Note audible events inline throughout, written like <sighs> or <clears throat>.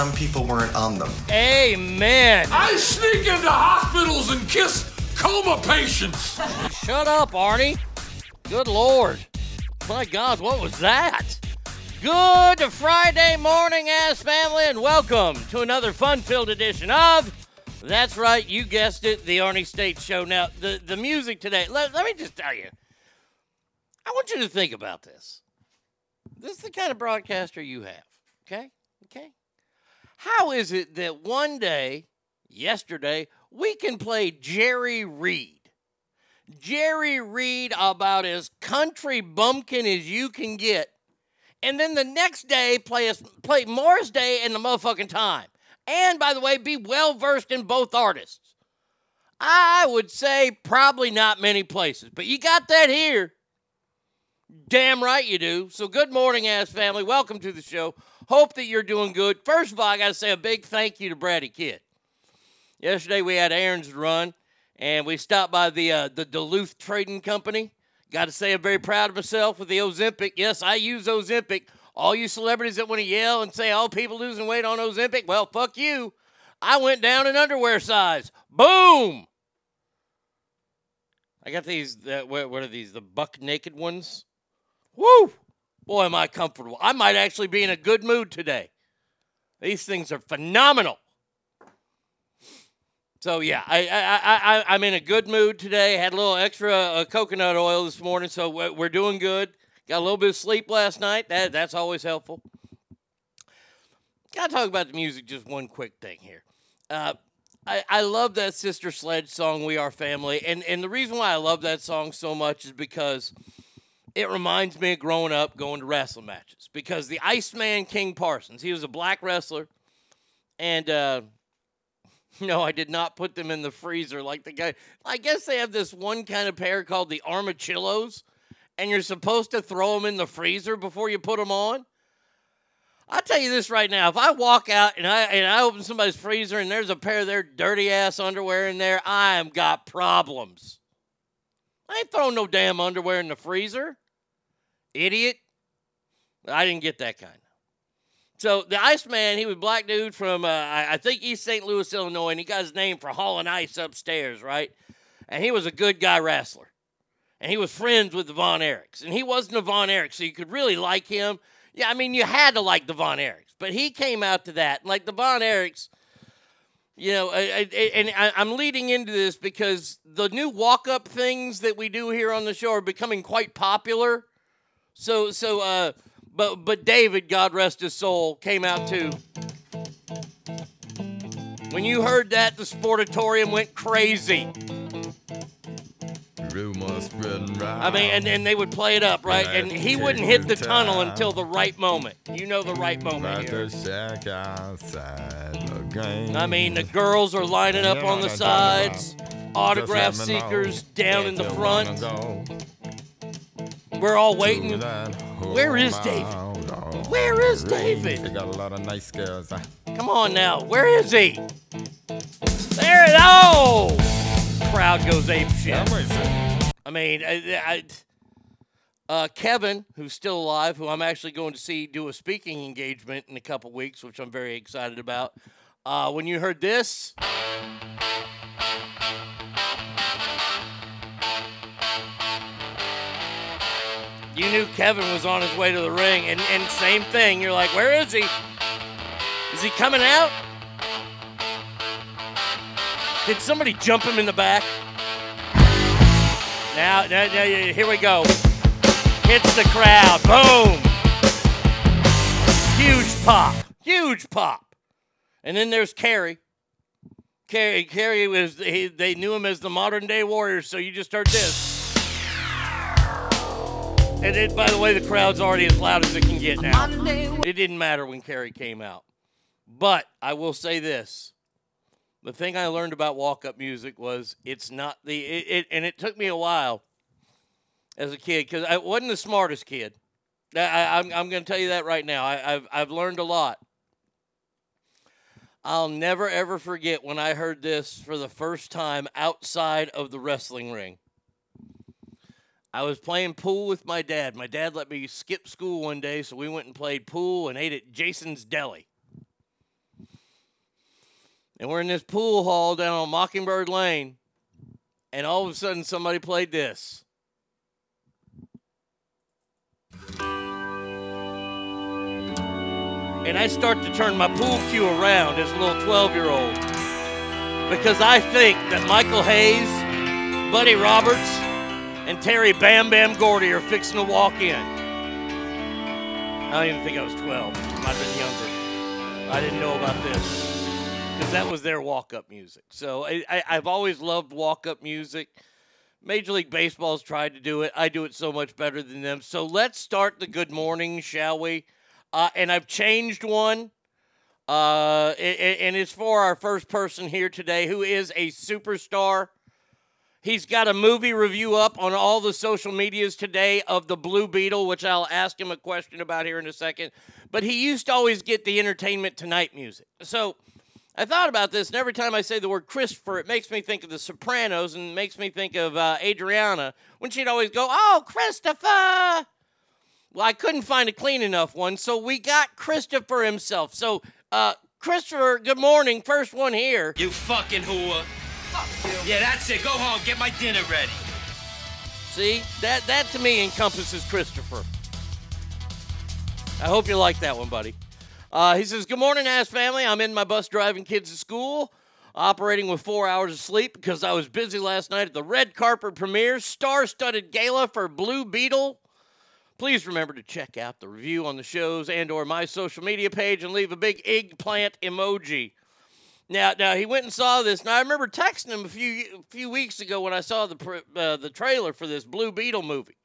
some people weren't on them. Amen. I sneak into hospitals and kiss coma patients. Shut up, Arnie. Good Lord. My God, what was that? Good Friday morning, ass family, and welcome to another fun filled edition of. That's right, you guessed it, the Arnie State Show. Now, the, the music today, let, let me just tell you, I want you to think about this. This is the kind of broadcaster you have, okay? Okay? How is it that one day, yesterday, we can play Jerry Reed? Jerry Reed about as country bumpkin as you can get. And then the next day play us play Morris Day and the motherfucking time. And by the way, be well versed in both artists. I would say probably not many places, but you got that here. Damn right you do. So good morning, ass family. Welcome to the show. Hope that you're doing good. First of all, I gotta say a big thank you to Brady Kidd. Yesterday we had Aaron's run and we stopped by the uh, the Duluth Trading Company. Got to say, I'm very proud of myself with the Ozempic. Yes, I use Ozempic. All you celebrities that want to yell and say, "Oh, people losing weight on Ozempic," well, fuck you. I went down in underwear size. Boom. I got these. Uh, what, what are these? The buck naked ones. Woo! Boy, am I comfortable. I might actually be in a good mood today. These things are phenomenal. So yeah, I I I I'm in a good mood today. Had a little extra uh, coconut oil this morning, so we're doing good. Got a little bit of sleep last night. That that's always helpful. Got to talk about the music. Just one quick thing here. Uh, I I love that Sister Sledge song, "We Are Family," and and the reason why I love that song so much is because it reminds me of growing up going to wrestling matches. Because the Iceman King Parsons, he was a black wrestler, and. uh <laughs> no, I did not put them in the freezer like the guy. I guess they have this one kind of pair called the Armachillos, and you're supposed to throw them in the freezer before you put them on. I'll tell you this right now: if I walk out and I and I open somebody's freezer and there's a pair of their dirty ass underwear in there, I am got problems. I ain't throwing no damn underwear in the freezer, idiot. I didn't get that kind. So the Iceman, he was black dude from uh, I, think East St. Louis, Illinois, and he got his name for hauling ice upstairs, right? And he was a good guy wrestler, and he was friends with the Von Erichs, and he wasn't a Von Erich, so you could really like him. Yeah, I mean you had to like the Von Erichs, but he came out to that like the Von Erichs. You know, I, I, and I, I'm leading into this because the new walk-up things that we do here on the show are becoming quite popular. So, so. uh but but David, God rest his soul, came out too. When you heard that, the sportatorium went crazy. I mean, and, and they would play it up, right? And he wouldn't hit the tunnel until the right moment. You know the right moment here. I mean, the girls are lining up on the sides, autograph seekers down in the front. We're all waiting. Where is David? Where is David? They got a lot of nice girls. Come on now. Where is he? There it Oh! Crowd goes ape shit. I mean, I, I, uh, Kevin, who's still alive, who I'm actually going to see do a speaking engagement in a couple weeks, which I'm very excited about. Uh, when you heard this. You knew Kevin was on his way to the ring, and, and same thing. You're like, where is he? Is he coming out? Did somebody jump him in the back? Now, now, now here we go. Hits the crowd. Boom. Huge pop. Huge pop. And then there's Kerry. Kerry, Kerry was, he, they knew him as the modern day warrior, so you just heard this. And it, by the way, the crowd's already as loud as it can get now. It didn't matter when Kerry came out. But I will say this. The thing I learned about walk up music was it's not the, it, it, and it took me a while as a kid because I wasn't the smartest kid. I, I- I'm, I'm going to tell you that right now. I, I've, I've learned a lot. I'll never ever forget when I heard this for the first time outside of the wrestling ring. I was playing pool with my dad. My dad let me skip school one day, so we went and played pool and ate at Jason's Deli. And we're in this pool hall down on Mockingbird Lane, and all of a sudden somebody played this. And I start to turn my pool cue around as a little 12 year old because I think that Michael Hayes, Buddy Roberts, and Terry Bam Bam Gordy are fixing to walk in. I don't even think I was 12. I Might have been younger. I didn't know about this because that was their walk up music. So I, I, I've always loved walk up music. Major League Baseball's tried to do it. I do it so much better than them. So let's start the good morning, shall we? Uh, and I've changed one. Uh, and it's for our first person here today who is a superstar. He's got a movie review up on all the social medias today of the Blue Beetle, which I'll ask him a question about here in a second. But he used to always get the Entertainment Tonight music. So I thought about this, and every time I say the word Christopher, it makes me think of The Sopranos and makes me think of uh, Adriana when she'd always go, Oh, Christopher! Well, I couldn't find a clean enough one, so we got Christopher himself. So, uh, Christopher, good morning. First one here. You fucking whore. Yeah, that's it. Go home. Get my dinner ready. See, that that to me encompasses Christopher. I hope you like that one, buddy. Uh, he says, "Good morning, ass family. I'm in my bus driving kids to school, operating with four hours of sleep because I was busy last night at the red carpet premiere, star-studded gala for Blue Beetle. Please remember to check out the review on the shows and/or my social media page and leave a big eggplant emoji." Now, now he went and saw this, and I remember texting him a few a few weeks ago when I saw the uh, the trailer for this Blue Beetle movie.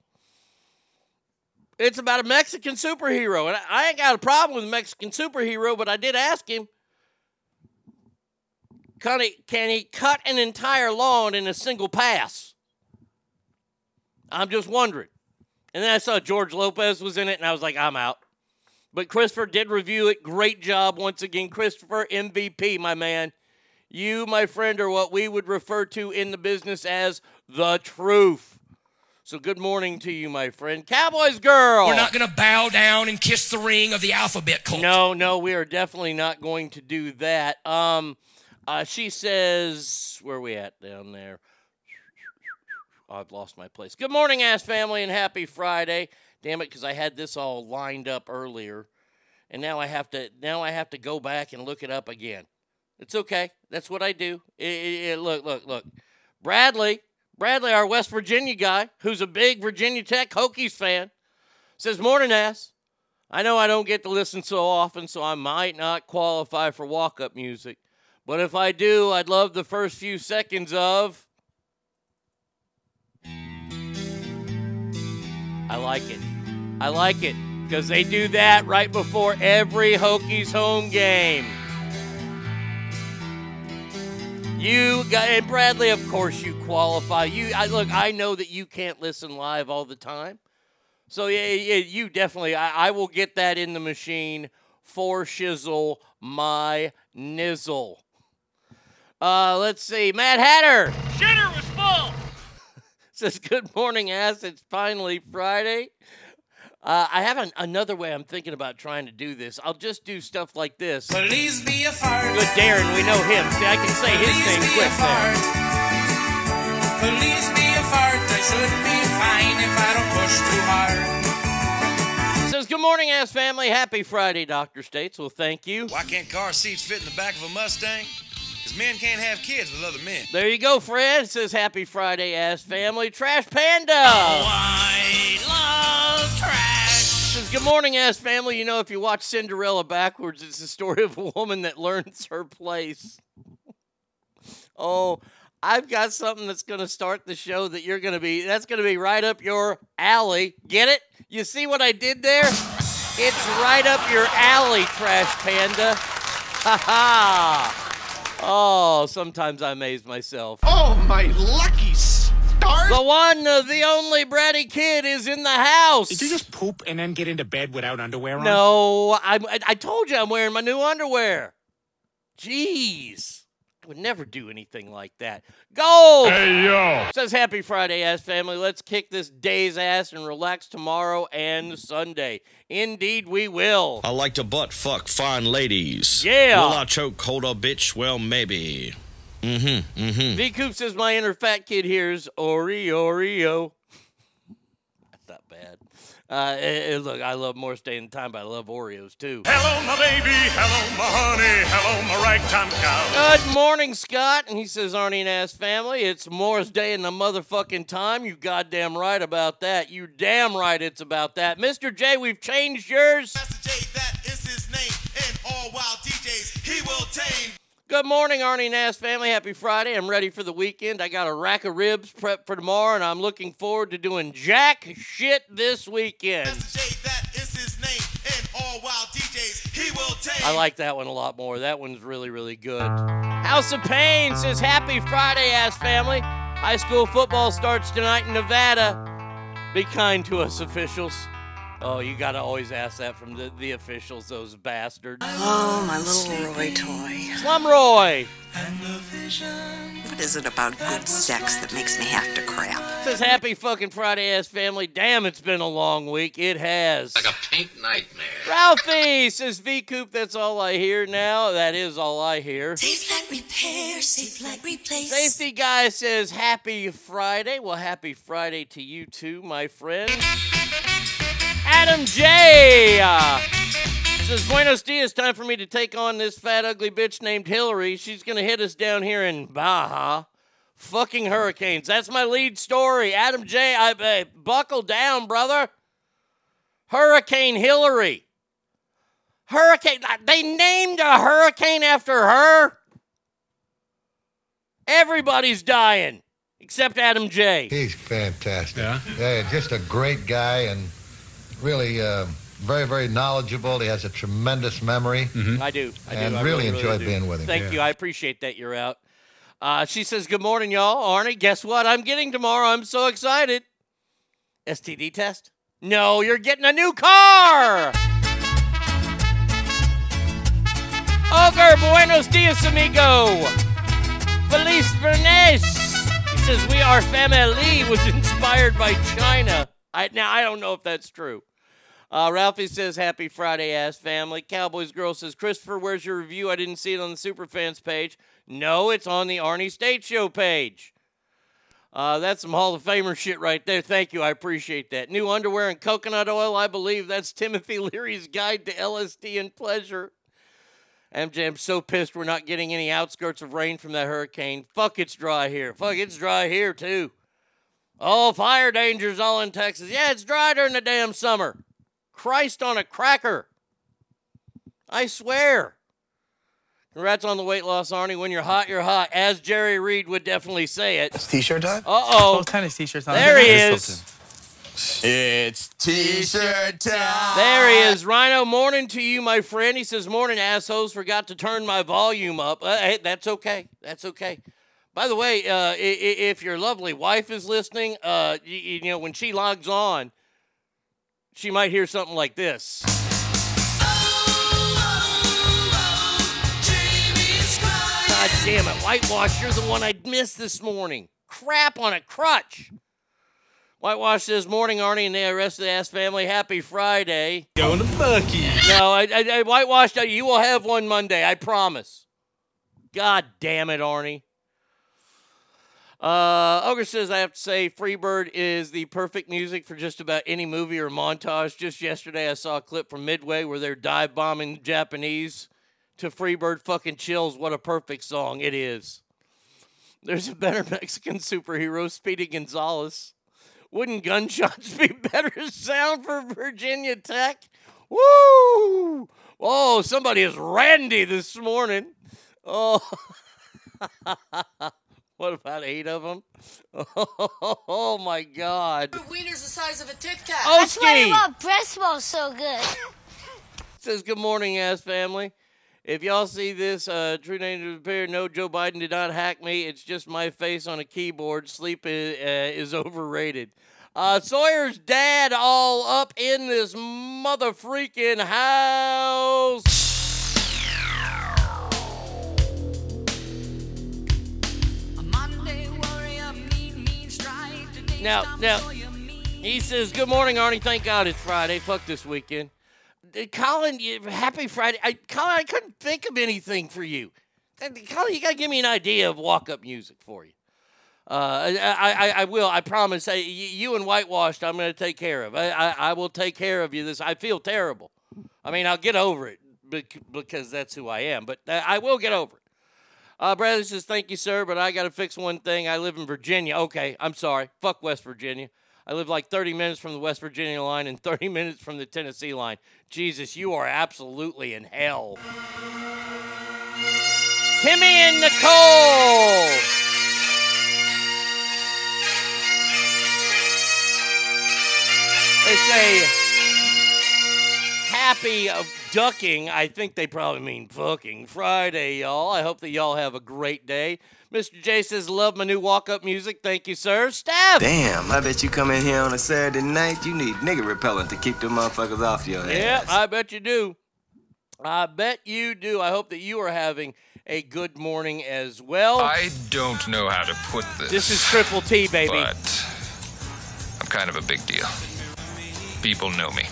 It's about a Mexican superhero, and I, I ain't got a problem with Mexican superhero, but I did ask him, can he, can he cut an entire lawn in a single pass? I'm just wondering. And then I saw George Lopez was in it, and I was like, I'm out. But Christopher did review it. Great job once again. Christopher, MVP, my man. You, my friend, are what we would refer to in the business as the truth. So good morning to you, my friend. Cowboys girl. We're not going to bow down and kiss the ring of the alphabet cult. No, no, we are definitely not going to do that. Um, uh, she says, where are we at down there? Oh, I've lost my place. Good morning, ass family, and happy Friday. Damn it, because I had this all lined up earlier, and now I have to now I have to go back and look it up again. It's okay. That's what I do. It- it- it- look, look, look. Bradley, Bradley, our West Virginia guy, who's a big Virginia Tech Hokies fan, says, "Morning, ass. I know I don't get to listen so often, so I might not qualify for walk up music. But if I do, I'd love the first few seconds of. I like it. I like it because they do that right before every Hokies home game. You got and Bradley, of course, you qualify. You, I look. I know that you can't listen live all the time. So yeah, yeah, you definitely. I, I will get that in the machine for shizzle my nizzle. Uh, let's see, Matt Hatter Shitter was full. <laughs> says, "Good morning, ass. It's finally Friday." Uh, I have an, another way I'm thinking about trying to do this. I'll just do stuff like this. Please be a fart. Good Darren, we know him. See, I can say his name quick there. Please be a fart. I should be fine if I don't push too hard. Says, "Good morning, ass family. Happy Friday, Doctor States." Well, thank you. Why can't car seats fit in the back of a Mustang? Because men can't have kids with other men. There you go, Fred. Says, "Happy Friday, ass family." Trash Panda. I love trash. Says, Good morning, ass family. You know, if you watch Cinderella backwards, it's the story of a woman that learns her place. oh, I've got something that's going to start the show that you're going to be, that's going to be right up your alley. Get it? You see what I did there? It's right up your alley, Trash Panda. Ha ha. Oh, sometimes I amaze myself. Oh, my lucky stars! retard? The one, uh, the only bratty kid is in the house. Did you just poop and then get into bed without underwear on? No, I, I I told you I'm wearing my new underwear. Jeez. I would never do anything like that. Go! Hey, yo. Says happy Friday, ass family. Let's kick this day's ass and relax tomorrow and Sunday. Indeed, we will. I like to butt fuck fine ladies. Yeah. Will I choke hold a bitch? Well, maybe. Mm-hmm. Mm-hmm. V Coop says my inner fat kid hears Ori Oreo. That's not bad. Uh, eh, eh, look, I love more staying in time, but I love Oreos too. Hello, my baby. Hello, my honey. Hello, my ragtime cow. Good morning, Scott. And he says, Arnie and Ass family, it's Morris Day in the motherfucking time. You goddamn right about that. You damn right it's about that. Mr. J, we've changed yours. Good morning, Arnie and Ass family. Happy Friday. I'm ready for the weekend. I got a rack of ribs prepped for tomorrow, and I'm looking forward to doing jack shit this weekend. I like that one a lot more. That one's really, really good. House of Pain says, Happy Friday, ass family. High school football starts tonight in Nevada. Be kind to us, officials. Oh, you gotta always ask that from the, the officials, those bastards. Oh, my little Roy toy. Slum Roy What is it about good sex that makes me have to crap? says, Happy fucking Friday, ass family. Damn, it's been a long week. It has. Like a pink nightmare. Ralphie says, V Coop, that's all I hear now. That is all I hear. Safe like repair, safe like replace. Safety guy says, Happy Friday. Well, happy Friday to you too, my friend. Adam J. uh, says, Buenos dias. Time for me to take on this fat, ugly bitch named Hillary. She's going to hit us down here in Baja. Fucking hurricanes. That's my lead story. Adam J. I, uh, buckle down, brother. Hurricane Hillary. Hurricane. They named a hurricane after her. Everybody's dying except Adam J. He's fantastic. Yeah? yeah, just a great guy and really uh, very, very knowledgeable. He has a tremendous memory. I do. I do. And I really enjoyed do. being with him. Thank Yeah. you. I appreciate that you're out. Uh, she says, Good morning, y'all. Arnie, guess what I'm getting tomorrow? I'm so excited. STD test? No, you're getting a new car. Ogre, buenos dias, amigo. Feliz Bernes. He says, We are family was inspired by China. I, now, I don't know if that's true. Uh, Ralphie says, Happy Friday, ass family. Cowboys Girl says, Christopher, where's your review? I didn't see it on the Superfans page. No, it's on the Arnie State Show page. Uh, that's some Hall of Famer shit right there. Thank you. I appreciate that. New underwear and coconut oil. I believe that's Timothy Leary's guide to LSD and pleasure. MJ, I'm so pissed we're not getting any outskirts of rain from that hurricane. Fuck, it's dry here. Fuck, it's dry here too. Oh, fire danger's all in Texas. Yeah, it's dry during the damn summer. Christ on a cracker. I swear. Congrats on the weight loss, Arnie. When you're hot, you're hot. As Jerry Reed would definitely say it. It's t-shirt time? Uh oh. What kind of t-shirts on? There he is. It's t-shirt time. There he is. Rhino, morning to you, my friend. He says, Morning, assholes. Forgot to turn my volume up. Uh, hey, that's okay. That's okay. By the way, uh, if your lovely wife is listening, uh, you, you know, when she logs on, she might hear something like this. God damn it. Whitewash, you're the one I missed this morning. Crap on a crutch. Whitewash says, Morning, Arnie, and the rest of the ass family. Happy Friday. Going to Bucky. No, I, I, I whitewashed. You will have one Monday. I promise. God damn it, Arnie. Uh, Ogre says, I have to say, Freebird is the perfect music for just about any movie or montage. Just yesterday, I saw a clip from Midway where they're dive bombing Japanese to Freebird fucking chills. What a perfect song it is. There's a better <laughs> Mexican superhero, Speedy Gonzales. Wouldn't gunshots be <laughs> better sound for Virginia Tech? Woo! Oh, somebody is randy this morning. Oh, <laughs> <laughs> what about eight of them? <laughs> Oh, my God. Wiener's the size of a Tic Tac. That's why I love breast milk so good. Says, Good morning, ass family. If y'all see this, uh, true name to appear. No, Joe Biden did not hack me. It's just my face on a keyboard. Sleep is, uh, is <laughs> overrated. Uh, Sawyer's dad all up in this mother freaking house. Now, now, he says, "Good morning, Arnie. Thank God it's Friday. Fuck this weekend." Uh, Colin, happy Friday. I, Colin, I couldn't think of anything for you. Colin, you gotta give me an idea of walk-up music for you. Uh, I, I, I will. I promise. Hey, you and whitewashed, I'm going to take care of. I, I, I will take care of you. This. I feel terrible. I mean, I'll get over it because that's who I am. But uh, I will get over it. Uh, Bradley says, "Thank you, sir, but I got to fix one thing. I live in Virginia. Okay, I'm sorry. Fuck West Virginia. I live like 30 minutes from the West Virginia line and <laughs> 30 minutes from the Tennessee line. Jesus, you are absolutely in hell." Timmy and Nicole. They say happy ducking. I think they probably mean fucking Friday, y'all. I hope that y'all have a great day. Mr. J says, love my new walk up music. Thank you, sir. Steph. Damn, I bet you come in here on a Saturday night, you need nigga repellent to keep the motherfuckers off your ass. Yeah, I bet you do. I bet you do. I hope that you are having a good morning as well. I don't know how to put this. This is Triple T, baby. But I'm kind of a big deal. People know me.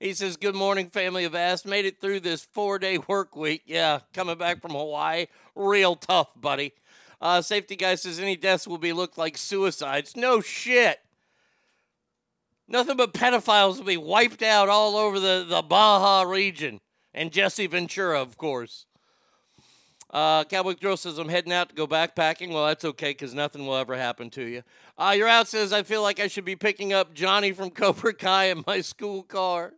He says, Good morning, family of Ass. Made it through this four day work week. Yeah, coming back from Hawaii. Real tough, buddy. Uh, safety guy says, Any deaths will be looked like suicides. No shit. Nothing but pedophiles will be wiped out all over the, the Baja region. And Jesse Ventura, of course. Uh, Cowboy Girl says, I'm heading out to go backpacking. Well, that's okay because nothing will ever happen to you. Uh, You're out says, I feel like I should be picking up Johnny from Cobra Kai in my school car.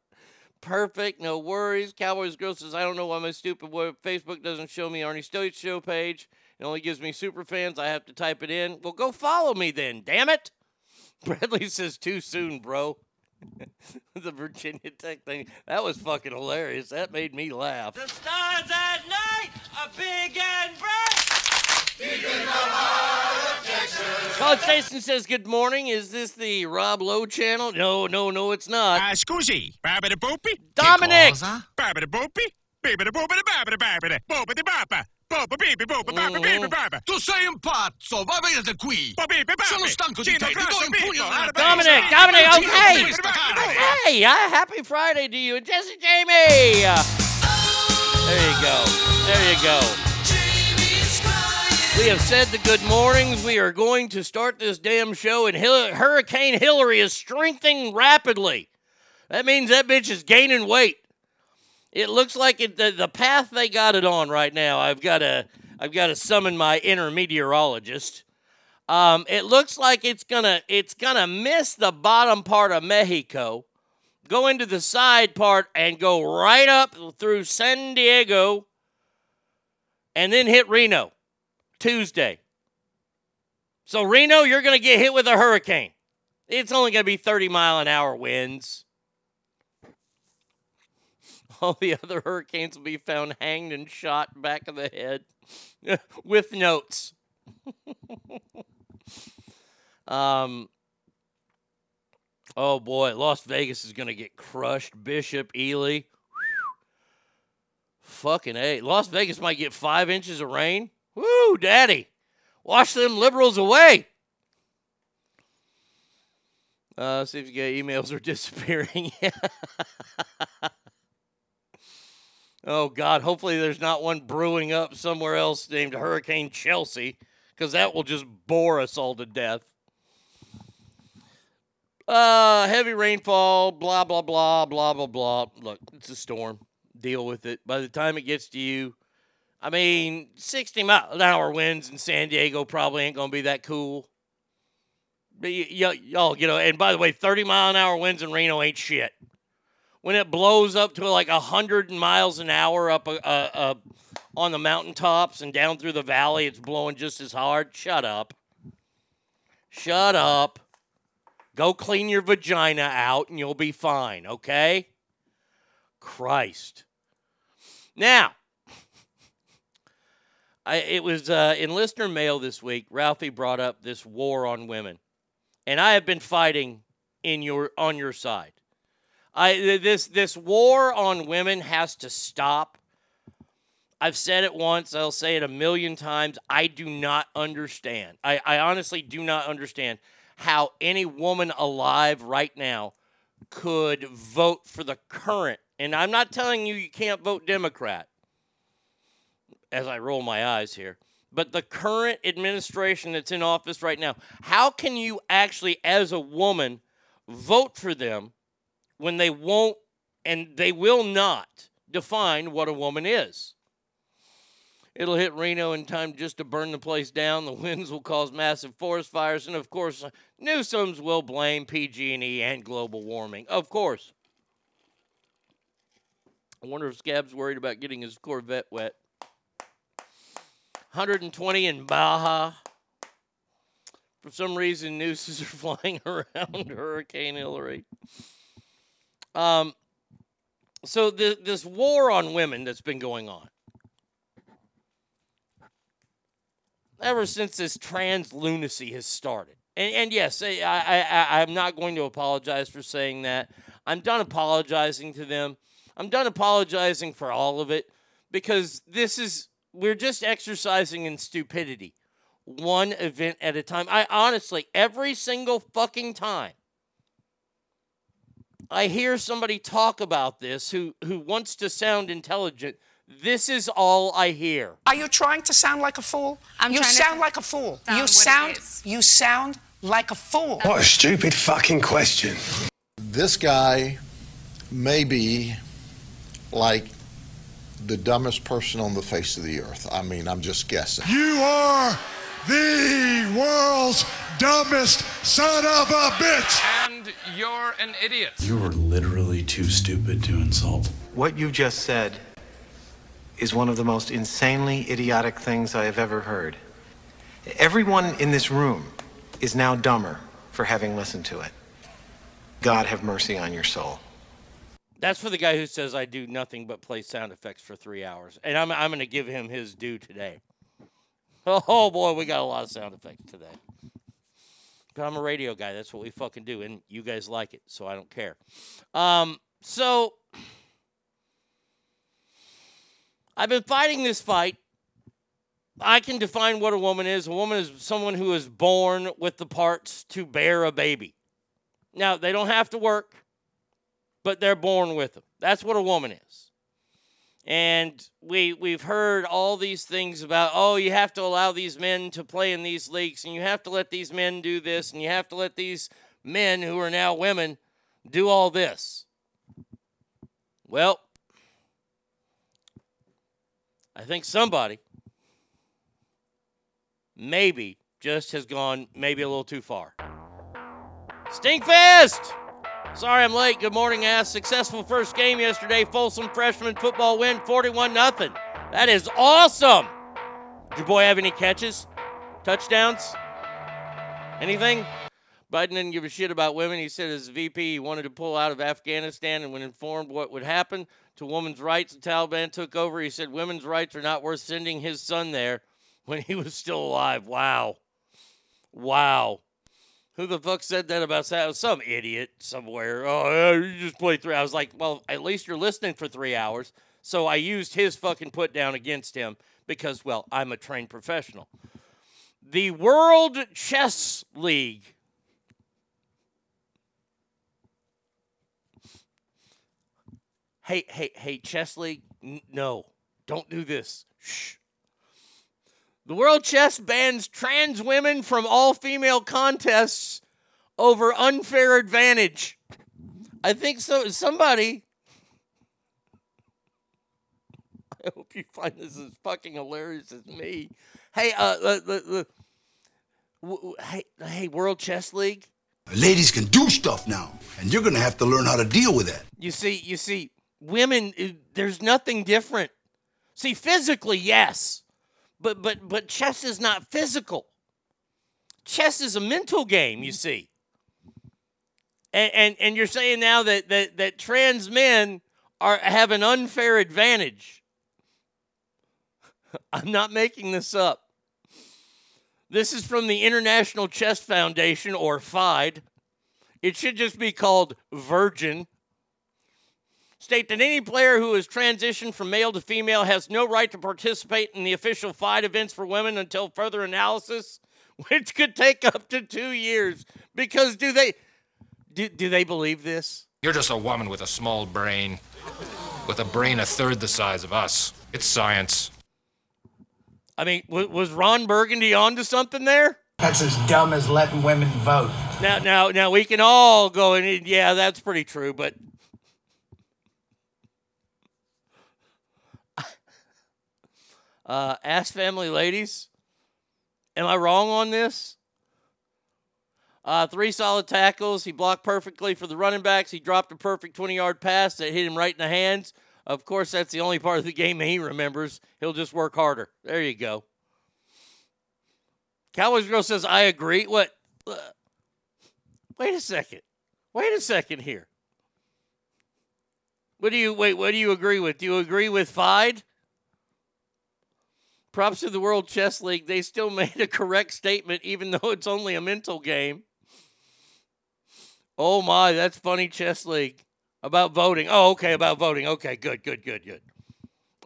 Perfect, no worries. Cowboys Girl says, I don't know why my stupid Facebook doesn't show me Arnie Stoich show page. It only gives me super fans. I have to type it in. Well, go follow me then, damn it. <laughs> Bradley says, too soon, bro. <laughs> the Virginia Tech thing. That was fucking hilarious. That made me laugh. The stars at night are big and bright. Colin Station says, Good morning. Is this the Rob Lowe channel? No, no, no, it's not. Uh, scusi. Babbity boopy. Dominic. Babbity boopy. Babbity boopity babbity babbity. Boopity bapa. Bopa bibi bopa bapa bibi bapa. Tu sei un pazzo, va via da qui. Bibi bapa. Sono stanco di te, ti do un pugno nella Dominic, Dominic, okay. Okay, uh, happy Friday to you Jesse Jamie. Uh, there you go. There you go. We have said the good mornings. We are going to start this damn show, and Hil- Hurricane Hillary is strengthening rapidly. That means that bitch is gaining weight. It looks like it, the, the path they got it on right now. I've got to I've got to summon my inner meteorologist. Um, it looks like it's gonna it's gonna miss the bottom part of Mexico, go into the side part, and go right up through San Diego, and then hit Reno Tuesday. So Reno, you're gonna get hit with a hurricane. It's only gonna be 30 mile an hour winds. <laughs> All the other hurricanes will be found hanged and shot back of the head <laughs> with notes. <laughs> um, oh boy, Las Vegas is going to get crushed. Bishop, Ely. <sighs> Fucking A. Las Vegas might get five inches of rain. Woo, daddy. Wash them liberals away. Uh, see if you get emails <laughs> are disappearing. <laughs> Oh God! Hopefully, there's not one brewing up somewhere else named Hurricane Chelsea, because that will just bore us all to death. Uh, heavy rainfall, blah blah blah blah blah blah. Look, it's a storm. Deal with it. By the time it gets to you, I mean, 60 mile an hour winds in San Diego probably ain't gonna be that cool. But y- y- y'all, you know, and by the way, 30 mile an hour winds in Reno ain't shit when it blows up to like 100 miles an hour up uh, uh, on the mountaintops and down through the valley, it's blowing just as hard. Shut up. Shut up. Go clean your vagina out and you'll be fine, okay? Christ. Now, I, it was uh, in listener mail this week. Ralphie brought up this war on women, and I have been fighting in your on your side. I this this war on women has to stop. I've said it once. I'll say it a million times. I do not understand. I, I honestly do not understand how any woman alive right now could vote for the current. And I'm not telling you you can't vote Democrat as I roll my eyes here. But the current administration that's in office right now, how can you actually, as a woman, vote for them when they won't and they will not define what a woman is? It'll hit Reno in time just to burn the place down. The winds will cause massive forest fires, and of course, Newsom's will blame PG&E and global warming. Of course. I wonder if Scab's worried about getting his Corvette wet. 120 in Baja. For some reason, nooses are <laughs> flying around <laughs> Hurricane Hilary. Um, so the, this war on women that's been going on, ever since this trans lunacy has started. And, and yes, I, I, I'm not going to apologize for saying that. I'm done apologizing to them. I'm done apologizing for all of it because this is, we're just exercising in stupidity, one event at a time. I honestly, every single fucking time I hear somebody talk about this who, who wants to sound intelligent, this is all I hear. Are you trying to sound like a fool? I'm you trying to sound like a fool. sound You sound you sound like a fool. What a stupid fucking question. This guy may be like the dumbest person on the face of the earth. I mean, I'm just guessing. You are the world's dumbest son of a bitch. And you're an idiot. You are literally too stupid to insult. What you just said is one of the most insanely idiotic things I have ever heard. Everyone in this room is now dumber for having listened to it. God have mercy on your soul. That's for the guy who says I do nothing but play sound effects for three hours. And I'm, I'm going to give him his due today. <laughs> Oh boy, we got a lot of sound effects today. But I'm a radio guy. That's what we fucking do. And you guys like it, so I don't care. Um, so I've been fighting this fight. I can define what a woman is. A woman is someone who is born with the parts to bear a baby. Now, they don't have to work, but they're born with them. That's what a woman is. And we we've heard all these things about oh you have to allow these men to play in these leagues and you have to let these men do this and you have to let these men who are now women do all this. Well, I think somebody maybe just has gone maybe a little too far. Stinkfest! Sorry I'm late. Good morning, ass. Successful first game yesterday. Folsom freshman football win 41 0. That is awesome. Did your boy have any catches? Touchdowns? Anything? Biden didn't give a shit about women. He said as VP he wanted to pull out of Afghanistan and when informed what would happen to women's rights, the Taliban took over. He said women's rights are not worth sending his son there when he was still alive. Wow. Wow. Who the fuck said that about that? Some idiot somewhere. Oh, you just play three. I was like, well, at least you're listening for three hours. So I used his fucking put down against him because, well, I'm a trained professional. The World Chess League. Hey, hey, hey, Chess League. No, don't do this. Shh. The World Chess bans trans women from all female contests over unfair advantage. I think so. Somebody. I hope you find this as fucking hilarious as me. Hey, uh, uh, uh, uh hey, hey, World Chess League. Ladies can do stuff now, and you're gonna have to learn how to deal with that. You see, you see, women. There's nothing different. See, physically, yes, but but but chess is not physical. Chess is a mental game. You mm. see. And, and, and you're saying now that, that, that trans men are have an unfair advantage. <laughs> I'm not making this up. This is from the International Chess Foundation, or FIDE. It should just be called Virgin. State that any player who has transitioned from male to female has no right to participate in the official FIDE events for women until further analysis, <laughs> which could take up to two years. Because do they do, do they believe this? You're just a woman with a small brain, with a brain a third the size of us. It's science. I mean, w- was Ron Burgundy onto something there? That's as dumb as letting women vote. Now, now, now we can all go and yeah, that's pretty true. But uh, ask family ladies, am I wrong on this? Uh, three solid tackles. He blocked perfectly for the running backs. He dropped a perfect 20 yard pass that hit him right in the hands. Of course, that's the only part of the game he remembers. He'll just work harder. There you go. Cowboys Girl says, I agree. What? Uh, wait a second. Wait a second here. What do you wait? What do you agree with? Do you agree with FIDE? Props to the World Chess League. They still <laughs> made a correct statement, even though it's only a mental game. Oh my, that's funny, Chess League. About voting. Oh, okay, about voting. Okay, good, good, good, good.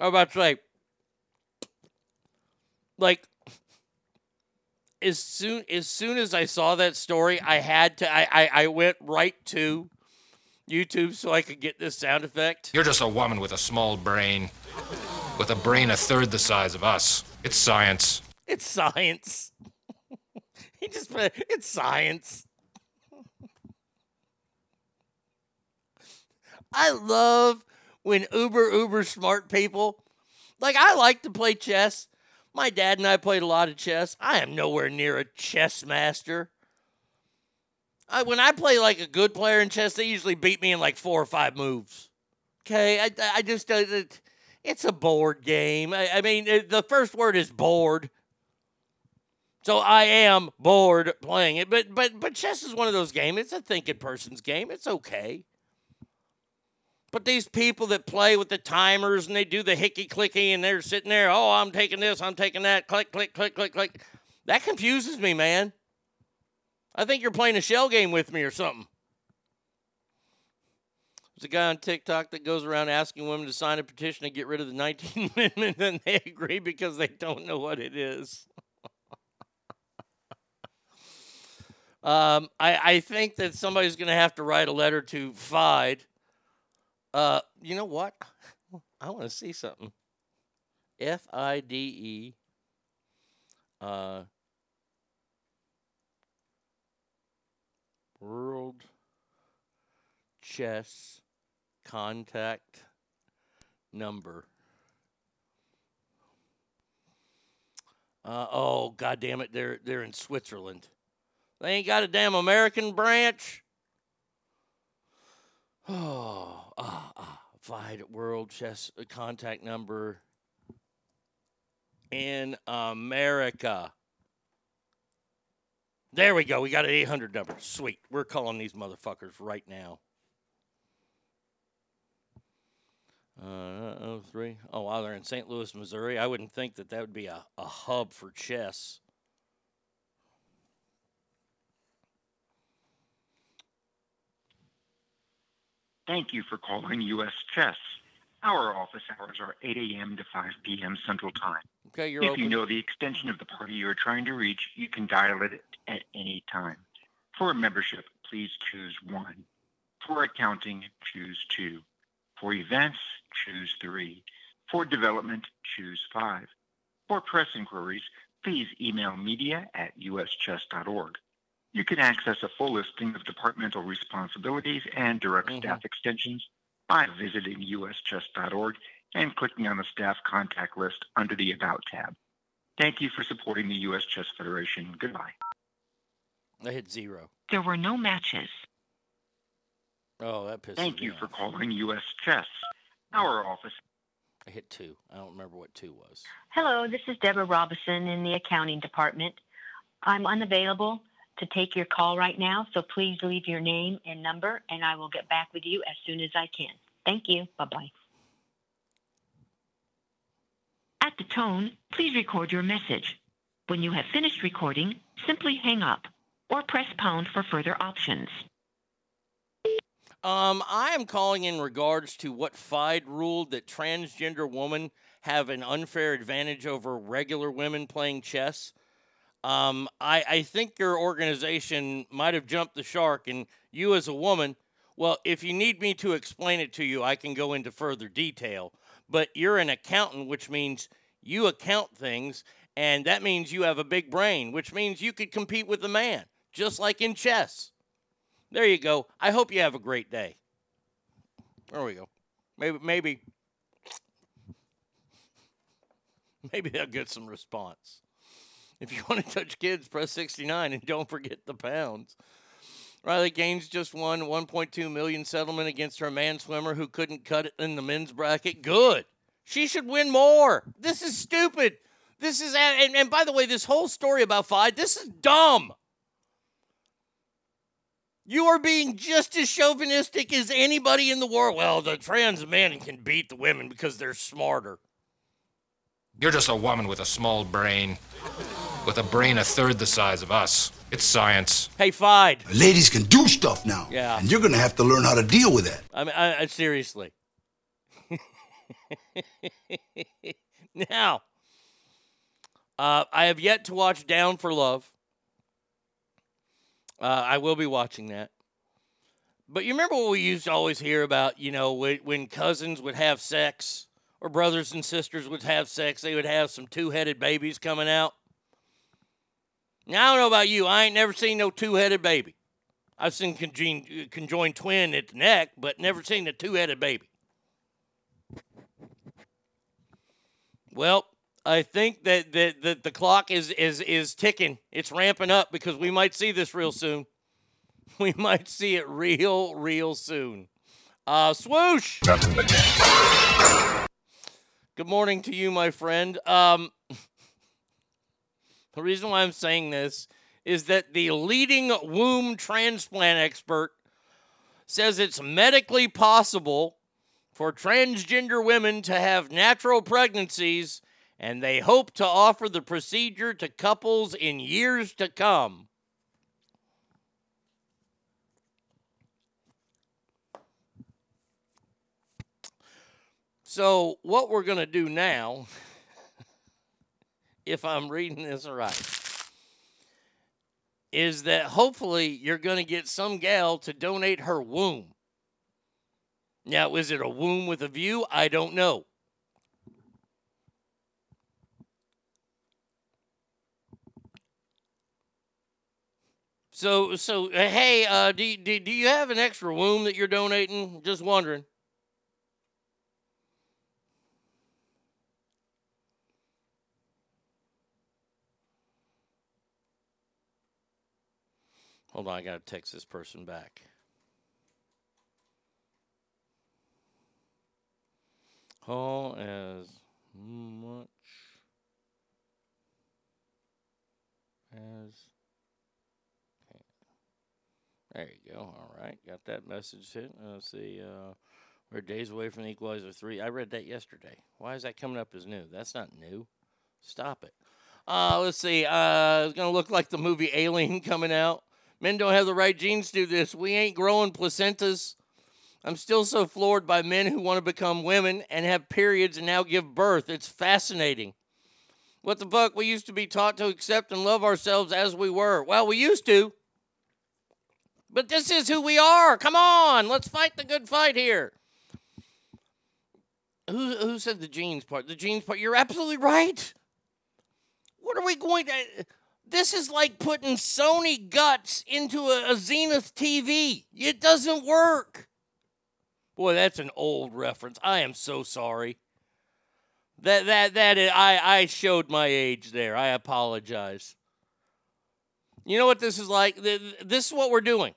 I was about to say, like, as soon as soon as I saw that story, I had to. I I, I went right to YouTube so I could get this sound effect. You're just a woman with a small brain, with a brain a third the size of us. It's science. It's science. <laughs> he just put it's science. I love when uber uber smart people like I like to play chess. My dad and I played a lot of chess. I am nowhere near a chess master. I, when I play like a good player in chess, they usually beat me in like four or five moves. Okay, I, I just uh, it's a board game. I, I mean, the first word is bored. So I am bored playing it, but but but chess is one of those games. It's a thinking person's game. It's okay. But these people that play with the timers and they do the hickey clicky and they're sitting there, oh, I'm taking this, I'm taking that, click, click, click, click, click. That confuses me, man. I think you're playing a shell game with me or something. A guy on TikTok that goes around asking women to sign a petition to get rid of the 19th <laughs> Amendment, and they agree because they don't know what it is. <laughs> um, I, I think that somebody's going to have to write a letter to FIDE uh, you know what? I want to see something. F I D E. Uh, World Chess Contact Number. Uh, oh, god damn it! They're they're in Switzerland. They ain't got a damn American branch. Oh, <sighs> ah, ah, FIDE World Chess contact number in America. There we go. We got an 800 number. Sweet. We're calling these motherfuckers right now. Uh, oh, three. Oh, wow. They're in St. Louis, Missouri. I wouldn't think that that would be a, a hub for chess. Thank you for calling U.S. Chess. Our office hours are 8 a.m. to 5 p.m. Central Time. Okay, you're if open. you know the extension of the party you're trying to reach, you can dial it at any time. For membership, please choose 1. For accounting, choose 2. For events, choose 3. For development, choose 5. For press inquiries, please email media at uschess.org. You can access a full listing of departmental responsibilities and direct Mm-hmm. staff extensions by visiting uschess.org and clicking on the staff contact list under the About tab. Thank you for supporting the U.S. Chess Federation. Goodbye. I hit zero. There were no matches. Oh, that pisses Thank me you off. for calling U.S. Chess. Our office. I hit two. I don't remember what two was. Hello, this is Deborah Robinson in the accounting department. I'm unavailable to take your call right now, so please leave your name and number, and I will get back with you as soon as I can. Thank you. Bye bye. At the tone, please record your message. When you have finished recording, simply hang up or press pound for further options. Um, I am calling in regards to what FIDE ruled that transgender women have an unfair advantage over regular women playing chess. Um, I, I think your organization might have jumped the shark, and you as a woman, well, if you need me to explain it to you, I can go into further detail. But you're an accountant, which means you account things, and that means you have a big brain, which means you could compete with a man, just like in chess. There you go. I hope you have a great day. There we go. Maybe, maybe, <laughs> maybe they'll get some response. If you <laughs> want to touch kids, press 69 and don't forget the pounds. Riley Gaines just won 1.2 million settlement against her man swimmer who couldn't cut it in the men's bracket. Good. She should win more. This is stupid. This is and, and by the way, this whole story about FIDE, this is dumb. You are being just as chauvinistic as anybody in the world. Well, the trans men can beat the women because they're smarter. You're just a woman with a small brain, with a brain a third the size of us. It's science. Hey, FIDE. Ladies can do stuff now. Yeah. And you're going to have to learn how to deal with that. I mean, I, I seriously. <laughs> now, uh, I have yet to watch Down for Love. Uh, I will be watching that. But you remember what we used to always hear about, you know, when, cousins would have sex or brothers and sisters would have sex, they would have some two headed babies coming out. Now, I don't know about you. I ain't never seen no two headed baby. I've seen conjoined, conjoined twin at the neck, but never seen a two headed baby. Well, I think that, that, that the clock is, is, is ticking. It's ramping up because we might see this real soon. <laughs> We might see it real, real soon. Uh, swoosh! Good morning to you, my friend. Um, <laughs> the reason why I'm saying this is that the leading womb transplant expert says it's medically possible for transgender women to have natural pregnancies, and they hope to offer the procedure to couples in years to come. So, what we're going to do now, <laughs> if I'm reading this right, is that hopefully you're going to get some gal to donate her womb. Now, is it a womb with a view? I don't know. So, so uh, hey, uh, do, do, do you have an extra womb that you're donating? Just wondering. Hold on, I got to text this person back. Call as much as There you go. All right, got that message hit. Let's see. Uh, we're days away from the equalizer three. I read that yesterday. Why is that coming up as new? That's not new. Stop it. Uh, let's see. Uh, it's gonna look like the movie Alien <laughs> coming out. Men don't have the right genes to do this. We ain't growing placentas. I'm still so floored by men who want to become women and have periods and now give birth. It's fascinating. What the fuck? We used to be taught to accept and love ourselves as we were. Well, we used to. But this is who we are. Come on, let's fight the good fight here. Who, who said the jeans part? The jeans part. You're absolutely right. What are we going to. This is like putting Sony guts into a, a Zenith TV. It doesn't work. Boy, that's an old reference. I am so sorry. That that that is, I I showed my age there. I apologize. You know what this is like? This is what we're doing.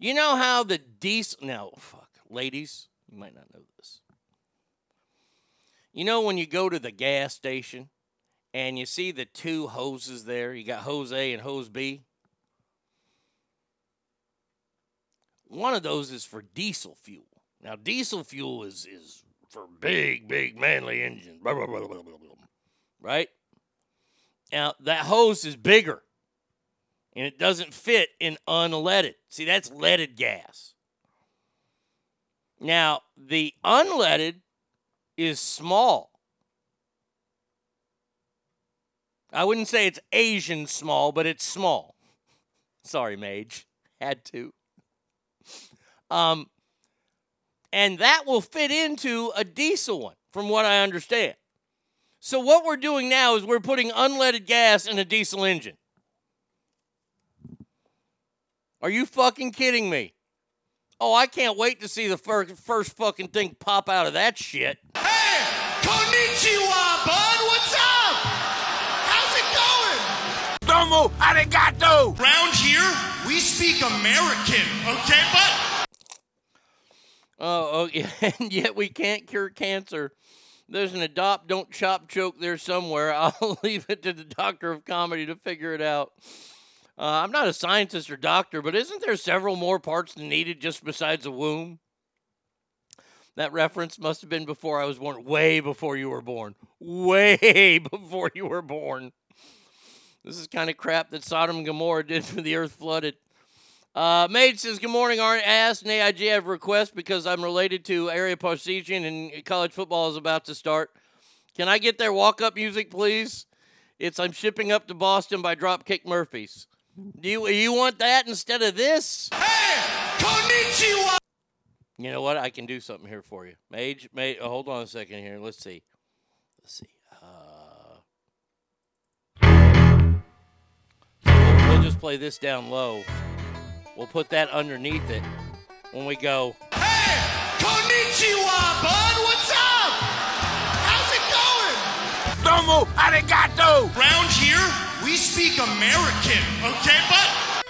You know how the diesel now fuck ladies, you might not know this. You know when you go to the gas station and you see the two hoses there, you got hose A and hose B. One of those is for diesel fuel. Now, diesel fuel is, is for big, big, manly engines. Right? Now, that hose is bigger and it doesn't fit in unleaded. See, that's leaded gas. Now, the unleaded is small. I wouldn't say it's Asian small, but it's small. <laughs> Sorry, Mage. Had to. Um, and that will fit into a diesel one, from what I understand. So, what we're doing now is we're putting unleaded gas in a diesel engine. Are you fucking kidding me? Oh, I can't wait to see the first, first fucking thing pop out of that shit. Hey, Konnichiwa, bud. What's up? How's it going? Domo arigato. Round here, we speak American, okay, bud? Uh, oh, oh <laughs> yeah, and yet we can't cure cancer. There's an adopt, don't chop joke there somewhere. <laughs> I'll leave it to the doctor of comedy to figure it out. Uh, I'm not a scientist or doctor, but isn't there several more parts needed just besides a womb? That reference must have been before I was born, way before you were born, way <laughs> before you were born. This is kind of crap that Sodom and Gomorrah did for the earth flooded. Uh, Maid says, Good morning, Art. Asked an AIG, I request because I'm related to Ara Parseghian and college football is about to start. Can I get their walk up music, please? It's I'm shipping up to Boston by Dropkick Murphys. Do you, you want that instead of this? Konnichiwa. You know what? I can do something here for you. Mage, Mage, oh, hold on a second here. Let's see. Let's see. Uh, we'll, we'll just play this down low. We'll put that underneath it when we go. Hey, konnichiwa, bud. What's up? How's it going? Domo arigato. Round here, we speak American, okay, bud?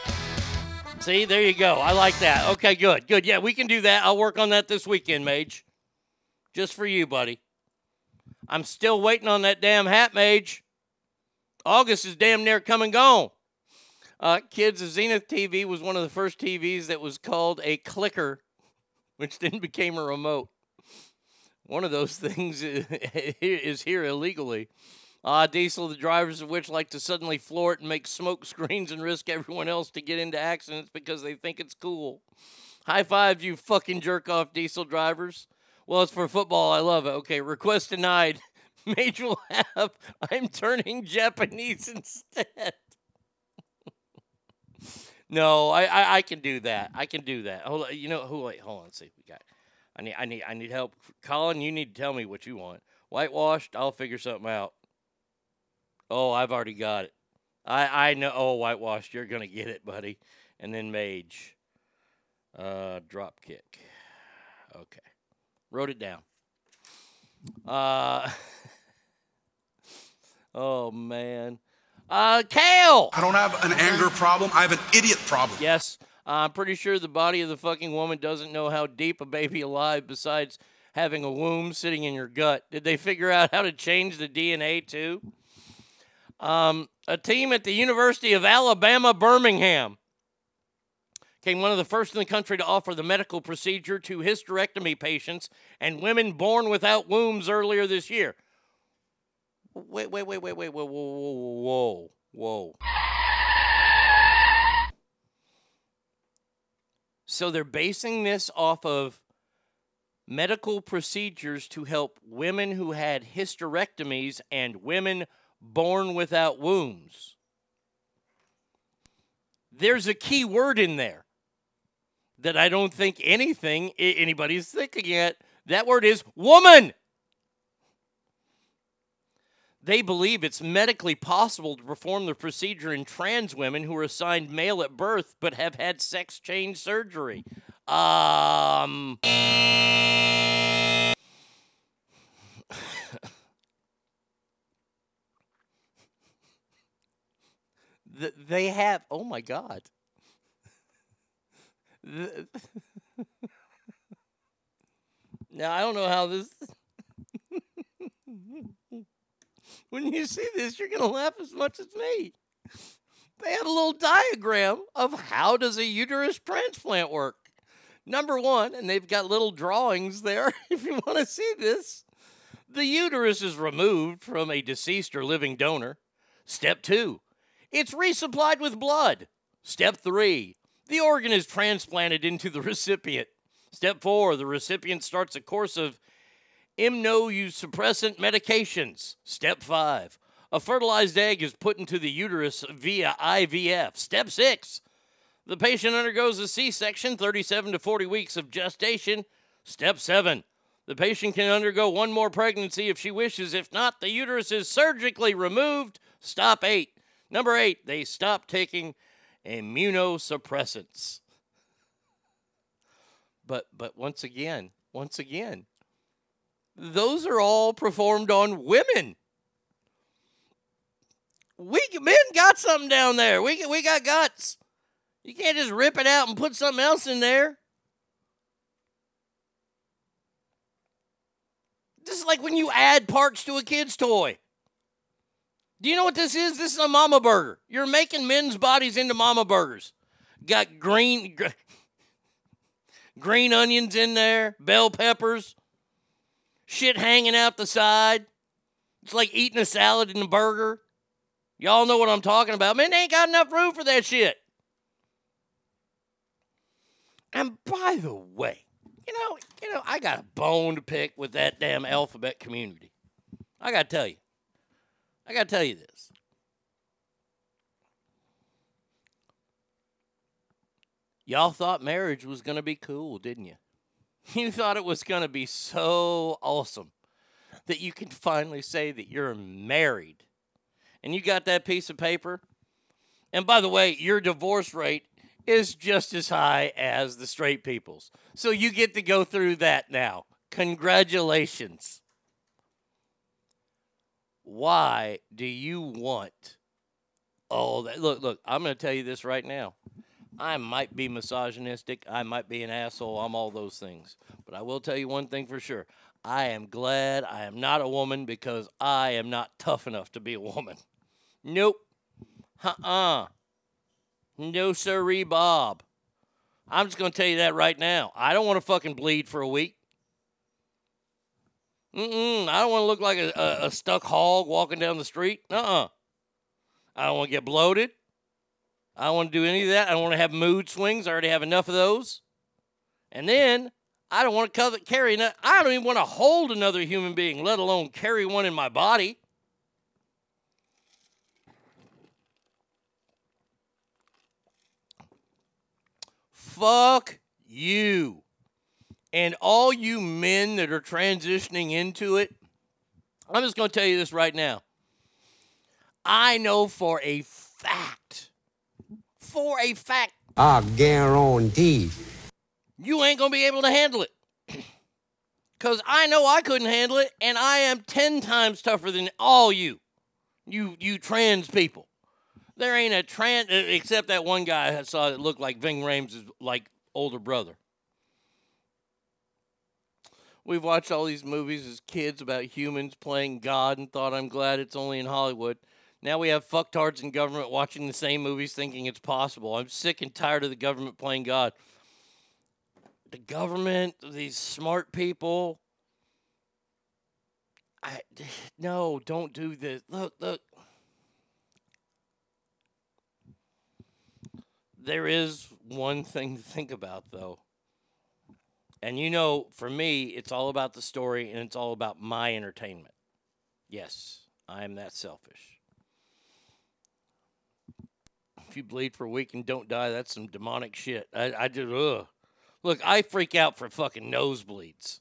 See, there you go. I like that. Okay, good, good. Yeah, we can do that. I'll work on that this weekend, Mage. Just for you, buddy. I'm still waiting on that damn hat, Mage. August is damn near come and gone. Uh, kids, the Zenith TV was one of the first TVs that was called a clicker, <laughs> which then became a remote. One of those <laughs> things <laughs> is here illegally. Ah, Diesel, the drivers of which like to suddenly floor it and make smoke <laughs> screens and risk everyone else to get into accidents because they think it's cool. High five, you fucking jerk off Diesel drivers. Well, it's for football. I love it. Okay, request denied. <laughs> Major have I'm turning <laughs> Japanese instead. no, I, I I can do that. I can do that. Hold on, you know who? Wait, hold on. See, we got. I need I need I need help. Colin, you need to tell me what you want. Whitewashed. I'll figure something out. Oh, I've already got it. I I know. Oh, whitewashed. You're gonna get it, buddy. And then mage. Uh, drop kick. Okay, wrote it down. Uh. <laughs> oh man. Uh, Kale. I don't have an anger problem. I have an idiot problem. Yes, I'm pretty sure the body of the fucking woman doesn't know how deep a baby alive besides having a womb sitting in your gut. Did they figure out how to change the DNA too? Um, a team at the University of Alabama, Birmingham, became one of the first in the country to offer the medical procedure to hysterectomy patients and women born without wombs earlier this year. Wait, wait, wait, wait, wait, whoa, whoa, whoa, whoa. So they're basing this off of medical procedures to help women who had hysterectomies and women born without wombs. There's a key word in there that I don't think anything anybody's thinking yet. That word is woman. They believe it's medically possible to perform the procedure in trans women who are assigned male at birth but have had sex change surgery. Um. <laughs> they have. Oh my God. <laughs> now I don't know how this. <laughs> when you see this, you're gonna laugh as much as me. They had a little diagram of how does a uterus transplant work. Number one, and they've got little drawings there <laughs> if you want to see this. The uterus is removed from a deceased or living donor. Step two, it's resupplied with blood. Step three, the organ is transplanted into the <laughs> recipient. Step four, the recipient starts a course of immunosuppressant medications. Step five, a fertilized egg is put into the uterus via IVF. Step six, the patient undergoes a C section, 37 to 40 weeks of gestation. Step seven, the patient can undergo one more pregnancy if she wishes. If not, the uterus is surgically removed. Stop eight. Number eight, they stop taking immunosuppressants. But but once again, once again, those are all performed on women. We men got something down there. We we got guts. You can't just rip it out and put something else in there. This is like when you add parts to a kid's toy. Do you know what this is? This is a mama burger. You're making men's bodies into mama burgers. Got green gr- green onions in there, bell peppers, shit hanging out the side. It's like eating a salad in a burger. Y'all know what I'm talking about. Man, they ain't got enough room for that shit. And by the way, you know, you know, I got a bone to pick with that damn alphabet community. I got to tell you. I got to tell you this. Y'all thought marriage was going to be cool, didn't you? <laughs> You thought it was going to be so awesome that you can finally say that you're married. And you got that piece of paper. And by the way, your divorce rate is just as high as the straight people's. So you get to go through that now. Congratulations. Why do you want all that? Look, look, I'm going to tell you this right now. I might be misogynistic. I might be an asshole. I'm all those things. But I will tell you one thing for sure. I am glad I am not a woman because I am not tough enough to be a woman. Nope. Uh uh No, sirree, Bob. I'm just going to tell you that right now. I don't want to fucking bleed for a week. Mm-mm. I don't want to look like a, a, a stuck hog walking down the street. Uh-uh. I don't want to get bloated. I don't want to do any of that. I don't want to have mood swings. I already have enough of those. And then I don't want to carry. I don't even want to hold another human being, let alone carry one in my body. Fuck you. And all you men that are transitioning into it, I'm just going to tell you this right now. I know for a fact, for a fact, I guarantee. you ain't going to be able to handle it. <clears throat> Because I know I couldn't handle it, and I am 10 times tougher than all you, you, you trans people. There ain't a trans, except that one guy I saw that looked like Ving Rhames' like older brother. We've watched all these movies as kids about humans playing God and thought I'm glad it's only in Hollywood. Now we have fucktards in government watching the same movies thinking it's possible. I'm sick and tired of the government playing God. The government, these smart people. I <sighs> no, don't do this. Look, look. There is one thing to think about though. And you know, for me, it's all about the story and it's all about my entertainment. Yes, I am that selfish. If you bleed for a week and don't die, that's some demonic shit. I, I just, ugh. Look, I freak out for fucking nosebleeds.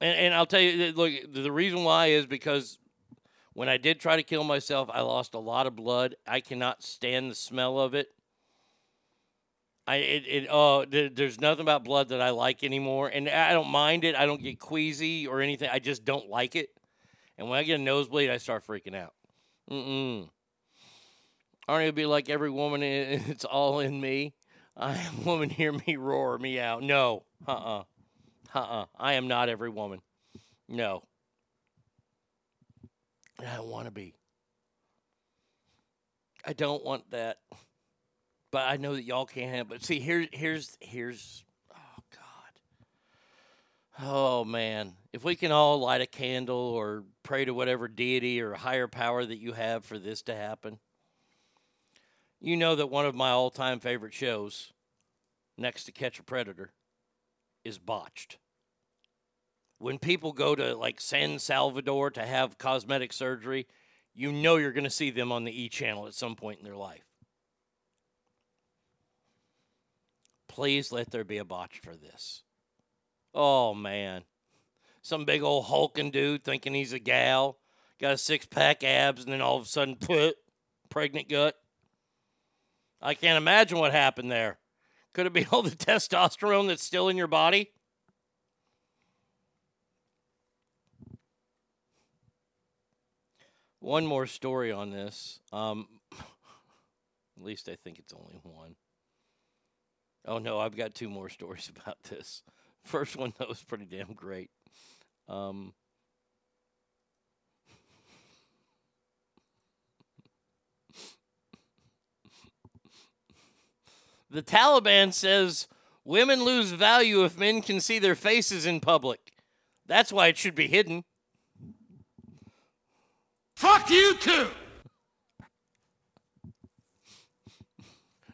And, and I'll tell you, look, the reason why is because when I did try to kill myself, I lost a lot of blood. I cannot stand the smell of it. I it, it oh there, there's nothing about blood that I like anymore, and I don't mind it. I don't get queasy or anything. I just don't like it. And when I get a nosebleed, I start freaking out. Mm-mm. Aren't it be like every woman? <laughs> It's all in me. I <laughs> am woman. Hear me roar me out. No. Uh. uh Uh. uh I am not every woman. No. I don't want to be. I don't want that. But I know that y'all can't have. But see, here's here's here's. Oh God. Oh man, if we can all light a candle or pray to whatever deity or higher power that you have for this to happen, you know that one of my all-time favorite shows, next to Catch a Predator, is Botched. When people go to like San Salvador to have cosmetic surgery, you know you're going to see them on the E channel at some point in their life. Please let there be a botch for this. Oh man. Some big old hulking dude thinking he's a gal, got a six pack abs, and then all of a sudden, put pregnant gut. I can't imagine what happened there. Could it be <laughs> all the testosterone that's still in your body? One more story on this. Um, <laughs> at least I think it's only one. Oh no, I've got two more <laughs> stories about this. First one that was pretty damn great. Um, the Taliban says women lose value if men can see their faces in public. That's why it should be hidden. Fuck you too!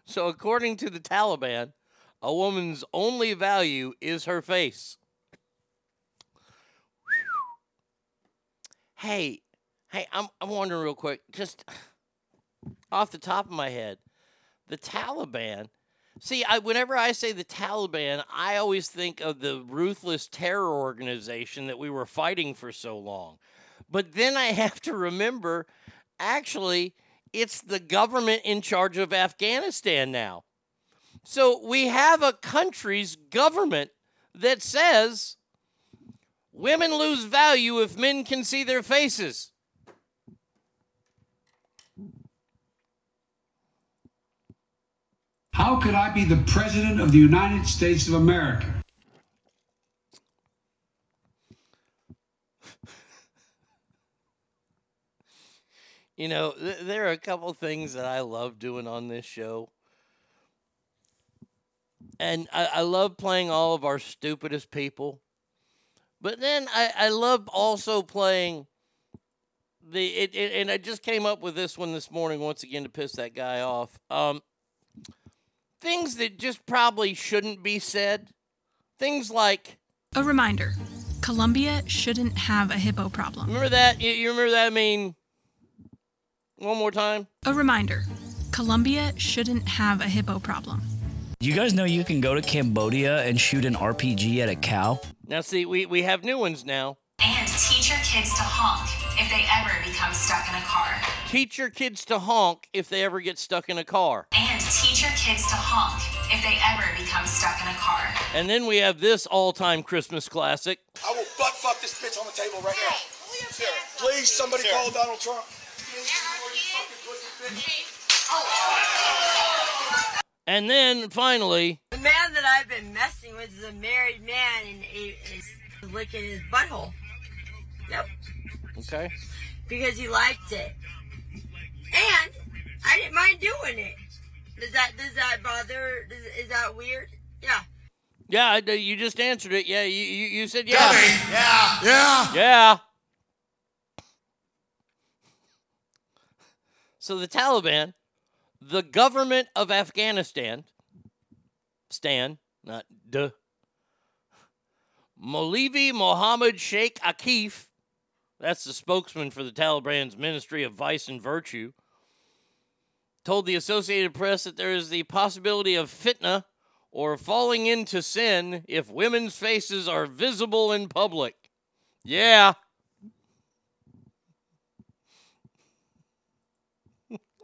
So, according to the Taliban, a woman's only value is her face. Hey, hey, I'm, I'm wondering real quick, just off the top of my head, the Taliban. See, I, whenever I say the Taliban, I always think of the ruthless terror organization that we were fighting for so long. But then I <laughs> have to remember actually, it's the government in charge of Afghanistan now. So we have a country's government that says women lose value if men can see their faces. How could I be the President of the United States of America? You know, th- there are a couple things that I love doing on this show. And I, I love playing all of our stupidest people. But then I, I love also playing the it, it, and I just came up with this one this morning once again to piss that guy off. Um, things that just probably shouldn't be said. Things like A reminder Colombia shouldn't have a hippo problem. remember that you, you remember that I mean one more time. A reminder Colombia shouldn't have a hippo problem. Do you guys know you can go to Cambodia and shoot an RPG at a cow? Now see, we, we have new ones now. And teach your kids to honk if they ever become stuck in a car. Teach your kids to honk if they ever get stuck in a car. And teach your kids to honk if they ever become stuck in a car. And then we have this all-time Christmas classic. I will butt fuck this bitch on the table right now. Please, somebody call Donald Trump. And then finally, The man that I've been messing with is a married man and he is licking his butthole. Yep. okay. Because he liked it. And I didn't mind doing it. Does that does that bother? Does, is that weird? Yeah. Yeah, you just answered it. Yeah, you you, you said yeah. Yeah. Yeah. Yeah. So the Taliban, the government of Afghanistan, Stan, not duh. Maulvi Mohammed Sheikh Akif, that's the spokesman for the Taliban's Ministry of Vice and Virtue, told the Associated Press that there is the possibility of fitna or falling into sin if women's faces are visible in public. Yeah.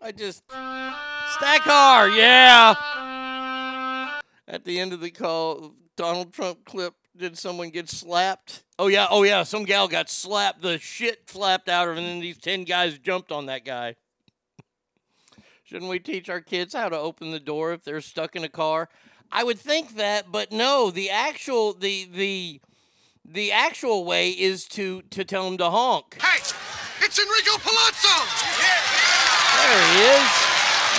I just Stackar, yeah. At the end of the call, Donald Trump clip, did someone get slapped? Oh yeah, oh yeah, some gal got slapped, the shit flapped out of her, and then these ten guys jumped on that guy. Shouldn't we teach our kids how to open the door if they're stuck in a car? I would think that, but no, the actual the the the actual way is to to tell them to honk. Hey, it's Enrico Palazzo. There he is.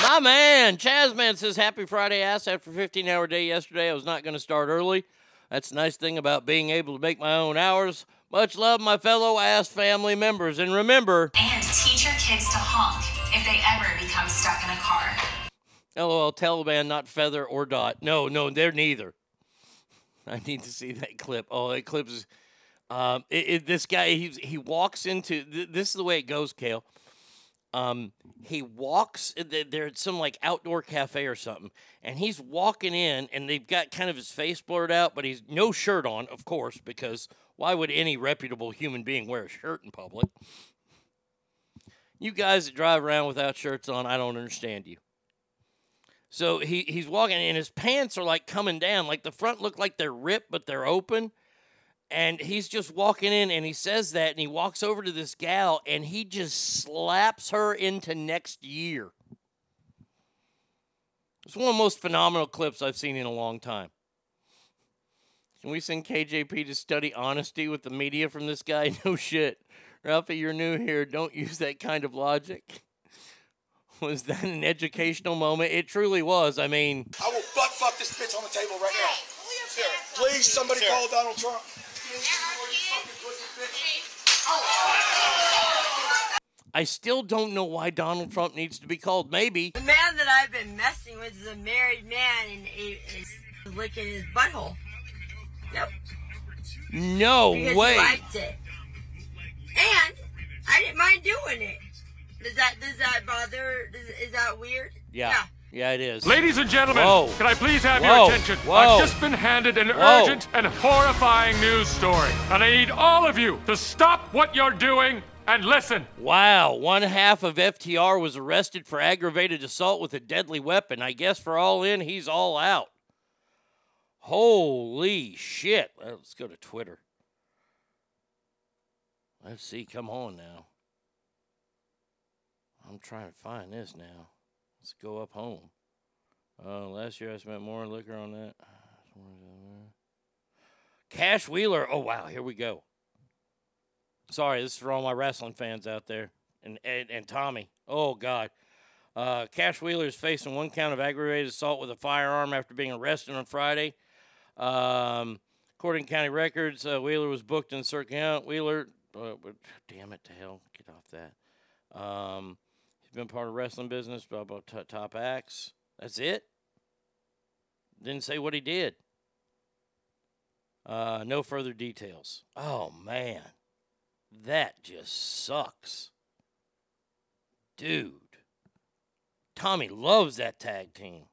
My man, Chazman says, Happy Friday, ass. After 15 hour day yesterday, I was not going to start early. That's the nice thing about being able to make my own hours. Much love, my fellow ass family members. And remember, And teach your kids to honk if they ever become stuck in a car. LOL, Taliban, not feather or dot. No, no, they're neither. I need to see that clip. Oh, that clip is. Um, it, it- this guy, he he walks into. Th- this is the way it goes, Kale. Um, he walks. th- They're at some like outdoor cafe or something, and he's walking in, and they've got kind of his face blurred out, but he's no shirt on, of course, because why would any reputable human being wear a shirt in public? You guys that drive around without shirts on, I don't understand you. So he, he's walking and his pants are like coming down. Like the front look like they're ripped, but they're open. And he's just walking in and he says that and he walks over to this gal and he just slaps her into next year. It's one of the most phenomenal clips I've seen in a long time. Can we send KJP to study honesty with the media from this guy? <laughs> No shit. Ralphie, you're new here. Don't use that kind of logic. <laughs> Was that an educational moment? It truly was. I mean, I will butt fuck this bitch on the table right now. Please, somebody call Donald Trump. I still don't know why Donald Trump needs to be called. Maybe. The man that I've been messing with is a married man and is licking his butthole. Yep. No because way. He it. And I didn't mind doing it. Does that does that bother? Does, is that weird? Yeah. Yeah, it is. Ladies and gentlemen, Whoa. can I please have Whoa. your attention? Whoa. I've just been handed an urgent and horrifying news story, and I need all of you to stop what you're doing and listen. Wow, one half of FTR was arrested for aggravated assault with a deadly weapon. I guess for all in, he's all out. Holy shit. Let's go to Twitter. Let's see. Come on now. I'm trying to find this now. Let's go up home. Uh, last year I spent more liquor on that. Cash Wheeler. Oh, wow. Here we go. Sorry, this is for all my wrestling fans out there. And, and, and Tommy. Oh, God. Uh, Cash Wheeler is facing one count of aggravated assault with a firearm after being arrested on Friday. Um, according to county records, uh, Wheeler was booked in Circuit. Wheeler, uh, damn it to hell, get off that. Um, been part of wrestling business, blah, blah, t- top acts. That's it. Didn't say what he did. Uh, no further details. Oh, man. That just sucks. Dude. Tommy loves that tag team.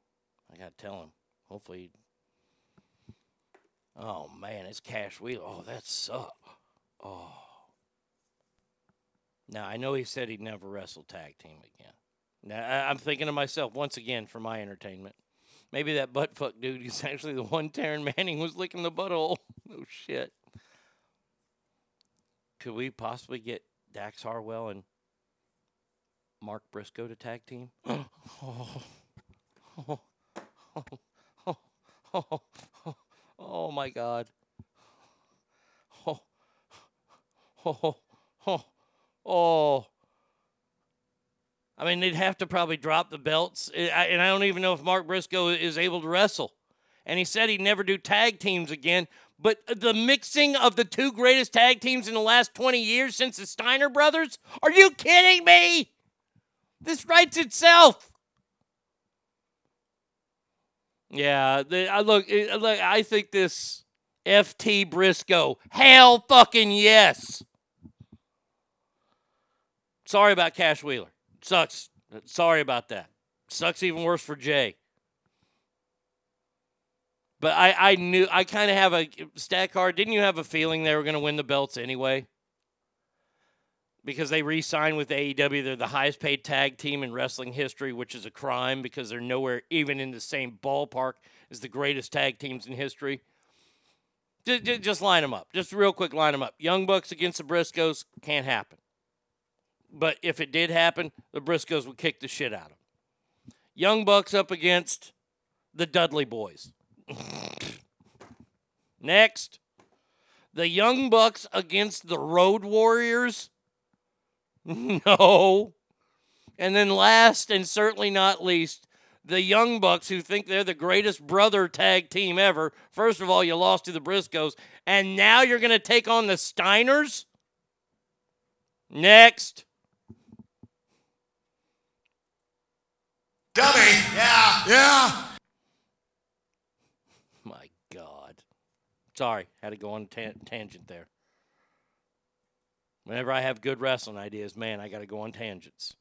I got to tell him. Hopefully. Oh, man. It's Cash Wheeler. Oh, that sucks. Oh. Now, I know he said he'd never wrestle tag team again. Now, I'm thinking to myself, once again, for my entertainment, maybe that butt fuck dude is <laughs> actually the one Taryn Manning was licking the butthole. <laughs> No shit. Could we possibly get Dax Harwood and Mark Briscoe to tag team? <gasps> <laughs> Oh, oh, oh, oh, oh, oh, oh, oh, oh my God. Oh, oh, oh, oh. I mean, they'd have to probably drop the belts. And I don't even know if Mark Briscoe is able to wrestle. And he said he'd never do tag teams again. But the mixing of the two greatest tag teams in the last 20 years since the Steiner brothers? Are you kidding me? This writes itself. Yeah, I look, look, I think this FT Briscoe, hell fucking yes. Sorry about Cash Wheeler. Sucks. Sorry about that. Sucks even worse for Jay. But I, I knew I kind of have a stat card. Didn't you have a feeling they were going to win the belts anyway? Because they re-signed with AEW, they're the highest paid tag team in wrestling history, which is a crime because they're nowhere even in the same ballpark as the greatest tag teams in history. Just, just line them up. Just real quick, line them up. Young Bucks against the Briscoes can't happen. But if it did happen, the Briscoes would kick the shit out of them. Young Bucks up against the Dudley Boys. <laughs> Next, the Young Bucks against the Road Warriors. <laughs> No. And then last and certainly not least, the Young Bucks who think they're the greatest brother tag team ever. First of all, you lost to the Briscoes, and now you're going to take on the Steiners? Next. Dummy. Yeah. Yeah. My God. Sorry, had to go on a tan- tangent there. Whenever I have good wrestling ideas, man, I got to go on tangents.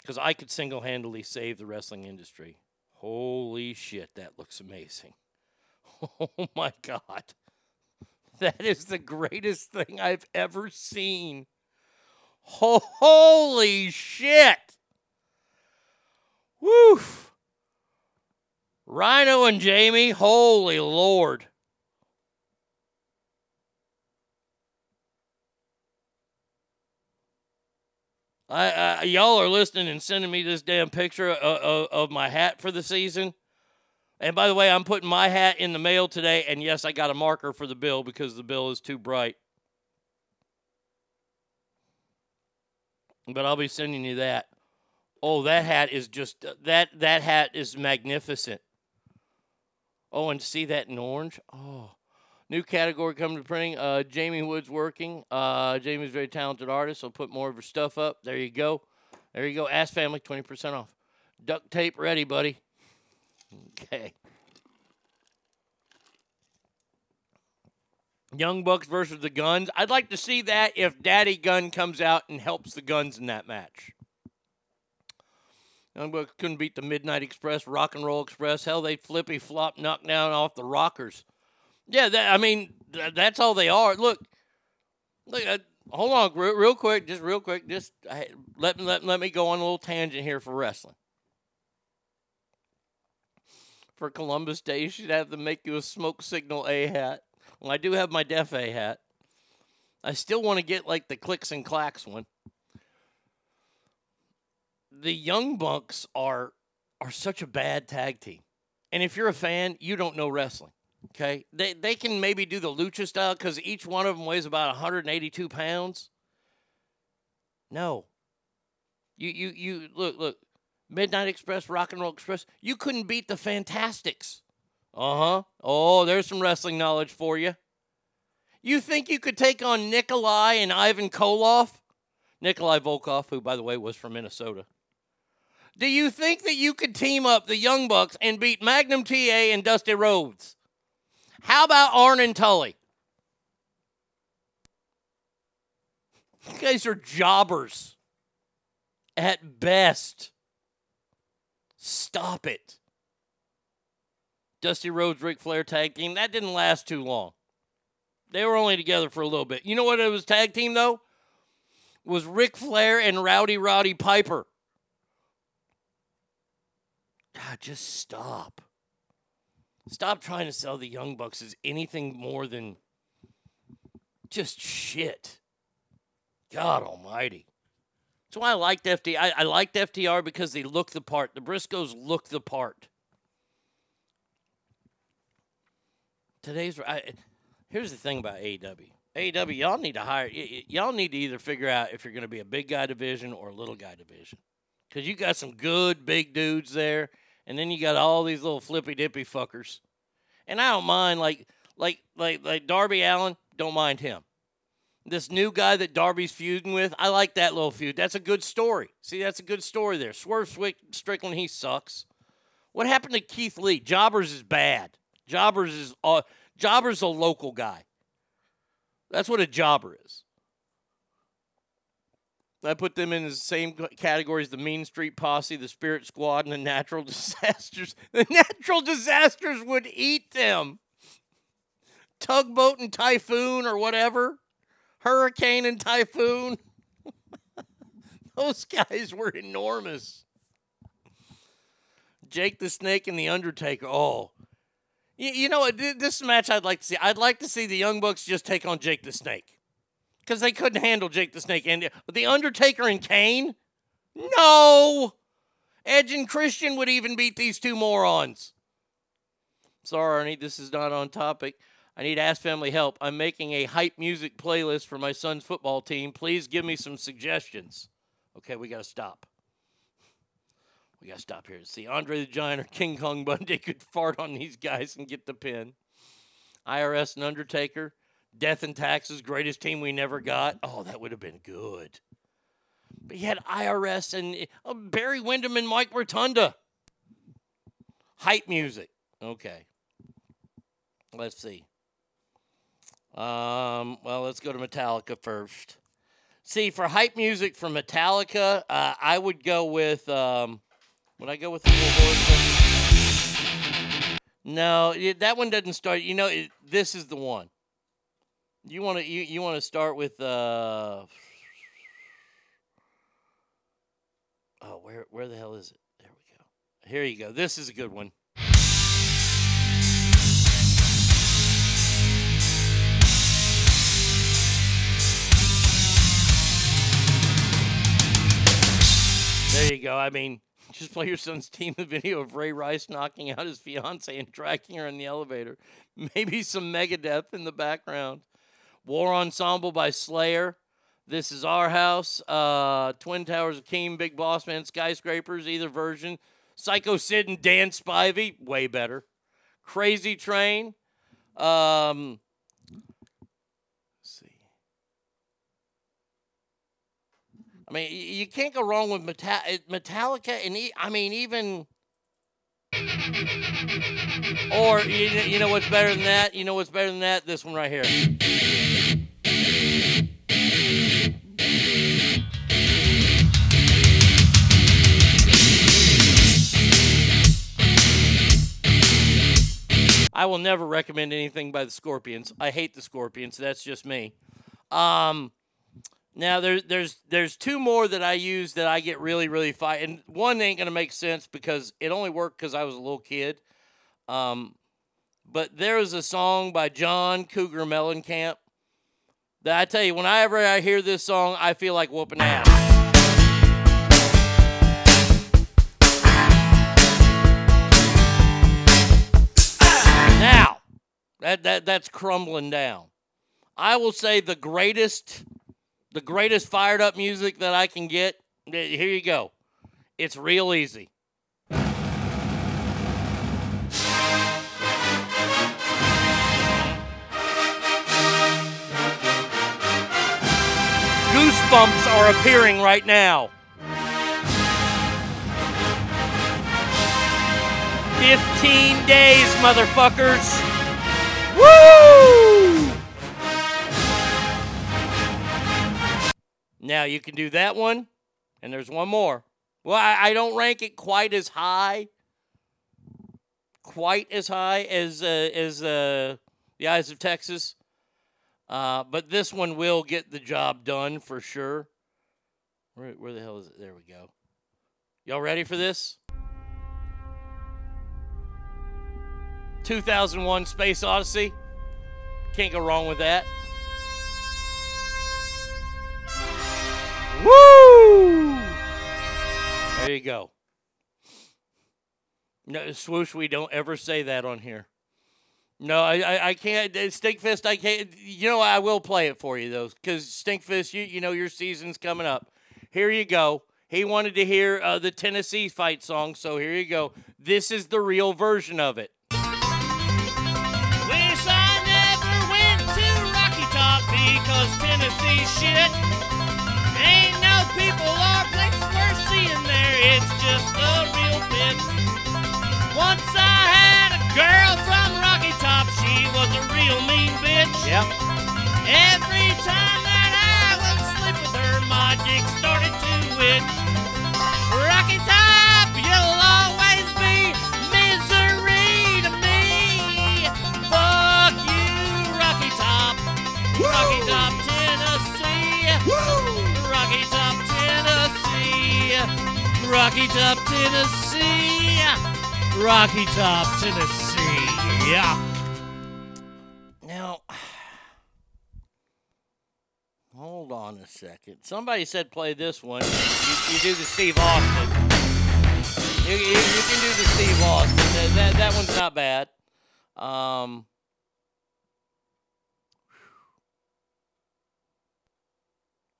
Because I could single handedly save the wrestling industry. Holy shit, that looks amazing. <laughs> Oh my God. That is the greatest thing I've ever seen. Holy shit. Woof. Rhino and Jamie, holy Lord. I, I y'all are listening and sending me this damn picture of, of, of my hat for the season. And by the way, I'm putting my hat in the mail today. And yes, I got a marker for the bill because the bill is too bright. But I'll be sending you that. Oh, that hat is just that that hat is magnificent. Oh, and see that in orange? Oh. New category coming to printing. Uh, Jamie Wood's working. Uh, Jamie's a very talented artist. So put more of her stuff up. There you go. There you go. Ask Family, 20% off. Duct tape ready, buddy. Okay. Young Bucks versus the Gunns. I'd like to see that if Daddy Gunn comes out and helps the Gunns in that match. Couldn't beat the Midnight Express, Rock and Roll Express. Hell, they flippy flop, knock down off the Rockers. Yeah, that, I mean th- that's all they are. Look, look. Uh, hold on, real, real, quick, just real quick. Just uh, let me let, let me go on a little tangent here for wrestling. For Columbus Day, you should have them make you a smoke signal A hat. Well, I do have my Def A hat. I still want to get like the clicks and clacks one. The Young Bucks are are such a bad tag team. And if you're a fan, you don't know wrestling. Okay, they they can maybe do the lucha style because each one of them weighs about 182 pounds. No. You you you look look, Midnight Express, Rock and Roll Express. You couldn't beat the Fantastics. Uh huh. Oh, there's some wrestling knowledge for you. You think you could take on Nikolai and Ivan Koloff? Nikolai Volkoff, who by the way was from Minnesota. Do you think that you could team up the Young Bucks and beat Magnum TA and Dusty Rhodes? How about Arn and Tully? You guys are jobbers at best. Stop it. Dusty Rhodes, Ric Flair tag team. That didn't last too long. They were only together for a little bit. You know what it was tag team though? Was Ric Flair and Rowdy Roddy Piper. God, just stop. Stop trying to sell the Young Bucks as anything more than just shit. God Almighty. That's why I liked FTR. I, I liked FTR because they look the part. The Briscoes look the part. Today's I, here's the thing about AEW. AEW, y'all need to hire. y- y- Y'all need to either figure out if you're going to be a big guy division or a little guy division, because you got some good big dudes there, and then you got all these little flippy dippy fuckers. And I don't mind like like like like Darby Allin. Don't mind him. This new guy that Darby's feuding with, I like that little feud. That's a good story. See, that's a good story there. Swerve Strickland, he sucks. What happened to Keith Lee? Jobbers is bad. Jobbers is uh, Jobbers a local guy. That's what a jobber is. I put them in the same c- category as the Mean Street Posse, the Spirit Squad, and the Natural <laughs> Disasters. The Natural Disasters would eat them. Tugboat and Typhoon or whatever. Hurricane and Typhoon. <laughs> Those guys were enormous. Jake the Snake and the Undertaker. Oh, you, you know what? This match I'd like to see. I'd like to see the Young Bucks just take on Jake the Snake because they couldn't handle Jake the Snake and the Undertaker and Kane. No, Edge and Christian would even beat these two morons. Sorry, Arnie, this is not on topic. I need Ask Family help. I'm making a hype music playlist for my son's football team. Please give me some suggestions. Okay, we got to stop. We got to stop here. See, Andre the Giant or King Kong Bundy <laughs> could fart on these guys and get the pin. IRS and Undertaker. Death and Taxes, greatest team we never got. Oh, that would have been good. But you had IRS and uh, Barry Windham and Mike Rotunda. Hype music. Okay. Let's see. Um, well, let's go to Metallica first. See, for hype music from Metallica, uh, I would go with. Um, would I go with the? No, it, that one doesn't start. You know, it, this is the one. You want to you, you want to start with. Uh, oh, where where the hell is it? There we go. Here you go. This is a good one. There you go. I mean, just play your son's team the video of Ray Rice knocking out his fiance and dragging her in the elevator. Maybe some Megadeth in the background. War Ensemble by Slayer. This is Our House. Uh, Twin Towers Akeem, Big Boss Man, Skyscrapers, either version. Psycho Sid and Dan Spivey, way better. Crazy Train. Um, see. I mean, you can't go wrong with Meta- Metallica, and I mean, even. Or you know what's better than that? You know what's better than that? This one right here. I will never recommend anything by the Scorpions. I hate the Scorpions. That's just me. Um, now there's there's there's two more that I use that I get really really fight, and one ain't gonna make sense because it only worked because I was a little kid. Um, but there is a song by John Cougar Mellencamp that I tell you, whenever I hear this song, I feel like whooping ass. That, that that's crumbling down. I will say the greatest the greatest fired up music that I can get. Eh, here you go. It's real easy. Goosebumps are appearing right now. 15 days, motherfuckers. Woo! Now you can do that one, and there's one more. Well, I, I don't rank it quite as high, quite as high as uh, as uh, the Eyes of Texas, uh, but this one will get the job done for sure. Where, where the hell is it? There we go. Y'all ready for this? 2001 Space Odyssey. Can't go wrong with that. Woo! There you go. No, swoosh, we don't ever say that on here. No, I, I, I can't. Stinkfist, I can't. You know, I will play it for you, though, because Stinkfist, you, you know, your season's coming up. Here you go. He wanted to hear uh, the Tennessee fight song, so here you go. This is the real version of it. Because Tennessee shit. Ain't no people or places worth seeing there. It's just a real pit. Once I had a girl from Rocky Top. She was a real mean bitch. Yep. Every time that I would sleep with her, my dick started to itch. Rocky Top, you'll always be misery to me. Fuck you, Rocky Top. Rocky Top, Rocky Top, Tennessee. Rocky Top, Tennessee. Now, <sighs> hold on a second. Somebody said play this one. You, you do the Steve Austin. You, you, you can do the Steve Austin. That, that, that one's not bad. Um,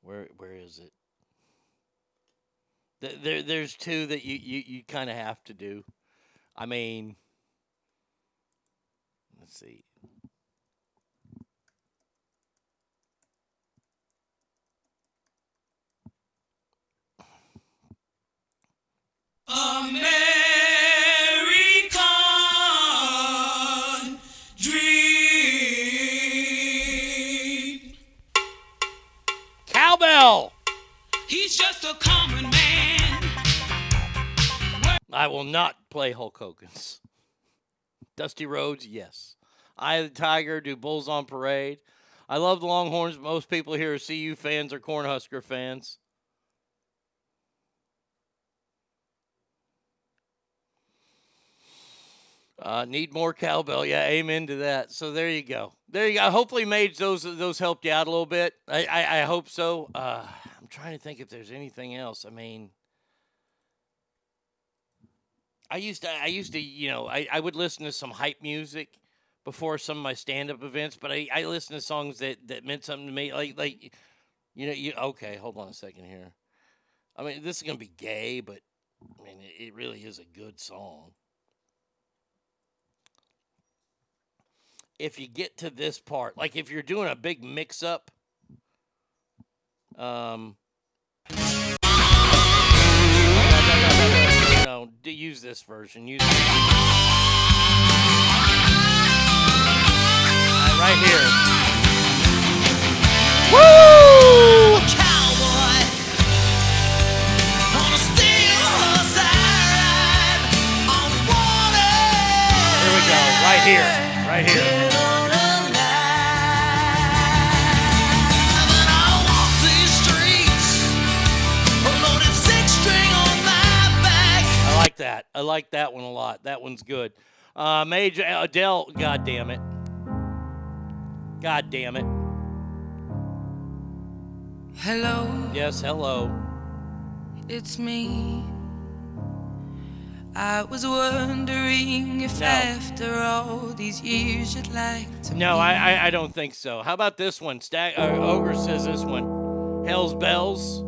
where where is it? Th- There, there's two that you, you, you kind of have to do. I mean, let's see. American dream. Cowbell! He's just a common. I will not play Hulk Hogan's. <laughs> Dusty Rhodes, yes. I, the Tiger, do Bulls on Parade. I love the Longhorns. Most people here are CU fans or Cornhusker fans. Uh, need more cowbell. Yeah, amen to that. So there you go. There you go. Hopefully, Mage, those those helped you out a little bit. I I, I hope so. Uh, I'm trying to think if there's anything else. I mean, I used to I used to you know I, I would listen to some hype music before some of my stand up events, but I, I listen to songs that, that meant something to me. Like like you know you okay, hold on a second here. I mean this is gonna be gay, but I mean it, it really is a good song. If you get to this part, like if you're doing a big mix up, um no, use this version. Use Alright, right here. Woo! Cowboy on a steel horse I ride on water. Here we go. Right here. Right here. That. I like that one a lot. That one's good. Uh, Major Adele, God damn it. God damn it. Hello, Yes, hello. it's me. I was wondering if No. after all these years you'd like to No, I, I I don't think so. How about this one? Stag, uh, Ogre says this one. Hell's Bells.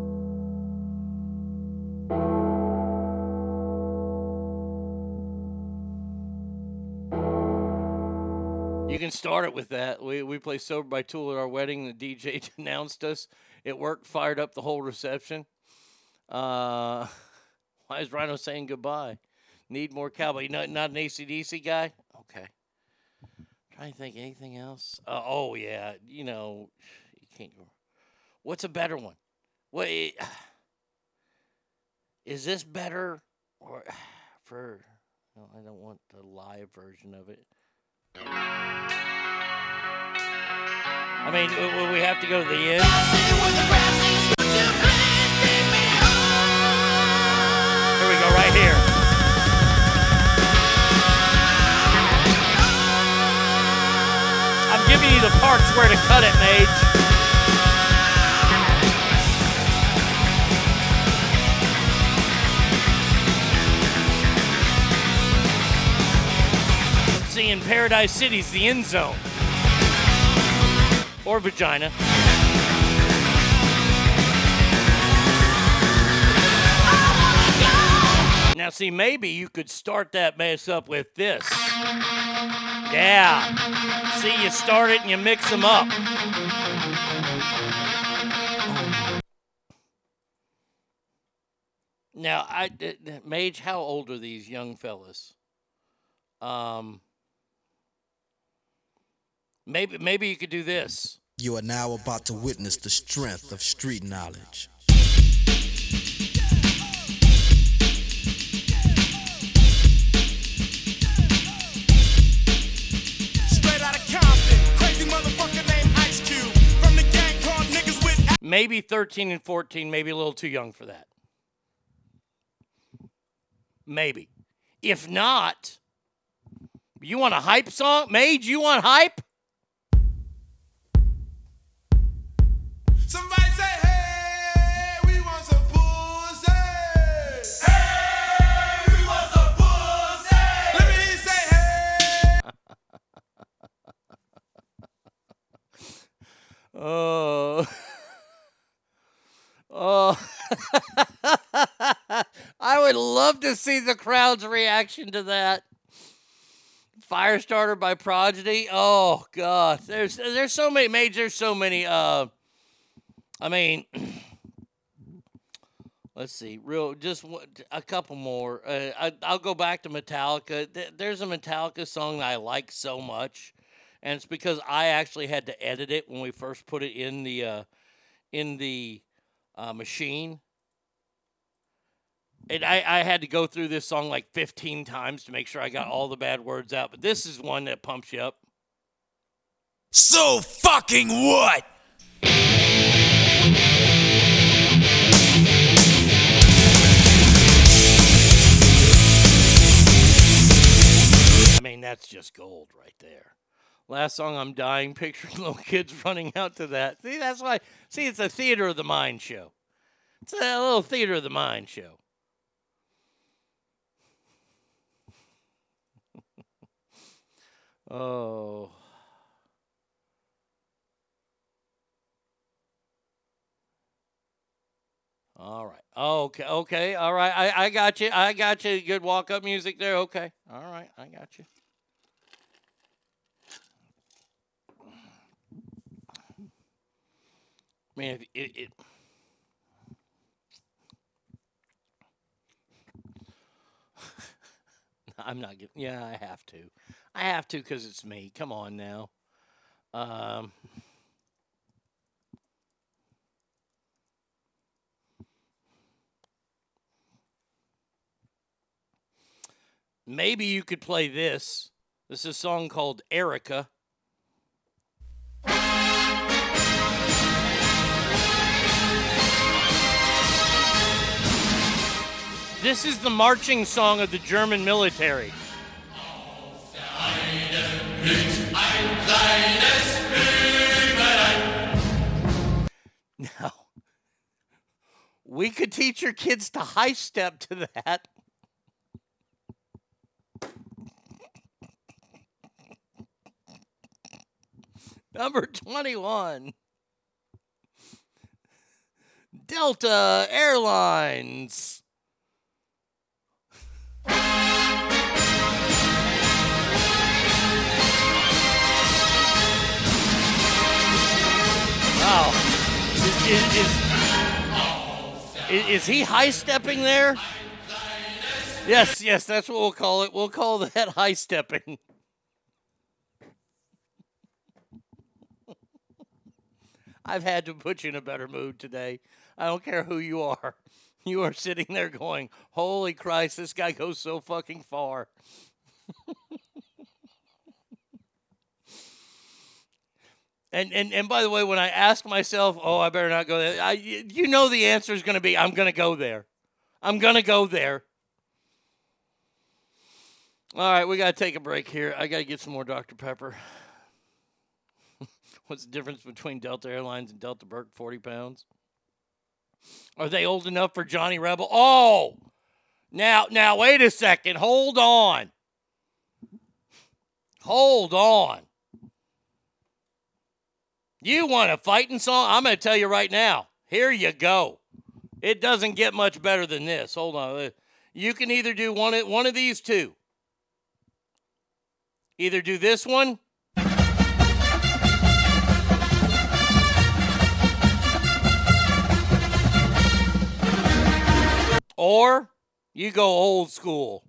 You can start it with that. We we play Sober by Tool at our wedding. The DJ announced <laughs> us. It worked, fired up the whole reception. Uh, <laughs> why is Rhino saying goodbye? Need more cowboy. Not not an ACDC guy? Okay. Trying to think anything else. Uh, oh yeah, you know, <sighs> you can't go. What's a better one? Wait, <sighs> is this better or <sighs> for? No, I don't want the live version of it. I mean, w- w- we have to go to the end. Here we go, right here. I'm giving you the parts where to cut it, Mage. In Paradise City's the end zone. Or vagina. Now, see, maybe you could start that mess up with this. Yeah. See, you start it and you mix them up. Now, I, Mage, how old are these young fellas? Um, maybe, maybe you could do this. You are now about to witness the strength of street knowledge. Straight out of Compton, crazy motherfucker named Ice Cube. From the gang called niggas with Maybe 13 and 14, maybe a little too young for that. Maybe. If not, you want a hype song? Mage, you want hype? Oh. <laughs> Oh. <laughs> I would love to see the crowd's reaction to that. Firestarter by Prodigy. Oh god, there's there's so many major. There's so many. Uh, I mean, let's see. Real, just a couple more. Uh, I, I'll go back to Metallica. There's a Metallica song that I like so much, and it's because I actually had to edit it when we first put it in the uh, in the uh, machine. And I, I had to go through this song like 15 times to make sure I got all the bad words out. But this is one that pumps you up. So fucking what? Mean, that's just gold right there. Last song, I'm dying, <laughs> picturing little kids running out to that. See, that's why. See, it's a theater of the mind show. It's a little theater of the mind show. <laughs> oh. All right. Okay. Okay. All right. I, I got you. I got you. Good walk up music there. Okay. All right. I got you. Man, if it, it <laughs> I'm not giving. Yeah, I have to. I have to because it's me. Come on now. Um, maybe you could play this. This is a song called Erika. This is the marching song of the German military. Now, we could teach your kids to high step to that. Number 21. Delta Airlines. Wow. Is, is, is, is, he high stepping there? Yes, yes, that's what we'll call it. We'll call that <laughs> high stepping. I've had to put you in a better mood today. I don't care who you are. <laughs> You are sitting there going, Holy Christ, this guy goes so fucking far. <laughs> and, and and by the way, when I ask myself, oh, I better not go there, I, you know the answer is going to be, I'm going to go there. I'm going to go there. All right, we got to take a break here. I got to get some more Dr. Pepper. <laughs> What's the difference between Delta Airlines and Delta Burke? 40 pounds? Are they old enough for Johnny Rebel? Oh, now, now, wait a second. Hold on. Hold on. You want a fighting song? I'm going to tell you right now. Here you go. It doesn't get much better than this. Hold on. Uh, you can either do one of, one of these two. Either do this one or you go old school.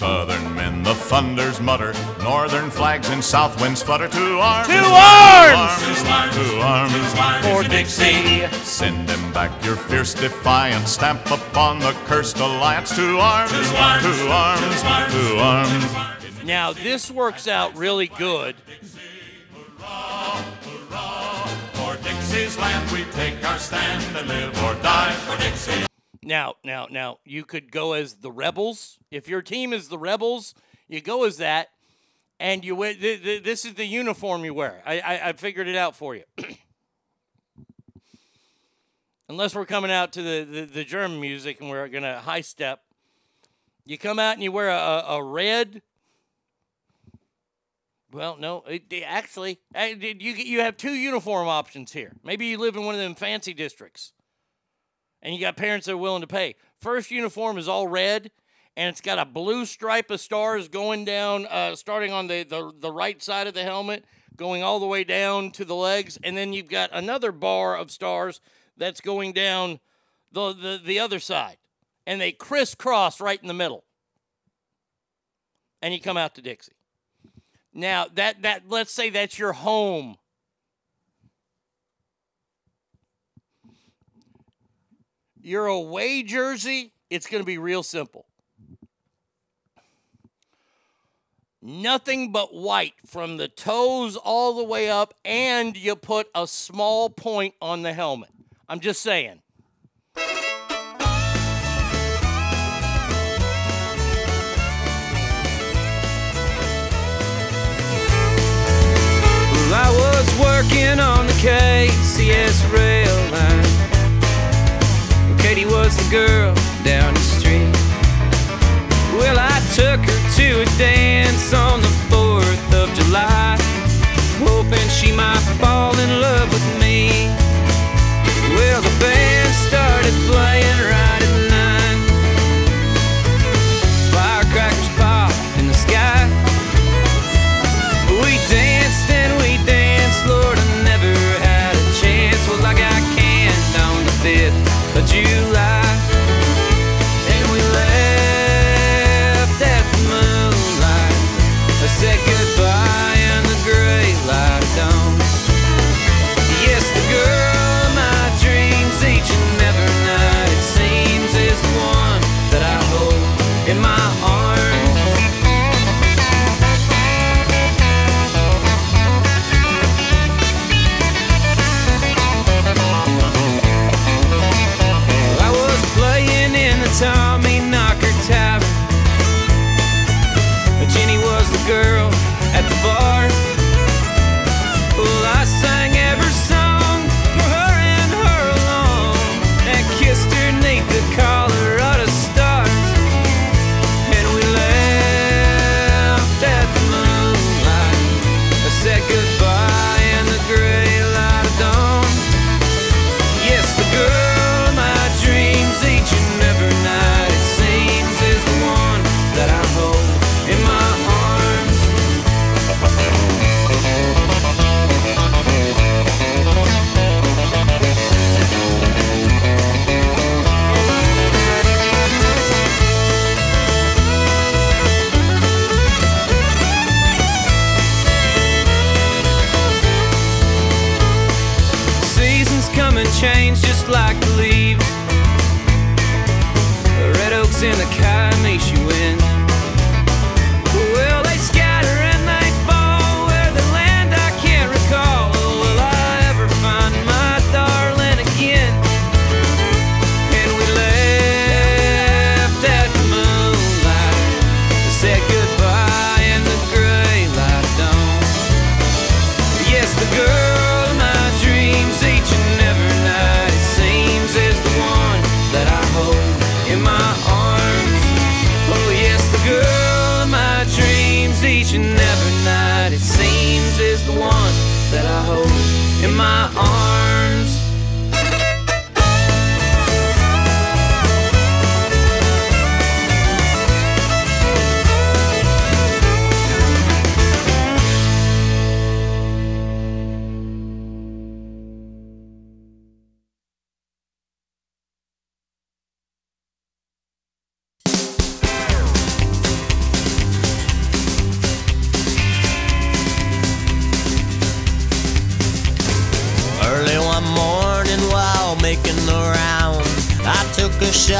Southern men, the thunders mutter. Northern flags and south winds flutter. To arms! To arms! To arms! For Dixie! Send them back your fierce defiance. Stamp upon the cursed alliance. To arms! To arms! To arms! Now, this works out really good. For Dixie's land we take our stand and live or die for Dixie. Now, now, now, you could go as the Rebels. If your team is the Rebels, you go as that, and you wear. Th- th- this is the uniform you wear. I, I, I figured it out for you. <clears throat> Unless we're coming out to the, the, the German music and we're gonna high step, you come out and you wear a, a red Well, no, it, actually, you you have two uniform options here. Maybe you live in one of them fancy districts, and you got parents that are willing to pay. First uniform is all red, and it's got a blue stripe of stars going down, uh, starting on the, the the right side of the helmet, going all the way down to the legs, and then you've got another bar of stars that's going down the the, the other side, and they crisscross right in the middle, and you come out to Dixie. Now that that let's say that's your home. Your away jersey, it's going to be real simple. Nothing but white from the toes all the way up, and you put a small point on the helmet. I'm just saying. Well, I was working on the KCS rail line. Katie was the girl down the street. Well, I took her to a dance on the 4th of July, hoping she might fall in love with me. Well, the band started playing right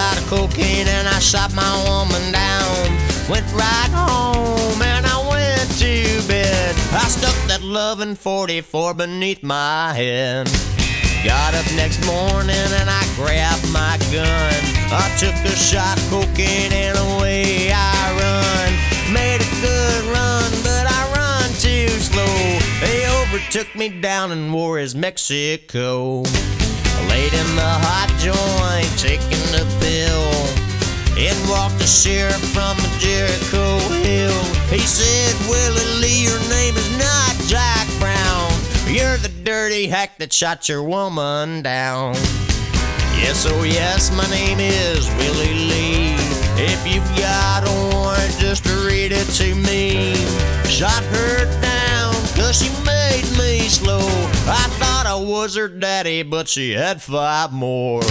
shot of cocaine and I shot my woman down. Went right home and I went to bed. I stuck that loving 44 beneath my head. Got up next morning and I grabbed my gun. I took a shot of cocaine and away I run. Made a good run, but I run too slow. They overtook me down in Juarez, Mexico. Laid in the hot joint, taking the pill. In walked the sheriff from Jericho Hill. He said, Willie Lee, your name is not Jack Brown. You're the dirty hack that shot your woman down. Yes, oh yes, my name is Willie Lee. If you've got a warrant, just read it to me. Shot her down, she made me slow. I thought I was her daddy, but she had five more.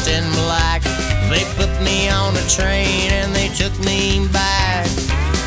Dressed in black. They put me on a train and they took me back.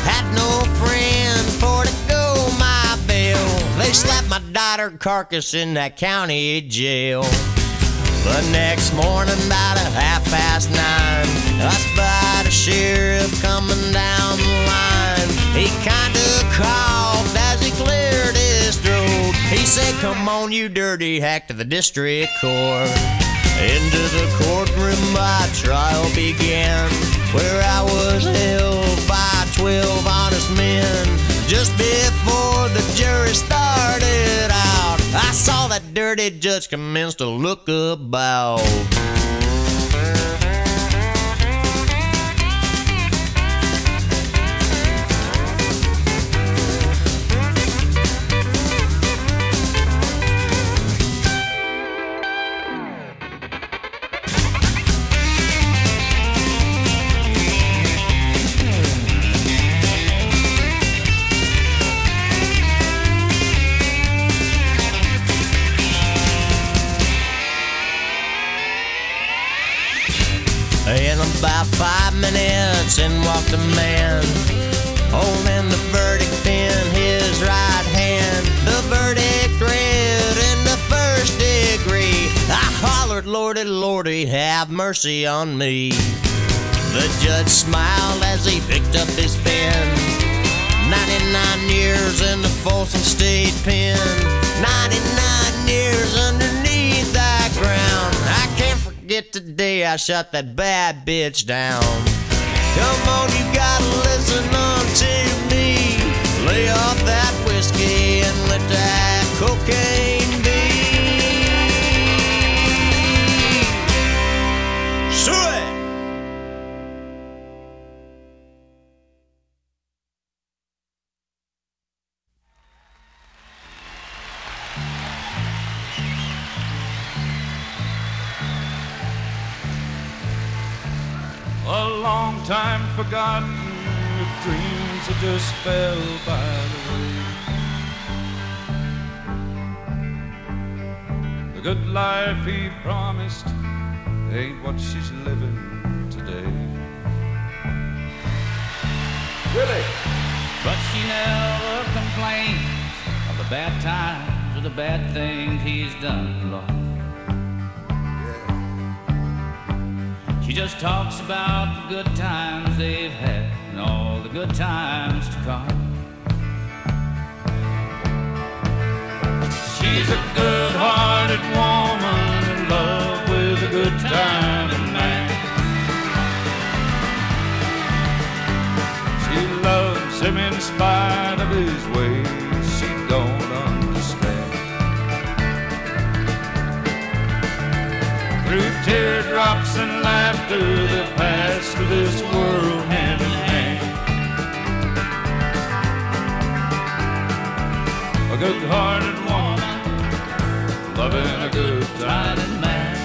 Had no friend for to go my bill. They slapped my daughter carcass in that county jail. The next morning, about a half past nine, I spied a sheriff coming down the line. He kinda coughed as he cleared his throat. He said, Come on, you dirty hack, to the district court. Into the courtroom, my trial began, where I was held by twelve honest men. Just before the jury started out, I saw that dirty judge commence to look about. In walked a man, holding the verdict pen, his right hand. The verdict read in the first degree. I hollered, Lordy, Lordy, have mercy on me. The judge smiled as he picked up his pen. 99 years in the Folsom State Pen. 99 years underneath that ground. I can't forget the day I shot that bad bitch down. Come on, you gotta listen on to me. Lay off that whiskey and let that cocaine time forgotten, dreams that just fell by the way. The good life he promised ain't what she's living today. Really? But she never complains of the bad times or the bad things he's done, Lord. She just talks about the good times they've had and all the good times to come. She's a good-hearted woman in love with a good time man. She loves him in spite of his ways. Teardrops and laughter, they pass through this world hand in hand. A good-hearted woman loving a good time man.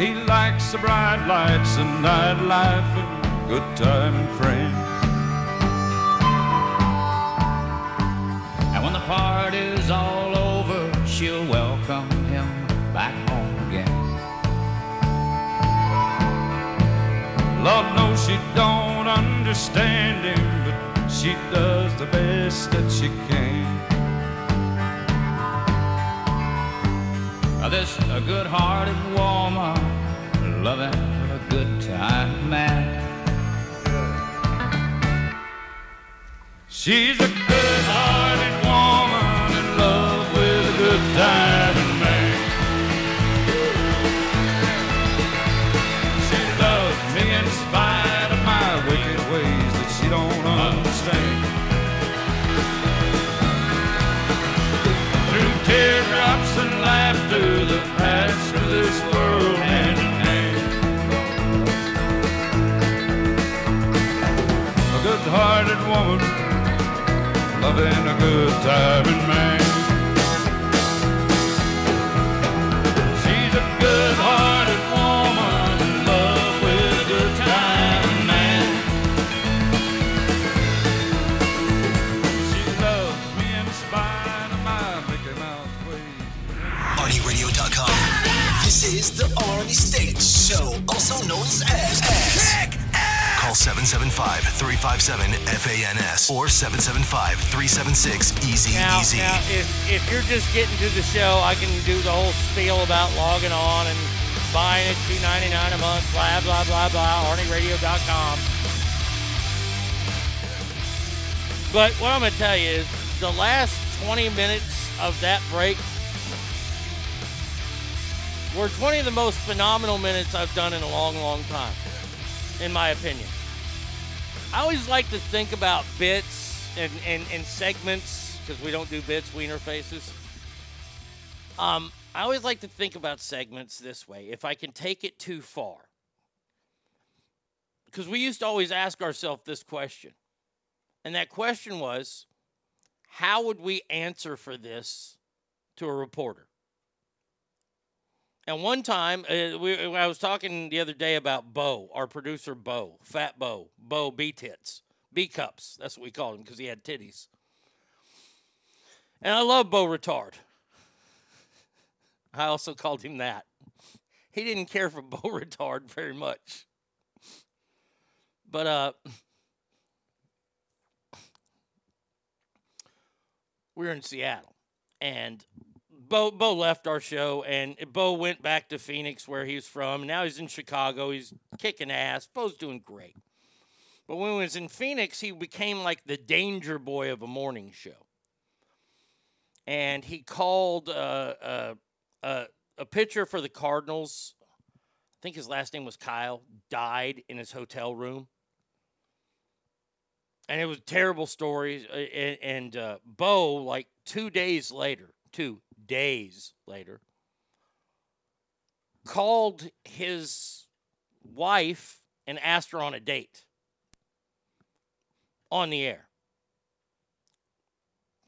He likes the bright lights and nightlife and good time friends. Lord knows she don't understand him, but she does the best that she can. Now this a good-hearted woman loving a good time man. She's a good-hearted woman in love with a good time woman loving a good man. A good-hearted woman in love with a good timing man. She loves me in. ArnieRadio.com. This is the Arnie State Show, also known as Ass. Call 775 357 FANS or 775 376 Easy Now, Easy. now if, if you're just getting to the show, I can do the whole spiel about logging on and buying it two ninety nine a month, blah blah blah blah. ArnieRadio.com. But what I'm gonna tell you is the last 20 minutes of that break were 20 of the most phenomenal minutes I've done in a long, long time, in my opinion. I always like to think about bits and, and, and segments because we don't do bits, wiener faces. Um, I always like to think about segments this way if I can take it too far. Because we used to always ask ourselves this question. And that question was how would we answer for this to a reporter? And one time, uh, we, I was talking the other day about Bo, our producer Bo, Fat Bo, Bo B tits, B cups. That's what we called him because he had titties. And I love Bo Retard. I also called him that. He didn't care for <laughs> Bo Retard very much. But uh, we were in Seattle, and Bo Bo left our show, and Bo went back to Phoenix, where he's from. Now he's in Chicago. He's kicking ass. Bo's doing great. But when he was in Phoenix, he became like the danger boy of a morning show. And he called uh, uh, uh, a pitcher for the Cardinals. I think his last name was Kile. Died in his hotel room and it was a terrible story. uh, And, and uh, Bo, like two days later, two days later, called his wife and asked her on a date on the air.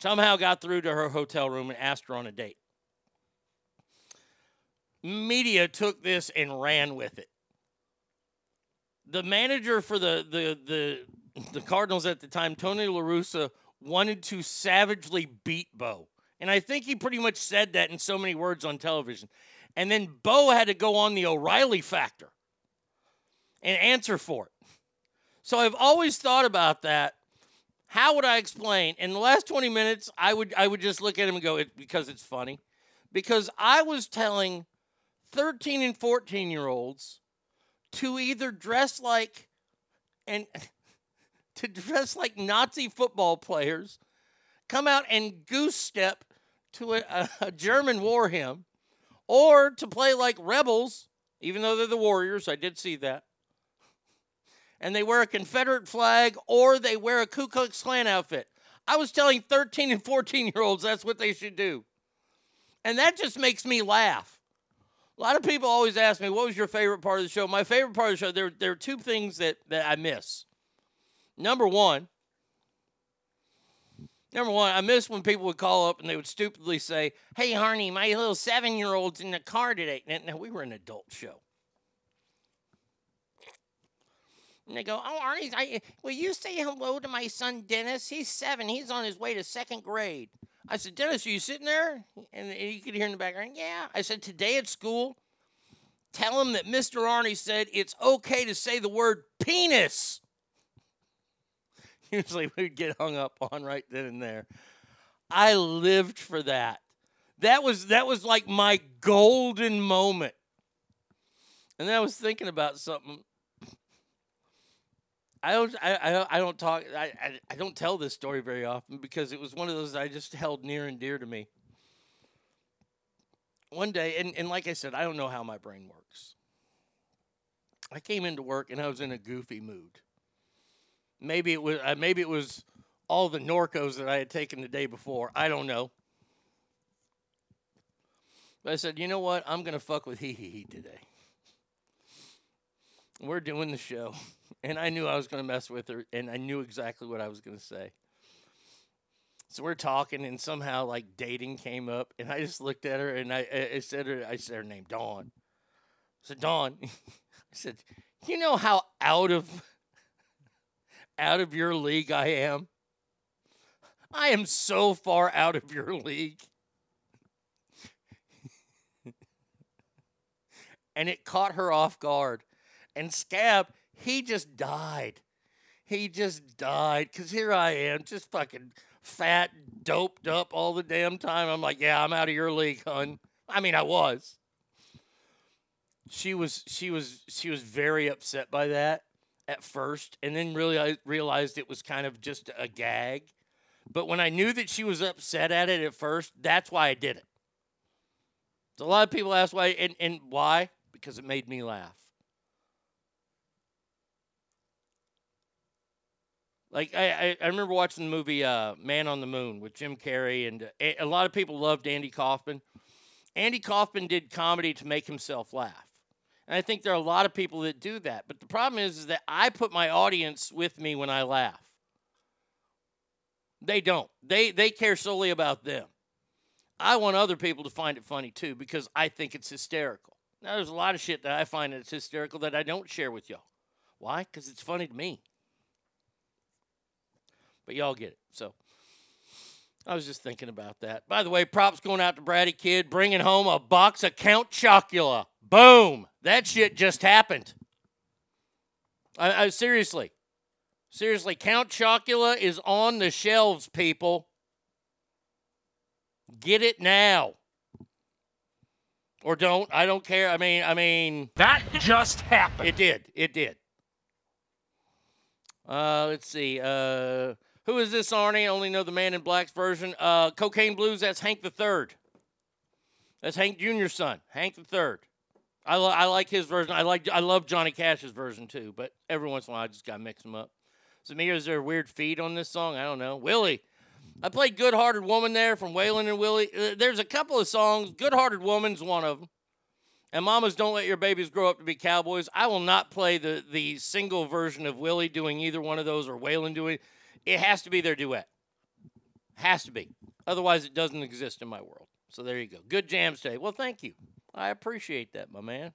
Somehow got through to her hotel room and asked her on a date. Media took this and ran with it. The manager for the the the the Cardinals at the time, Tony La Russa, wanted to savagely beat Bo. And I think he pretty much said that in so many words on television. And then Bo had to go on the O'Reilly factor and answer for it. So I've always thought about that. How would I explain? In the last 20 minutes, I would I would just look at him and go, it, because it's funny. Because I was telling 13 and 14 year olds to either dress like and <laughs> to dress like Nazi football players, come out and goose step to a, a, German war hymn, or to play like rebels, even though they're the Warriors. I did see that. And they wear a Confederate flag or they wear a Ku Klux Klan outfit. I was telling 13 and 14 year olds that's what they should do. And that just makes me laugh. A lot of people always ask me, what was your favorite part of the show? My favorite part of the show, there, there are two things that, that I miss. Number one, number one, I miss when people would call up and they would stupidly say, Hey, Harney, my little seven year old's in the car today. Now, now, we were an adult show. And they go, Oh, Arnie, I, will you say hello to my son Dennis? He's seven. He's on his way to second grade. I said, Dennis, are you sitting there? And you could hear in the background, Yeah. I said, Today at school, tell him that Mr. Arnie said it's okay to say the word penis. <laughs> Usually we'd get hung up on right then and there. I lived for that. That was that was like my golden moment. And I was thinking about something. I don't I, I, I don't talk I, I I don't tell this story very often because it was one of those I just held near and dear to me. One day, and, and like I said, I don't know how my brain works. I came into work and I was in a goofy mood. Maybe it was uh, maybe it was all the Norcos that I had taken the day before. I don't know. But I said, you know what? I'm gonna fuck with hee hee hee today. We're doing the show, <laughs> and I knew I was gonna mess with her, and I knew exactly what I was gonna say. So we're talking, and somehow like dating came up, and I just looked at her, and I, I said her, I said her name, Dawn. I said, Dawn. <laughs> I said, you know how out of out of your league I am. I am so far out of your league. and it caught her off guard. And Scab, he just died. He just died because here I am, just fucking fat, doped up all the damn time. I'm like, yeah, I'm out of your league, hun. I mean, I was. She was, she was, she was very upset by that at first, and then really I realized it was kind of just a gag. But when I knew that she was upset at it at first, that's why I did it. So a lot of people ask why, and, and why? Because it made me laugh. Like I, I, remember watching the movie uh, Man on the Moon with Jim Carrey, and uh, a lot of people loved Andy Kaufman. Andy Kaufman did comedy to make himself laugh. And I think there are a lot of people that do that. But the problem is, is that I put my audience with me when I laugh. They don't. They they care solely about them. I want other people to find it funny too because I think it's hysterical. Now there's a lot of shit that I find that's hysterical that I don't share with y'all. Why? Because it's funny to me. But y'all get it. So I was just thinking about that. By the way, props going out to Bratty Kid bringing home a box of Count Chocula. Boom! That shit just happened. I, I seriously, seriously, Count Chocula is on the shelves, people. Get it now, or don't. I don't care. I mean, I mean, that just happened. It did. It did. Uh, let's see. Uh, who is this, Arnie? I only know the Man in Black's version. Uh, Cocaine Blues. That's Hank the Third. That's Hank Jr.'s son, Hank the Third. I, I like his version. I like I love Johnny Cash's version too, but every once in a while I just gotta mix them up. So me, is there a weird feed on this song? I don't know. Willie, I played "Good Hearted Woman" there from Waylon and Willie. Uh, there's a couple of songs. "Good Hearted Woman's one of them. And "Mamas Don't Let Your Babies Grow Up to Be Cowboys." I will not play the the single version of Willie doing either one of those or Waylon doing. It has to be their duet. Has to be. Otherwise, it doesn't exist in my world. So there you go. Good jams today. Well, thank you. I appreciate that, my man.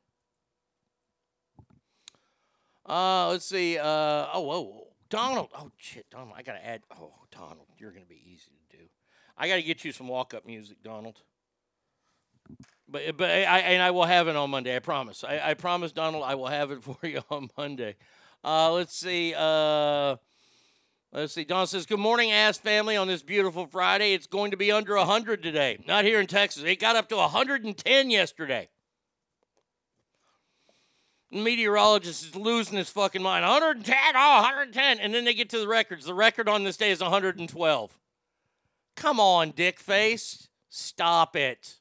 Uh, let's see. Uh, oh, whoa, Donald. Oh, shit, Donald. I gotta add. Oh, Donald, you're gonna be easy to do. I gotta get you some walk-up music, Donald. But but I and I will have it on Monday. I promise. I, I promise, Donald. I will have it <laughs> for you on Monday. Uh, let's see. Uh, let's see. Don says, "Good morning, ass family. On this beautiful Friday, it's going to be under hundred today. Not here in Texas. It got up to 110 yesterday." meteorologist is losing his fucking mind. 110, oh, 110. And then they get to the records. The record on this day is 112. Come on, dick face. Stop it.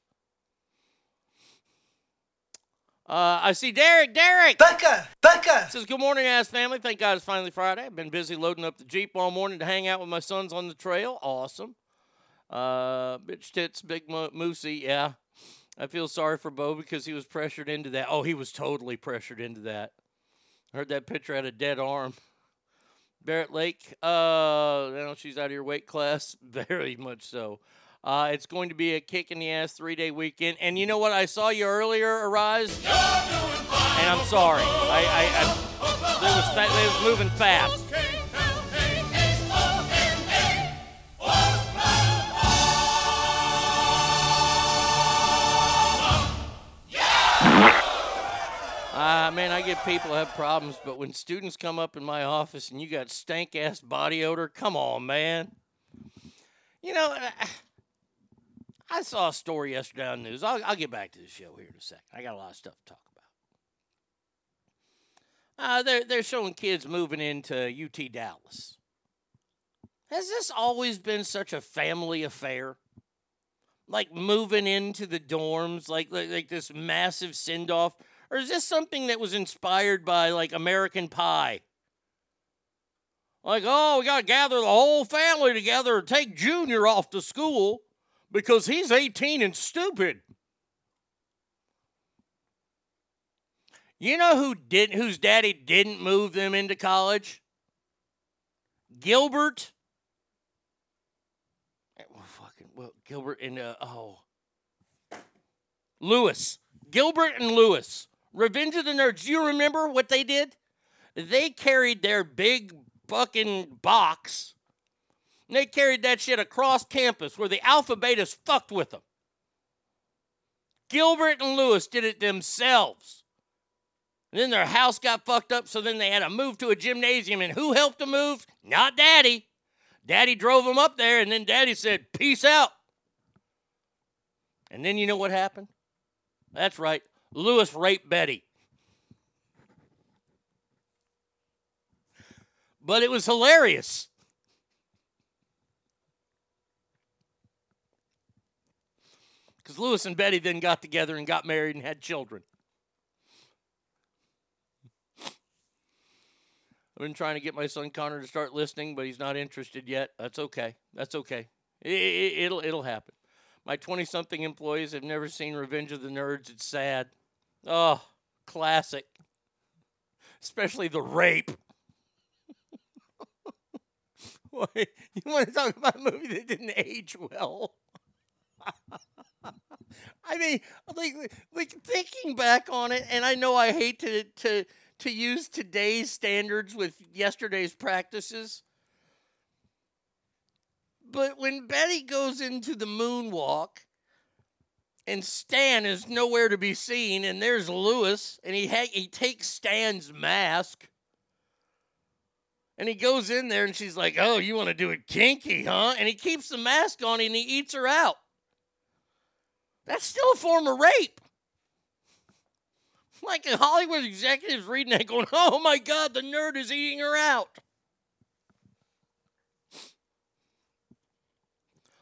Uh, I see Derek. Derek! Becca! Becca! Says, Good morning, ass family. Thank God it's finally Friday. I've been busy loading up the Jeep all morning to hang out with my sons on the trail. Awesome. Uh, bitch tits, big mo- moosey. Yeah. I feel sorry for Bo because he was pressured into that. Oh, he was totally pressured into that. Heard that picture had a dead arm. Barrett Lake, uh, you know, she's out of your weight class. <laughs> Very much so. Uh, it's going to be a kick in the ass three day weekend. And you know what? I saw you earlier, Arise. And I'm sorry. I, I, I was, was moving fast. Uh, man, I get people have problems, but when students come up in my office and you got stank ass body odor, come on, man. You know, I- saw a story yesterday on the news. I'll, I'll get back to the show here in a second. I got a lot of stuff to talk about. Uh, they're, they're showing kids moving into UT Dallas. Has this always been such a family affair? Like moving into the dorms, like like, like this massive send off? Or is this something that was inspired by like American Pie? Like, oh, we got to gather the whole family together and take Junior off to school because he's 18 and stupid. You know who did whose daddy didn't move them into college? Gilbert. Well, fucking well, Gilbert and uh, oh, Lewis. Gilbert and Lewis. Revenge of the Nerds. Do you remember what they did? They carried their big fucking box. And they carried that shit across campus where the Alpha Betas fucked with them. Gilbert and Lewis did it themselves. And then their house got fucked up, so then they had to move to a gymnasium. And who helped them move? Not Daddy. Daddy drove them up there, and then Daddy said, Peace out. And then you know what happened? That's right. Lewis raped Betty. But it was hilarious. Because Lewis and Betty then got together and got married and had children. I've been trying to get my son Connor to start listening, but he's not interested yet. That's okay. That's okay. It, will it'll happen. My 20 something employees have never seen Revenge of the Nerds. It's sad. Oh, classic. Especially the rape. <laughs> Why, you want to talk about a movie that didn't age well? <laughs> I mean, like, like thinking back on it, and I know I hate to to to use today's standards with yesterday's practices. But when Betty goes into the moonwalk and Stan is nowhere to be seen, and there's Lewis, and he ha- he takes Stan's mask, and he goes in there, and she's like, "Oh, you want to do it kinky, huh?" And he keeps the mask on, and he eats her out. That's still a form of rape. Like a Hollywood executives reading that, going, "Oh my God, the nerd is eating her out."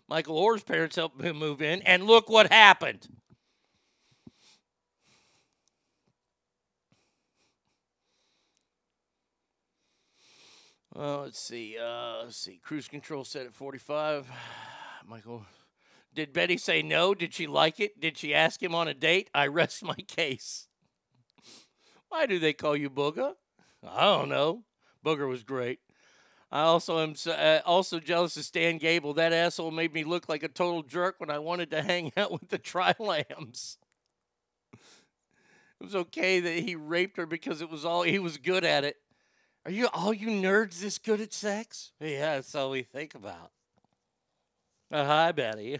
Michael Orr's parents helped him move in, and look what happened. Well, let's see. Uh, let's see. Cruise control set at 45. <sighs> Michael, did Betty say no? Did she like it? Did she ask him on a date? I rest my case. Why do they call you Booger? I don't know. Booger was great. I also am uh, also jealous of Stan Gable. That asshole made me look like a total jerk when I wanted to hang <laughs> out with the Tri Lambs. It was okay that he raped her because it was all he was good at it. Are you all you nerds this good at sex? Yeah, that's all we think about. Uh, hi, Betty.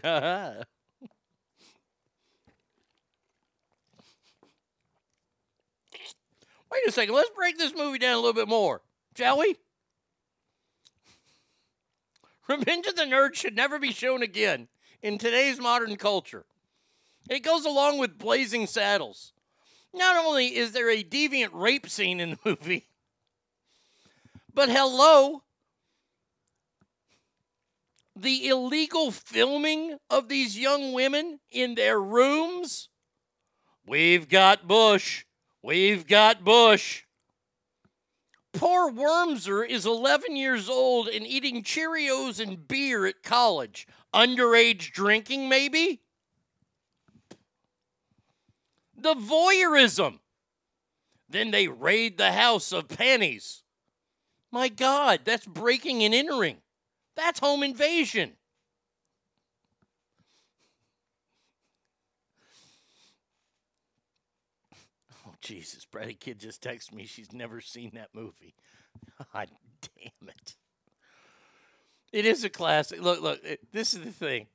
Wait a second. Let's break this movie down a little bit more, shall we? Revenge of the Nerds should never be shown again in today's modern culture. It goes along with Blazing Saddles. Not only is there a deviant rape scene in the <laughs> movie, but hello, the illegal filming of these young women in their rooms. We've got Bush. We've got Bush. Poor Wormser is 11 years old and eating Cheerios and beer at college. Underage drinking, maybe? The voyeurism. Then they raid the house of pennies. My God, that's breaking and entering. That's home invasion. Oh, Jesus. Brady Kid just texted me she's never seen that movie. <laughs> God damn it. It is a classic. Look, look, it- this is the thing.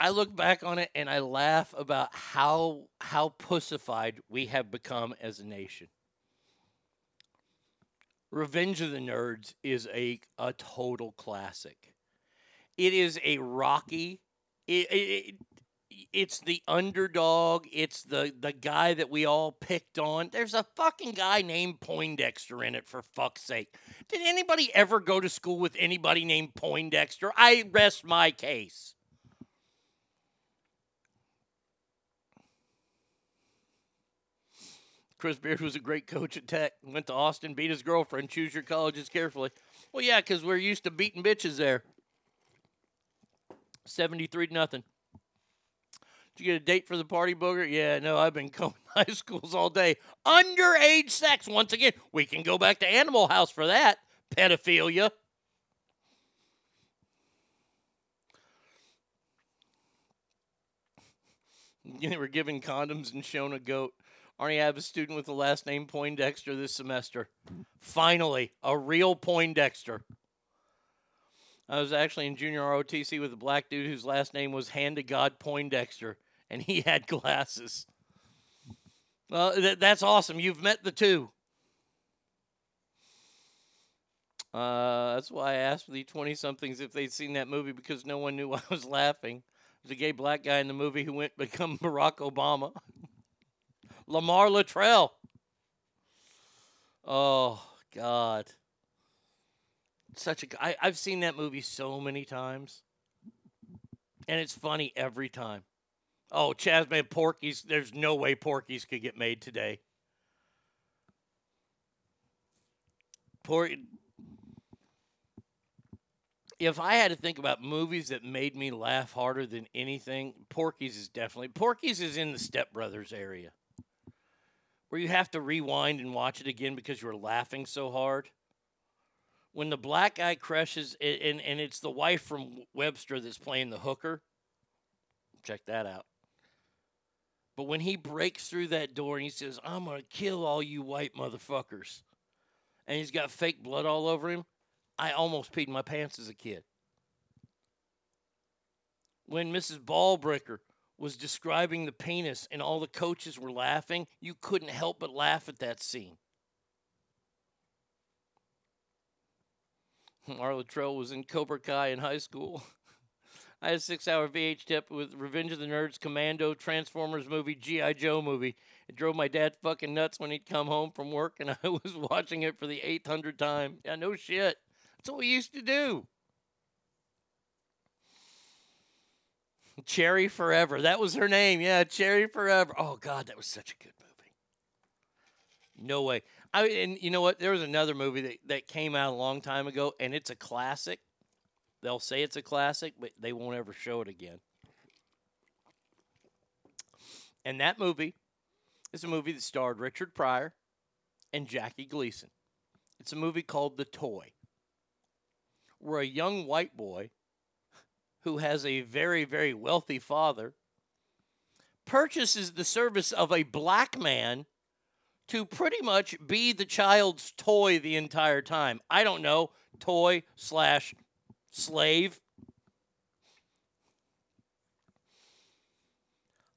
I look back on it and I laugh about how how pussified we have become as a nation. Revenge of the Nerds is a a total classic. It is a rocky. It, it, it- it's the underdog. It's the the guy that we all picked on. There's a fucking guy named Poindexter in it for fuck's sake. Did anybody ever go to school with anybody named Poindexter? I rest my case. Chris Beard was a great coach at Tech. Went to Austin, beat his girlfriend. Choose your colleges carefully. Well, yeah, because we're used to beating bitches there. 73 to nothing. Did you get a date for the party, Booger? Yeah, no, I've been <laughs> combing high schools all day. Underage sex. Once again, we can go back to Animal House for that. Pedophilia. <laughs> They were giving condoms and shown a goat. Arnie, I have a student with the last name Poindexter this semester. Finally, a real Poindexter. I was actually in junior ROTC with a black dude whose last name was Hand to God Poindexter, and he <laughs> had glasses. Well, th- that's awesome. You've met the two. Uh, that's why I asked the 20 somethings if they'd seen that movie because no one knew <laughs> I was laughing. There's a gay black guy in the movie who went become <laughs> Barack Obama. Lamar Latrell. Oh, God. Such a. I, I've seen that movie so many times. And it's funny every time. Oh, Chasman Porky's. There's no way Porky's could get made today. Por- if I had to think about movies that made me laugh harder than anything, Porky's is definitely Porky's is in the Step Brothers area, where you have to rewind and watch it again because you're laughing so hard. When the black guy crushes, a- and and it's the wife from Webster that's playing the hooker. Check that out. But when he breaks through that door and he says, "I'm gonna kill all you white motherfuckers," and he's got fake blood all over him, I almost peed my pants as a kid. When Mrs. Ballbreaker was describing the penis and all the coaches were laughing, you couldn't help but laugh at that scene. <laughs> Marla Trell was in Cobra Kai in high school. <laughs> I had a six hour VH tip with Revenge of the Nerds, Commando, Transformers movie, G.I. Joe movie. It drove my dad fucking nuts when he'd come home from work and <laughs> I was watching it for the 800th time. Yeah, no shit. That's what we used to do. Cherry Forever. That was her name. Yeah, Cherry Forever. Oh, God, that was such a good movie. No way. I and you know what? There was another movie that, that came out a long time ago, and it's a classic. They'll say it's a classic, but they won't ever show it again. And that movie is a movie that starred Richard Pryor and Jackie Gleason. It's a movie called The Toy, where a young white boy who has a very, very wealthy father purchases the service of a black man to pretty much be the child's toy the entire time. I don't know, toy slash slave.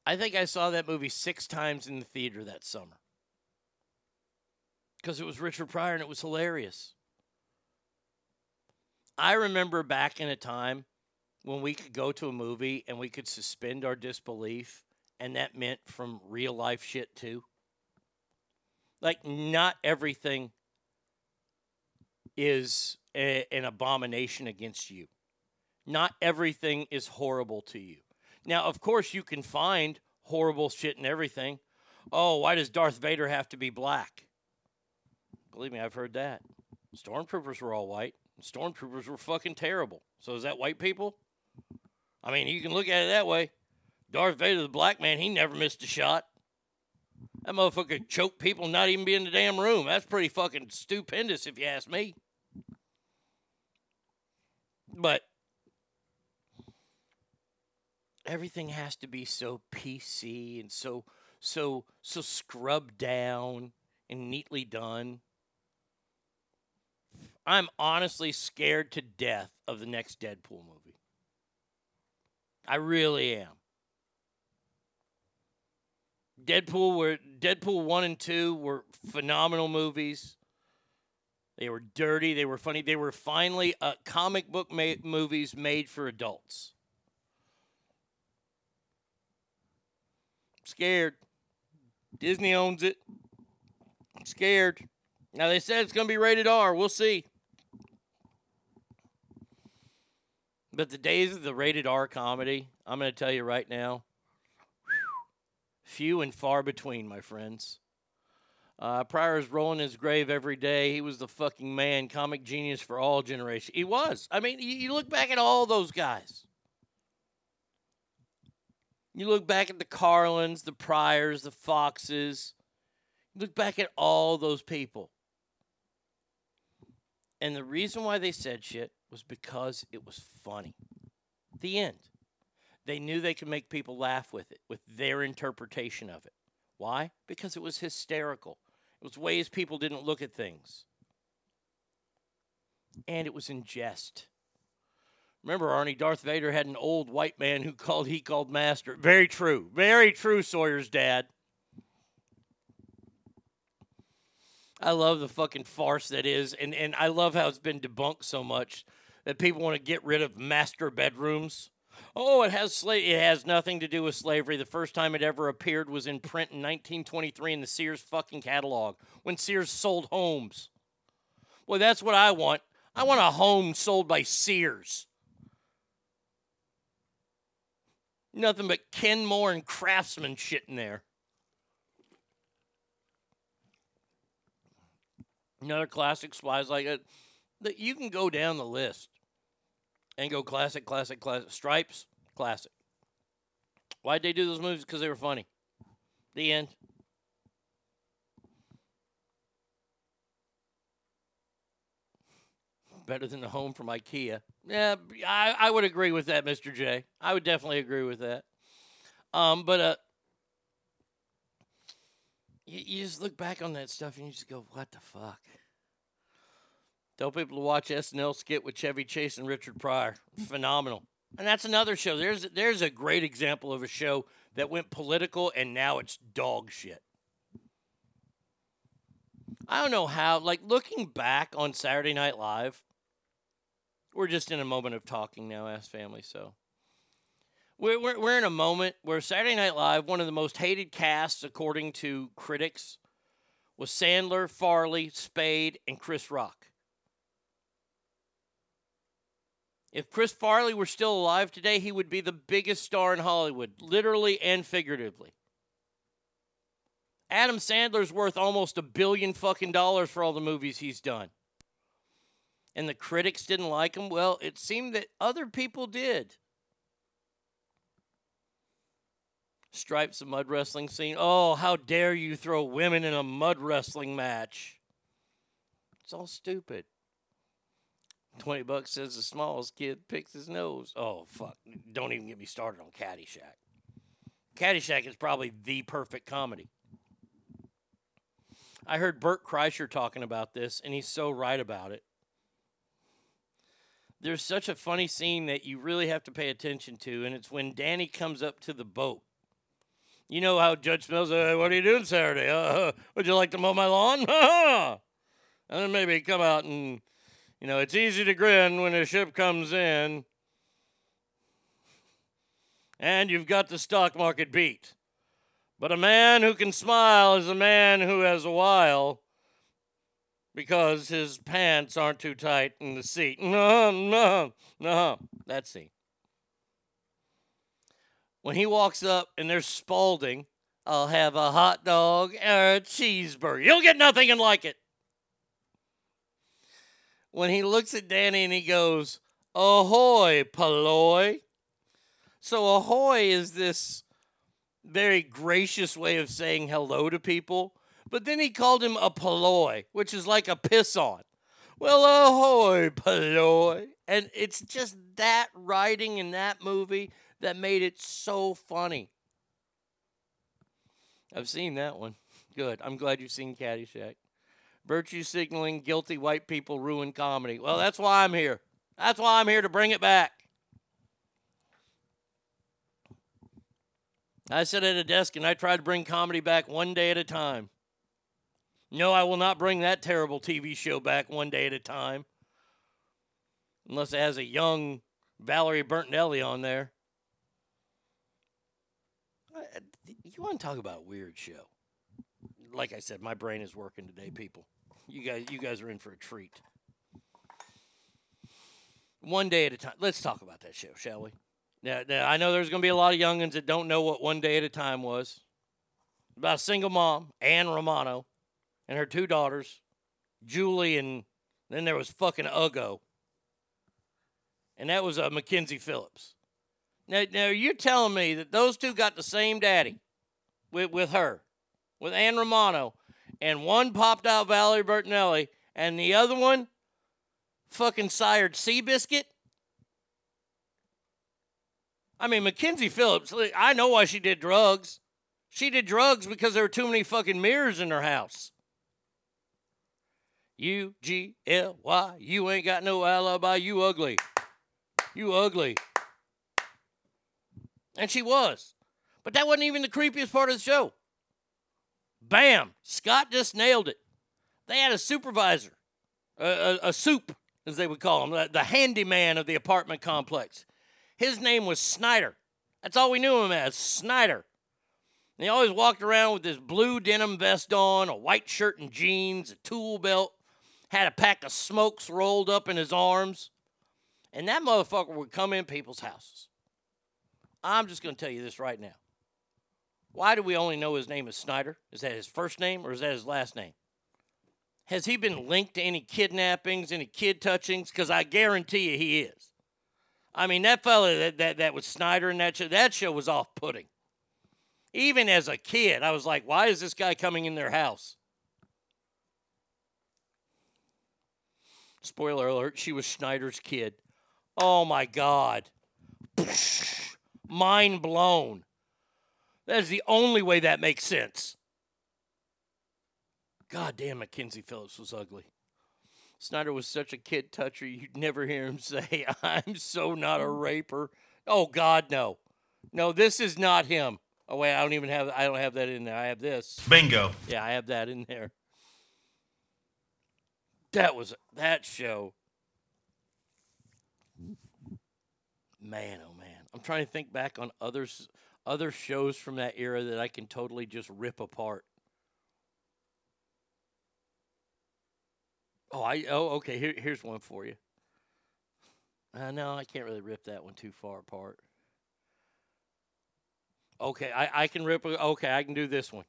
I think I saw that movie six times in the theater that summer because it was Richard Pryor and it was hilarious. I remember back in a time when we could go to a movie and we could suspend our disbelief, and that meant from real life shit too. Like, not everything is a, an abomination against you. Not everything is horrible to you. Now, of course, you can find horrible shit in everything. Oh, why does Darth Vader have to be black? Believe me, I've heard that. Stormtroopers were all white. Stormtroopers were fucking terrible. So is that white people? I mean, you can look at it that way. Darth Vader, the black man, he never missed a shot. That motherfucker choked people not even be in the damn room. That's pretty fucking stupendous, if you ask me. But everything has to be so PC and so so so scrubbed down and neatly done. I'm honestly scared to death of the next Deadpool movie. I really am. Deadpool were Deadpool 1 and 2 were phenomenal movies. They were dirty, they were funny. They were finally uh, comic book ma- movies made for adults. scared. Disney owns it. Scared. Now they said it's going to be rated R. We'll see. But the days of the rated R comedy, I'm going to tell you right now, few and far between, my friends. Uh, Pryor is rolling his grave every day. He was the fucking man, comic genius for all generations. He was. I mean, you, you look back at all those guys. You look back at the Carlins, the Pryors, the Foxes. You look back at all those people. And the reason why they said shit was because it was funny. The end. They knew they could make people laugh with it, with their interpretation of it. Why? Because it was hysterical. It was ways people didn't look at things. And it was in jest. Remember, Arnie, Darth Vader had an old white man who called he called master. Very true. Very true, Sawyer's dad. I love the fucking farce that is, and, and I love how it's been debunked so much that people want to get rid of master bedrooms. Oh, it has sla- it has nothing to do with slavery. The first time it ever appeared was in print in 1923 in the Sears fucking catalog when Sears sold homes. Well, that's what I want. I want a home sold by Sears. Nothing but Kenmore and Craftsman shit in there. Another classic supplies like it. That you can go down the list and go classic, classic, classic. Stripes, classic. Why'd they do those movies? Because they were funny. The end. Better than the home from IKEA. Yeah, I, I would agree with that, Mr. J. I would definitely agree with that. Um, but uh, you, you just look back on that stuff and you just go, what the fuck? Tell people to watch SNL skit with Chevy Chase and Richard Pryor. Phenomenal. And that's another show. There's there's a great example of a show that went political and now it's dog shit. I don't know how, like looking back on Saturday Night Live, we're just in a moment of talking now, as family, so. We're, we're, we're in a moment where Saturday Night Live, one of the most hated casts according to critics, was Sandler, Farley, Spade, and Chris Rock. If Chris Farley were still alive today, he would be the biggest star in Hollywood, literally and figuratively. Adam Sandler's worth almost a billion fucking dollars for all the movies he's done. And the critics didn't like him. Well, it seemed that other people did. Stripes of mud wrestling scene. Oh, how dare you throw women in a mud wrestling match? It's all stupid. 20 bucks says the smallest kid picks his nose. Oh, fuck. Don't even get me started on Caddyshack. Caddyshack is probably the perfect comedy. I heard Bert Kreischer talking about this, and he's so right about it. There's such a funny scene that you really have to pay attention to, and it's when Danny comes up to the boat. You know how Judge Smails, uh, what are you doing Saturday? Uh, would you like to mow my lawn? <laughs> and then maybe come out and, you know, it's easy to grin when a ship comes in and you've got the stock market beat. But a man who can smile is a man who has a while because his pants aren't too tight in the seat. No, no, no. That scene. When he walks up and there's Spalding, I'll have a hot dog or a cheeseburger. You'll get nothing and like it. When he looks at Danny and he goes, Ahoy, Polloi. So, ahoy is this very gracious way of saying hello to people. But then he called him a Polloi, which is like a piss on. Well, ahoy, Polloi. And it's just that writing in that movie that made it so funny. I've seen that one. <laughs> Good. I'm glad you've seen Caddyshack. Virtue signaling, guilty white people ruin comedy. Well, that's why I'm here. That's why I'm here to bring it back. I sit at a desk and I try to bring comedy back one day at a time. No, I will not bring that terrible TV show back one day at a time. Unless it has a young Valerie Bertinelli on there. You want to talk about weird show? Like I said, my brain is working today, people. You guys, you guys are in for a treat. One day at a time. Let's talk about that show, shall we? Now, now I know there's going to be a lot of youngins that don't know what one day at a time was. About a single mom, Ann Romano, and her two daughters, Julie, and then there was fucking Ugo. And that was uh, Mackenzie Phillips. Now, now you're telling me that those two got the same daddy with, with her, with Ann Romano, and one popped out Valerie Bertinelli, and the other one fucking sired Seabiscuit? I mean, Mackenzie Phillips, I know why she did drugs. She did drugs because there were too many fucking mirrors in her house. U G L Y, you ain't got no alibi, you ugly. You ugly. And she was. But that wasn't even the creepiest part of the show. Bam! Scott just nailed it. They had a supervisor, a, a, a soup, as they would call him, the, the handyman of the apartment complex. His name was Schneider. That's all we knew him as, Schneider. And he always walked around with this blue denim vest on, a white shirt and jeans, a tool belt, had a pack of smokes rolled up in his arms. And that motherfucker would come in people's houses. I'm just going to tell you this right now. Why do we only know his name is Schneider? Is that his first name or is that his last name? Has he been linked to any kidnappings, any kid touchings? Because I guarantee you he is. I mean, that fella that, that, that was Schneider in that show, that show was off putting. Even as a kid, I was like, why is this guy coming in their house? Spoiler alert, she was Schneider's kid. Oh my God. <laughs> Mind blown. That is the only way that makes sense. God damn, Mackenzie Phillips was ugly. Schneider was such a kid toucher, you'd never hear him <laughs> say, I'm so not a raper. Oh God, no. No, this is not him. Oh wait, I don't even have I don't have that in there. I have this. Bingo. Yeah, I have that in there. That was that show. Man, oh man. I'm trying to think back on others other shows from that era that I can totally just rip apart. Oh, I oh okay. Here, here's one for you. Uh, no, I can't really rip that one too far apart. Okay, I, I can rip. Okay, I can do this one.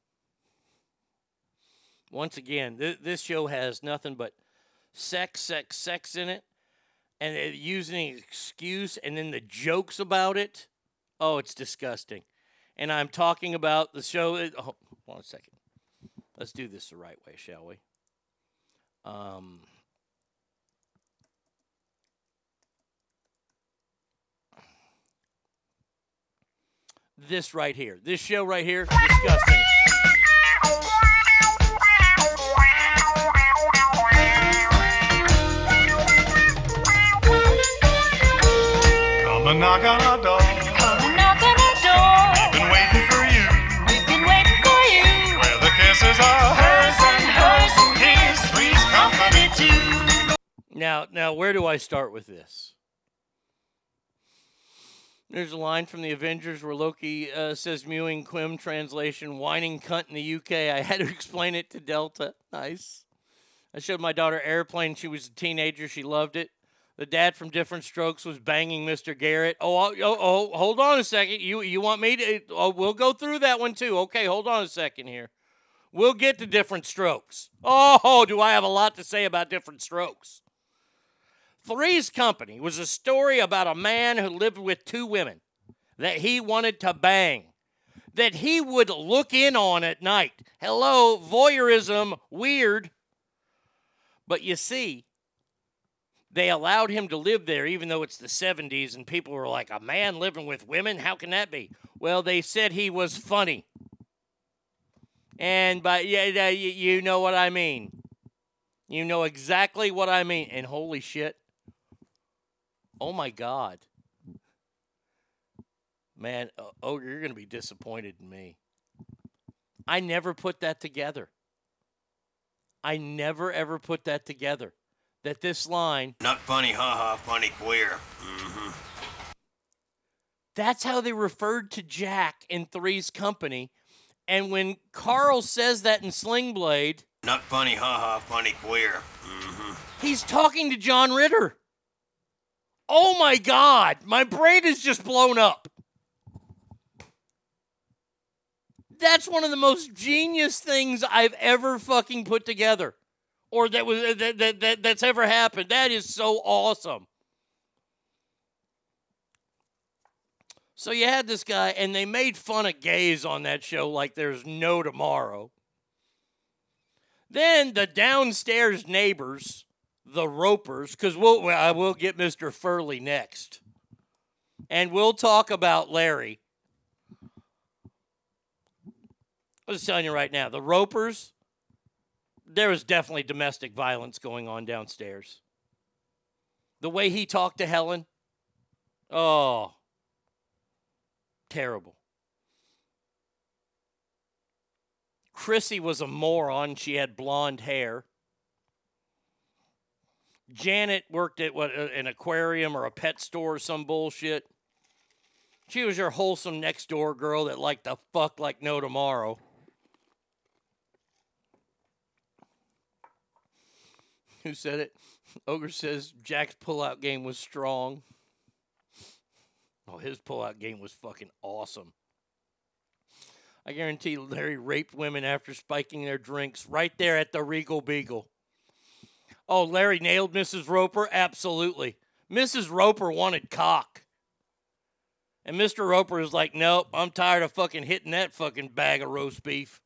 Once again, th- this show has nothing but sex, sex, sex in it, and using an excuse, and then the jokes about it. Oh, it's disgusting. And I'm talking about the show. Oh, hold on a second. Let's do this the right way, shall we? Um, this right here, this show right here, disgusting. Come and knock on our door. Come and knock on our door. We've been waiting for you. We've been waiting for you. Where the kisses are Hers and hers and his. Three's company too. Now, now, where do I start with this? There's a line from the Avengers where Loki uh, says "mewing Quim" translation, "whining cunt" in the UK. I had to <laughs> explain it to Delta. Nice. I showed my daughter Airplane. She was a teenager. She loved it. The dad from Different Strokes was banging Mr. Garrett. Oh, oh, oh, oh, hold on a second. You you want me to? Oh, we'll go through that one too. Okay, hold on a second here. We'll get to Different Strokes. Oh, do I have a lot to say about Different Strokes? Three's Company was a story about a man who lived with two women that he wanted to bang, that he would look in on at night. Hello, voyeurism, weird. But you see, they allowed him to live there even though it's the 70s and people were like, a man living with women? How can that be? Well, they said he was funny. And but yeah, you, know what I mean. You know exactly what I mean. And holy shit. Oh my God. Man, oh you're going to be disappointed in me. I never put that together. I never ever put that together. That this line, Not funny, haha, funny queer. Mm-hmm. That's how they referred to Jack in Three's Company. And when Carl says that in Sling Blade, Not funny, haha, funny queer. Mm-hmm. he's talking to John Ritter. Oh my God, my brain is just blown up. That's one of the most genius things I've ever fucking put together, or that was uh, that, that, that that's ever happened. That is so awesome. So you had this guy, and they made fun of gays on that show like there's no tomorrow. Then the downstairs neighbors, the Ropers, because we'll, I will get Mr. Furley next. And we'll talk about Larry. I was telling you right now, the Ropers, there was definitely domestic violence going on downstairs. The way he talked to Helen, oh, terrible. Chrissy was a moron. She had blonde hair. Janet worked at what uh, an aquarium or a pet store or some bullshit. She was your wholesome next door girl that liked to fuck like no tomorrow. Who said it? Ogre says Jack's pullout game was strong. Oh, his pullout game was fucking awesome. I guarantee Larry raped women after spiking their drinks right there at the Regal Beagle. Oh, Larry nailed Mrs. Roper? Absolutely. Mrs. Roper wanted cock. And Mr. Roper is like, nope, I'm tired of fucking hitting that fucking bag of roast beef.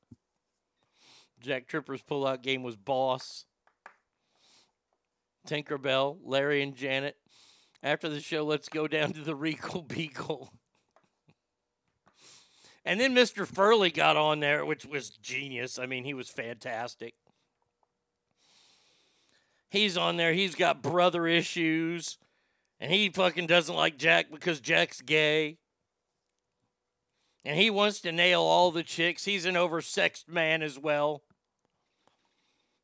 Jack Tripper's pullout game was boss. Tinkerbell, Larry, and Janet. After the show, let's go down to the Regal Beagle. And then Mr. Furley got on there, which was genius. I mean, he was fantastic. He's on there. He's got brother issues. And he fucking doesn't like Jack because Jack's gay. And he wants to nail all the chicks. He's an oversexed man as well.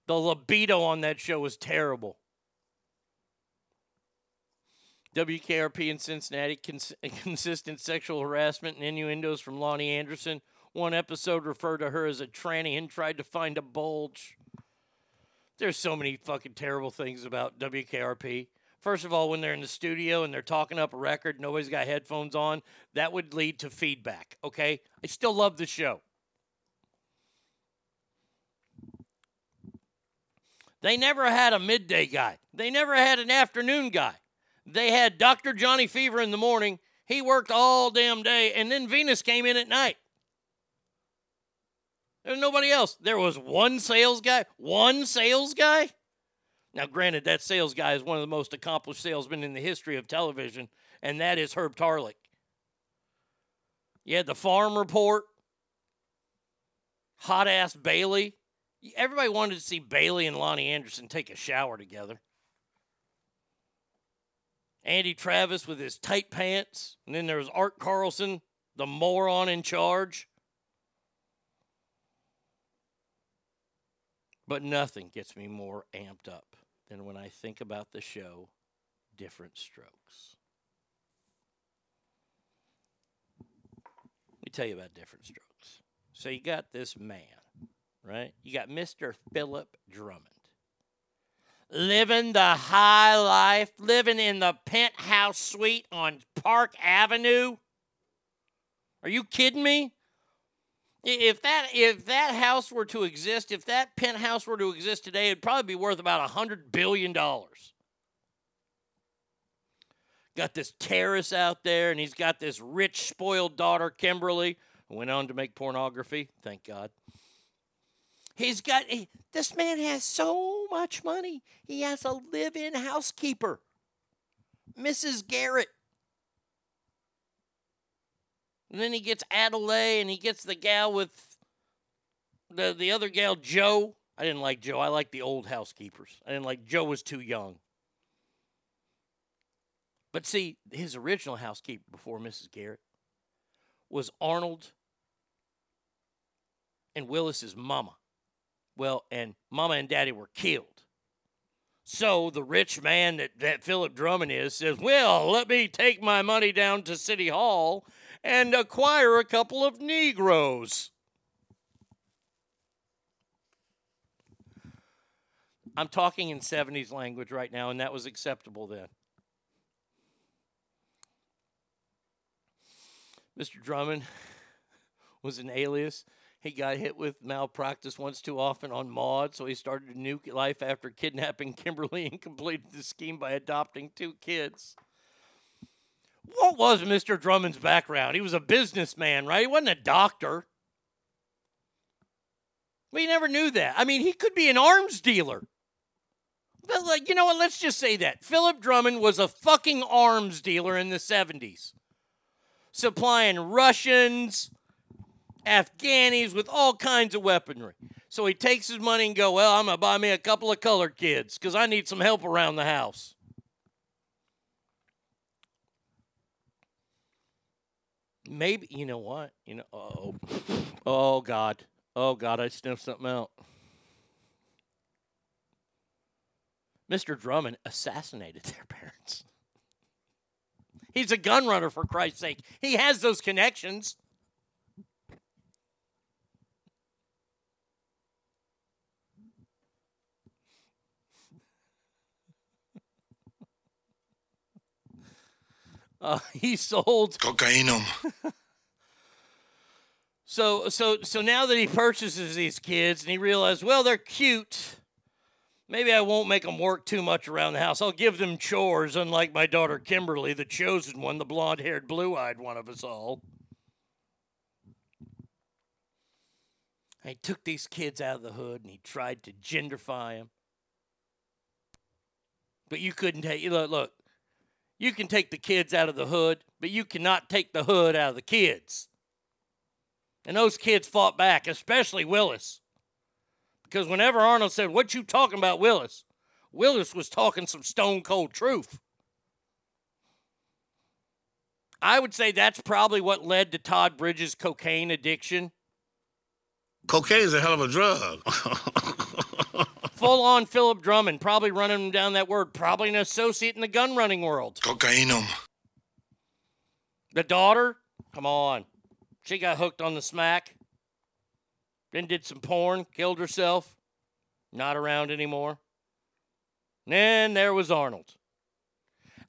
The libido on that show was terrible. WKRP in Cincinnati, cons- <laughs> consistent sexual harassment and innuendos from Loni Anderson. One episode referred to her as a tranny and tried to find a bulge. There's so many fucking terrible things about WKRP. First of all, when they're in the studio and they're talking up a record, nobody's got headphones on, that would lead to feedback, okay? I still love the show. They never had a midday guy. They never had an afternoon guy. They had Dr. Johnny Fever in the morning. He worked all damn day, and then Venus came in at night. There's nobody else. There was one sales guy. One sales guy. Now, granted, that sales guy is one of the most accomplished salesmen in the history of television, and that is Herb Tarlek. You had the farm report, hot ass Bailey. Everybody wanted to see Bailey and Loni Anderson take a shower together. Andy Travis with his tight pants. And then there was Art Carlson, the moron in charge. But nothing gets me more amped up than when I think about the show Different Strokes. Let me tell you about Different Strokes. So you got this man, right? You got Mr. Philip Drummond living the high life, living in the penthouse suite on Park Avenue. Are you kidding me? If that if that house were to exist, if that penthouse were to exist today, it'd probably be worth about a hundred billion dollars. Got this terrace out there, and he's got this rich, spoiled daughter, Kimberly, who went on to make pornography. Thank God. He's got he, this man has so much money. He has a live-in housekeeper, Mrs. Garrett. And then he gets Adelaide, and he gets the gal with the the other gal, Joe. I didn't like Joe. I like the old housekeepers. I didn't like Joe was too young. But see, his original housekeeper before Mrs. Garrett was Arnold and Willis's mama. Well, and mama and daddy were killed. So the rich man that, that Philip Drummond is says, Well, let me take my money down to City Hall and acquire a couple of Negroes. I'm talking in 70s language right now, and that was acceptable then. Mr. Drummond <laughs> was an alias. He got hit with malpractice once too often on Maude, so he started a new life after kidnapping <laughs> Kimberly and completed the scheme by adopting two kids. What was Mr. Drummond's background? He was a businessman, right? He wasn't a doctor. We never knew that. I mean, he could be an arms dealer. But, like, you know what? Let's just say that. Philip Drummond was a fucking arms dealer in the 70s, supplying Russians, Afghanis with all kinds of weaponry. So he takes his money and go, well, I'm gonna buy me a couple of colored kids because I need some help around the house. Maybe you know what? You know, oh, oh God, oh God, I sniffed something out. Mr. Drummond assassinated their <laughs> parents. He's a gun runner, for Christ's sake. He has those connections. Uh, <laughs> he sold Cocainum. <laughs> So so so now that he purchases these kids and he realized, well, they're cute. Maybe I won't make them work too much around the house. I'll give them chores, unlike my daughter Kimberly, the chosen one, the blonde haired, blue eyed one of us all. He took these kids out of the hood and he tried to genderfy them. But you couldn't take, look, look, you can take the kids out of the hood, but you cannot take the hood out of the kids. And those kids fought back, especially Willis. Because whenever Arnold said, What you talking about, Willis? Willis was talking some stone cold truth. I would say that's probably what led to Todd Bridges' cocaine addiction. Cocaine is a hell of a drug. <laughs> Full on Philip Drummond, probably running him down that word, probably an associate in the gun running world. Cocainum. The daughter, come on. She got hooked on the smack. Then did some porn, killed herself. Not around anymore. Then there was Arnold.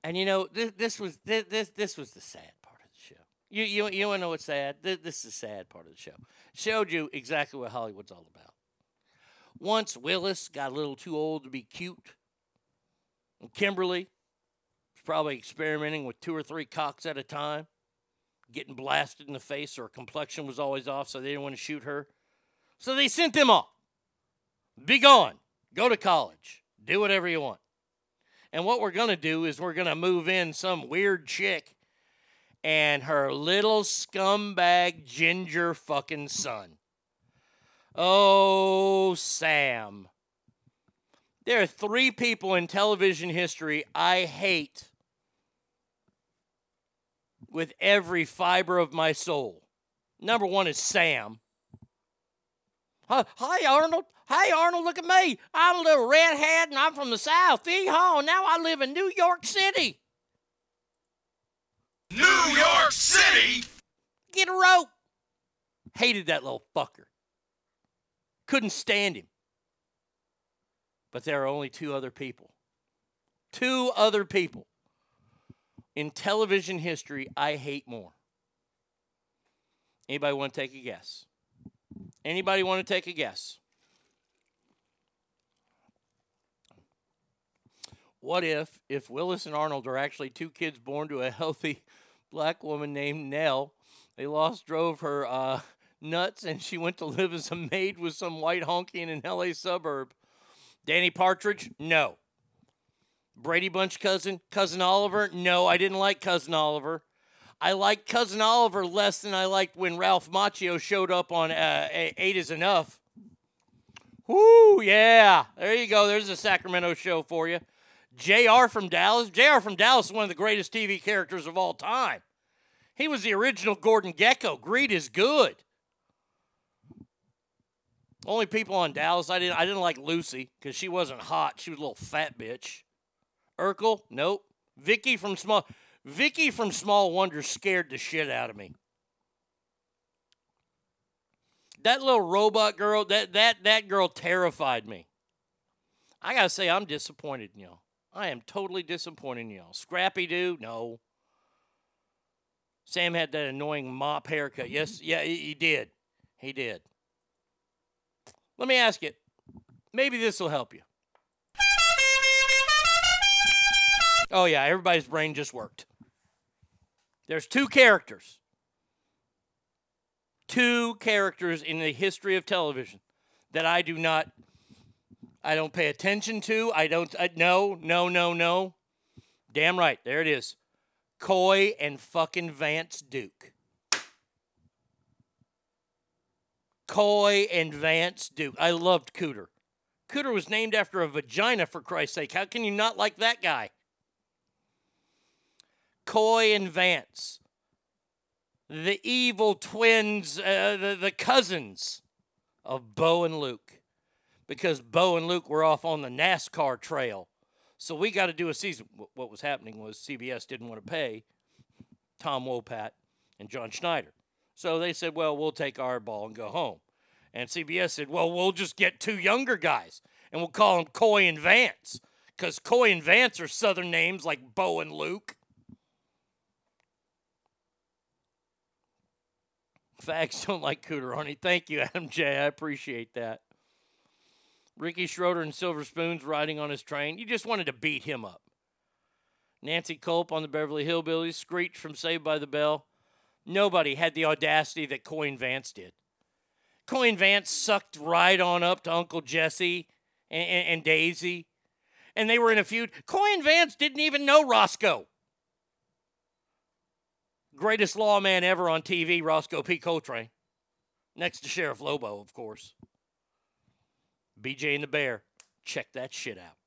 And you know, this, this was this, this this was the sad part of the show. You you you want to know what's sad? This, this is the sad part of the show. Showed you exactly what Hollywood's all about. Once Willis got a little too old to be cute, and Kimberly was probably experimenting with two or three cocks at a time, getting blasted in the face, or her complexion was always off, so they didn't want to shoot her. So they sent them off. Be gone. Go to college. Do whatever you want. And what we're going to do is we're going to move in some weird chick and her little scumbag ginger fucking son. Oh, Sam. There are three people in television history I hate with every fiber of my soul. Number one is Sam. Hi, Arnold. Hey, Arnold, look at me. I'm a little redhead and I'm from the South. Yeehaw, now I live in New York City. New York City? Get a rope. Hated that little fucker. Couldn't stand him. But there are only two other people. Two other people in television history I hate more. Anybody want to take a guess? Anybody want to take a guess? What if if Willis and Arnold are actually two kids born to a healthy <laughs> black woman named Nell? They lost drove her uh, nuts and she went to live as a maid with some white honky in an LA suburb. Danny Partridge? No. Brady Bunch cousin? Cousin Oliver? No, I didn't like Cousin Oliver. I liked Cousin Oliver less than I liked when Ralph Macchio showed up on uh, Eight is Enough. Whoo, yeah. There you go. There's a Sacramento show for you. JR from Dallas. JR from Dallas is one of the greatest TV characters of all time. He was the original Gordon Gekko. Greed is good. Only people on Dallas I didn't I didn't like Lucy because she wasn't hot. She was a little fat bitch. Urkel, nope. Vicky from Small Vicky from Small Wonder scared the shit out of me. That little robot girl, that that that girl terrified me. I gotta say, I'm disappointed in y'all. I am totally disappointed in y'all. Scrappy Doo, no. Sam had that annoying mop haircut. Yes, yeah, he, he did. He did. Let me ask you. Maybe this will help you. Oh yeah, everybody's brain just worked. There's two characters. Two characters in the history of television that I do not I don't pay attention to. I don't I, no, no, no, no. Damn right. There it is. Coy and fucking Vance Duke. Coy and Vance Duke. I loved Cooter. Cooter was named after a vagina, for Christ's sake. How can you not like that guy? Coy and Vance. The evil twins, uh, the, the cousins of Bo and Luke. Because Bo and Luke were off on the NASCAR trail. So we got to do a season. What was happening was CBS didn't want to pay Tom Wopat and John Schneider. So they said, well, we'll take our ball and go home. And CBS said, well, we'll just get two younger guys and we'll call them Coy and Vance. Because Coy and Vance are Southern names like Bo and Luke. Fags don't like Cooter, honey. Thank you, Adam J. I appreciate that. Ricky Schroder and Silver Spoons riding on his train. You just wanted to beat him up. Nancy Kulp on the Beverly Hillbillies, Screech from Saved by the Bell. Nobody had the audacity that Coin Vance did. Coin Vance sucked right on up to Uncle Jesse and, and, and Daisy, and they were in a feud. Coin Vance didn't even know Roscoe. Greatest lawman ever on TV, Roscoe P. Coltrane. Next to Sheriff Lobo, of course. BJ and the Bear. Check that shit out.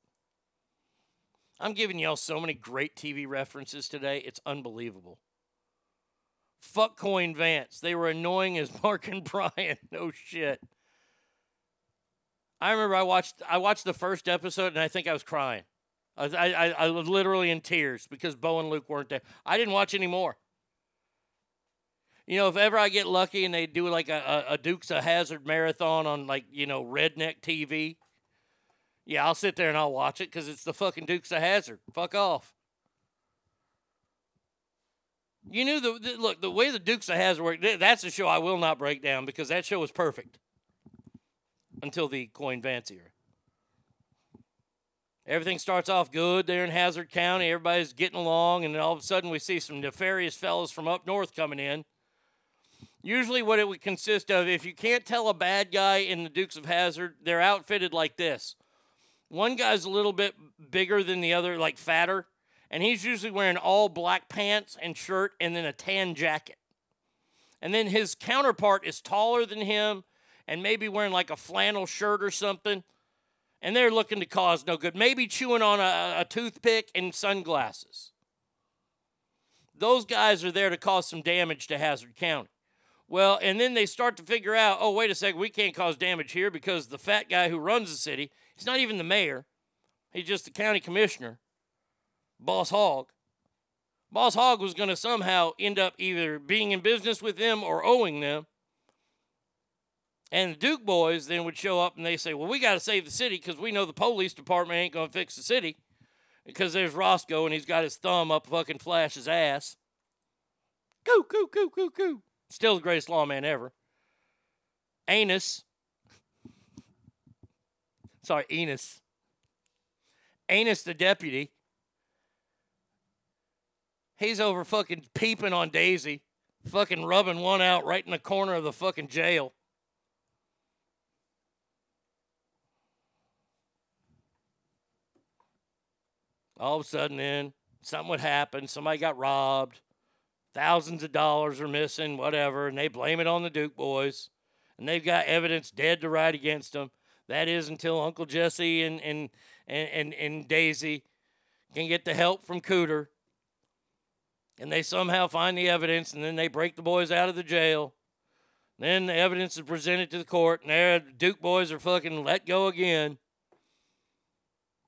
I'm giving y'all so many great TV references today. It's unbelievable. Fuck Coin Vance. They were annoying as <laughs> Mark and Brian. No shit. I remember I watched I watched the first episode and I think I was crying. I I, I was literally in tears because Bo and Luke weren't there. I didn't watch any more. You know, if ever I get lucky and they do like a, a, a Dukes of Hazzard marathon on like you know Redneck TV, yeah, I'll sit there and I'll watch it because it's the fucking Dukes of Hazzard. Fuck off. You knew the, the look the way the Dukes of Hazzard worked. That's a show I will not break down because that show was perfect until the Coin Vance era. Everything starts off good there in Hazzard County. Everybody's getting along, and then all of a sudden we see some nefarious fellows from up north coming in. Usually, what it would consist of, if you can't tell a bad guy in the Dukes of Hazzard, they're outfitted like this. One guy's a little bit bigger than the other, like fatter, and he's usually wearing all black pants and shirt and then a tan jacket. And then his counterpart is taller than him and maybe wearing like a flannel shirt or something. And they're looking to cause no good. Maybe chewing on a, a toothpick and sunglasses. Those guys are there to cause some damage to Hazzard County. Well, and then they start to figure out, oh, wait a second, we can't cause damage here because the fat guy who runs the city, he's not even the mayor. He's just the county commissioner, Boss Hogg. Boss Hogg was going to somehow end up either being in business with them or owing them. And the Duke boys then would show up and they say, well, we got to save the city because we know the police department ain't going to fix the city because there's Roscoe and he's got his thumb up fucking Flash's ass. Coo, coo, coo, coo, coo. Still the greatest lawman ever. Anus. Sorry, Enos. Anus the deputy. He's over fucking peeping on Daisy, fucking rubbing one out right in the corner of the fucking jail. All of a sudden, then something would happen. Somebody got robbed. Thousands of dollars are missing, whatever, and they blame it on the Duke boys. And they've got evidence dead to right against them. That is until Uncle Jesse and and and and, and Daisy can get the help from Cooter. And they somehow find the evidence and then they break the boys out of the jail. Then the evidence is presented to the court, and there the Duke boys are fucking let go again.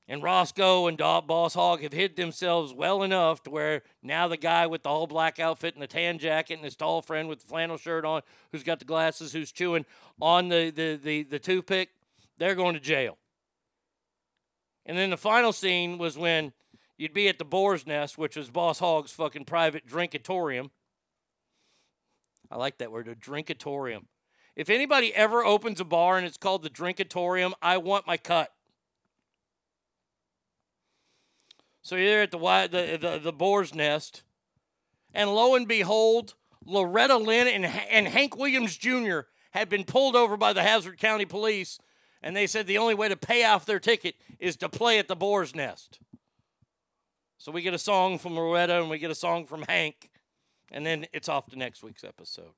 And Roscoe and Boss Hogg have hid themselves well enough to where now the guy with the whole black outfit and the tan jacket and his tall friend with the flannel shirt on, who's got the glasses, who's chewing on the, the, the, the toothpick, they're going to jail. And then the final scene was when you'd be at the Boar's Nest, which was Boss Hogg's fucking private drinkatorium. I like that word, a drinkatorium. If anybody ever opens a bar and it's called the drinkatorium, I want my cut. So you're at the the the, the boar's nest, and lo and behold, Loretta Lynn and, and Hank Williams Jr. had been pulled over by the Hazzard County Police, and they said the only way to pay off their ticket is to play at the boar's nest. So we get a song from Loretta and we get a song from Hank, and then it's off to next week's episode.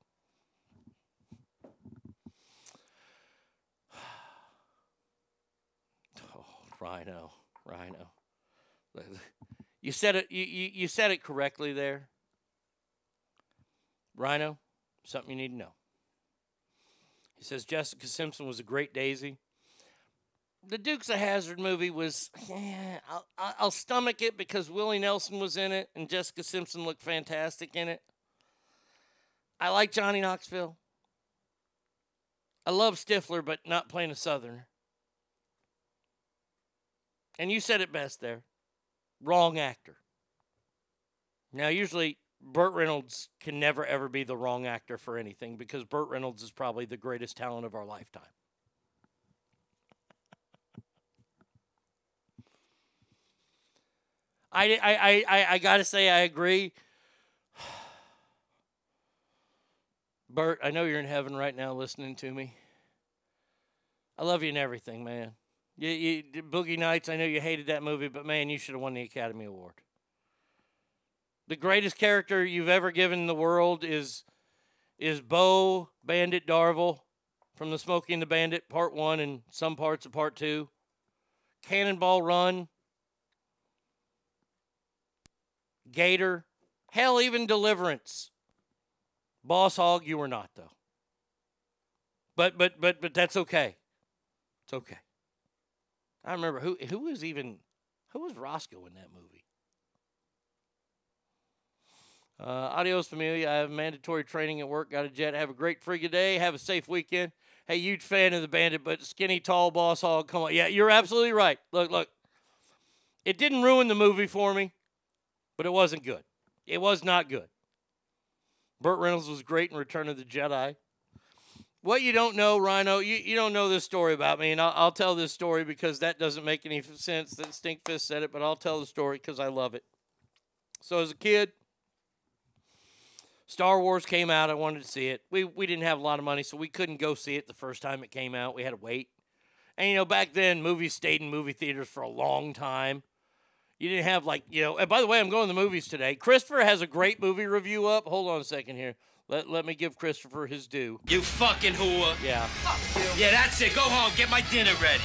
<sighs> Oh, Rhino, Rhino. You said it. You, you, you said it correctly there. Rhino, something you need to know. He says Jessica Simpson was a great Daisy. The Dukes of Hazzard movie was, yeah, I'll, I'll stomach it because Willie Nelson was in it and Jessica Simpson looked fantastic in it. I like Johnny Knoxville. I love Stifler, but not playing a Southerner. And you said it best there wrong actor. Now, usually Burt Reynolds can never ever be the wrong actor for anything because Burt Reynolds is probably the greatest talent of our lifetime. I, I, I, I, got to say, I agree. <sighs> Burt, I know you're in heaven right now listening to me. I love you and everything, man. You, you, Boogie Nights, I know you hated that movie, but man, you should have won the Academy Award. The greatest character you've ever given the world is is Bo Bandit Darville from the Smokey and the Bandit Part One and some parts of Part Two. Cannonball Run. Gator. Hell, even Deliverance. Boss Hogg, you were not though. But but but but that's okay. It's okay. I remember who who was even who was Roscoe in that movie. Uh, adios, familia. I have mandatory training at work. Got a jet. Have a great freaking day. Have a safe weekend. Hey, huge fan of the bandit, but skinny, tall boss hogg. Come on. Yeah, you're absolutely right. Look, look. It didn't ruin the movie for me, but it wasn't good. It was not good. Burt Reynolds was great in Return of the Jedi. What you don't know, Rhino, you, you don't know this story about me, and I'll, I'll tell this story because that doesn't make any sense that Stinkfist said it, but I'll tell the story because I love it. So as a kid, Star Wars came out. I wanted to see it. We we didn't have a lot of money, so we couldn't go see it the first time it came out. We had to wait. And you know, back then movies stayed in movie theaters for a long time. You didn't have like, you know, and by the way, I'm going to the movies today. Christopher has a great movie review up. Hold on a second here. Let, let me give Christopher his due. You fucking whore. Yeah. Yeah, that's it. Go home. Get my dinner ready.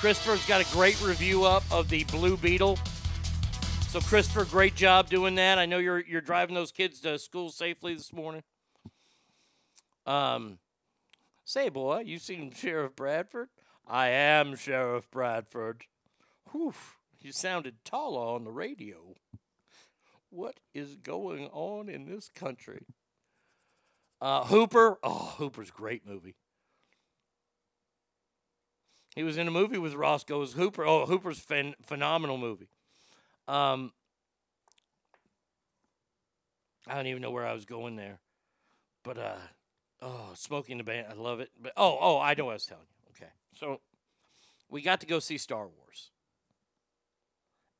Christopher's got a great review up of the Blue Beetle. So Christopher, great job doing that. I know you're you're driving those kids to school safely this morning. Um, say boy, you seen Sheriff Bradford? I am Sheriff Bradford. Whew, you sounded taller on the radio. What is going on in this country? Uh, Hooper. Oh, Hooper's great movie. He was in a movie with Roscoe as Hooper. Oh, Hooper's phen- phenomenal movie. Um, I don't even know where I was going there, but uh, oh, smoking the band, I love it. But oh, oh, I know what I was telling you. Okay, so we got to go see Star Wars,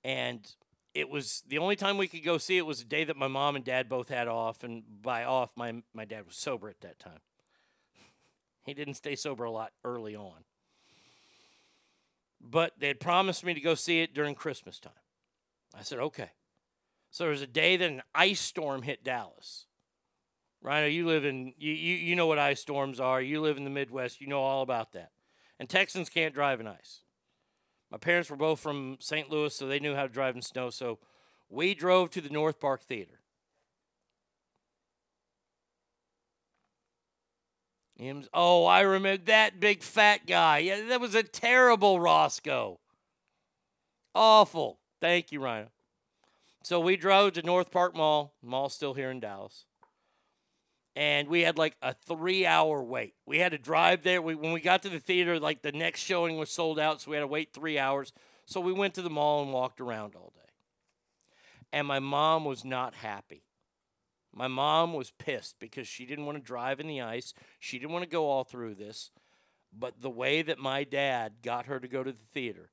and it was the only time we could go see it was the day that my mom and dad both had off, and by off, my my dad was sober at that time. He didn't stay sober a lot early on. But they had promised me to go see it during Christmas time. I said, okay. So there was a day that an ice storm hit Dallas. Rhino, you live in you, you you know what ice storms are. You live in the Midwest, you know all about that. And Texans can't drive in ice. My parents were both from St. Louis, so they knew how to drive in snow. So we drove to the North Park Theater. Oh, I remember that big fat guy. Yeah, that was a terrible Roscoe. Awful. Thank you, Rhino. So we drove to North Park Mall. Mall's still here in Dallas. And we had like a three hour wait. We had to drive there. We, when we got to the theater, like the next showing was sold out, so we had to wait three hours. So we went to the mall and walked around all day. And my mom was not happy. My mom was pissed because she didn't want to drive in the ice. She didn't want to go all through this. But the way that my dad got her to go to the theater,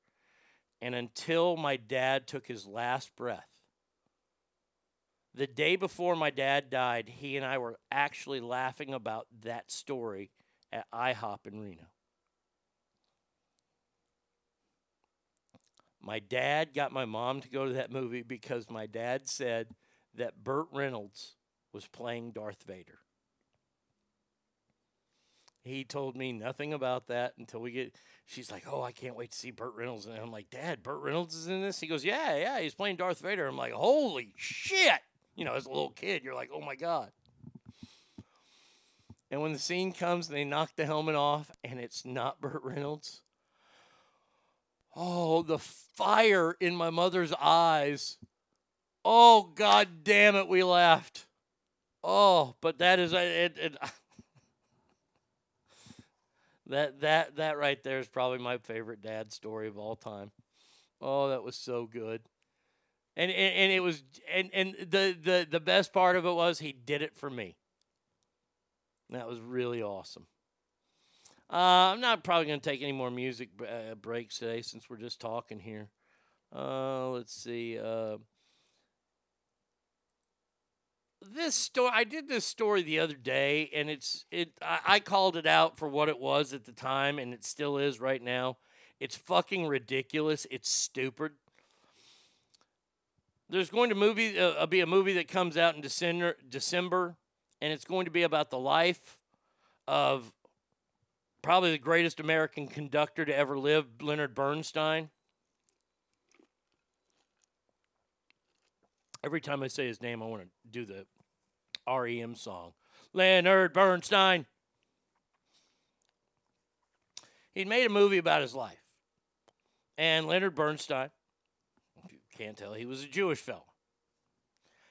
and until my dad took his last breath, the day before my dad died, he and I were actually laughing about that story at IHOP in Reno. My dad got my mom to go to that movie because my dad said that Burt Reynolds was playing Darth Vader. He told me nothing about that until we get. She's like, "Oh, I can't wait to see Burt Reynolds," and I'm like, "Dad, Burt Reynolds is in this?" He goes, "Yeah, yeah, he's playing Darth Vader." I'm like, "Holy shit!" You know, as a little kid, you're like, "Oh my god." And when the scene comes, and they knock the helmet off, and it's not <laughs> Burt Reynolds. Oh, the fire in my mother's eyes. Oh, god damn it, we laughed. Oh, but that is it, it <laughs> that that that right there is probably my favorite dad story of all time. Oh, that was so good. And and, and it was and and the, the the best part of it was he did it for me. That was really awesome. Uh, I'm not probably going to take any more music uh, breaks today since we're just talking here. Uh, let's see. Uh, this story, I did this story the other day, and it's it. I, I called it out for what it was at the time, and it still is right now. It's fucking ridiculous. It's stupid. There's going to movie uh, be a movie that comes out in December, December, and it's going to be about the life of probably the greatest American conductor to ever live, Leonard Bernstein. Every time I say his name, I want to do the REM song. Leonard Bernstein. He'd made a movie about his life. And Leonard Bernstein, can't tell, he was a Jewish fellow.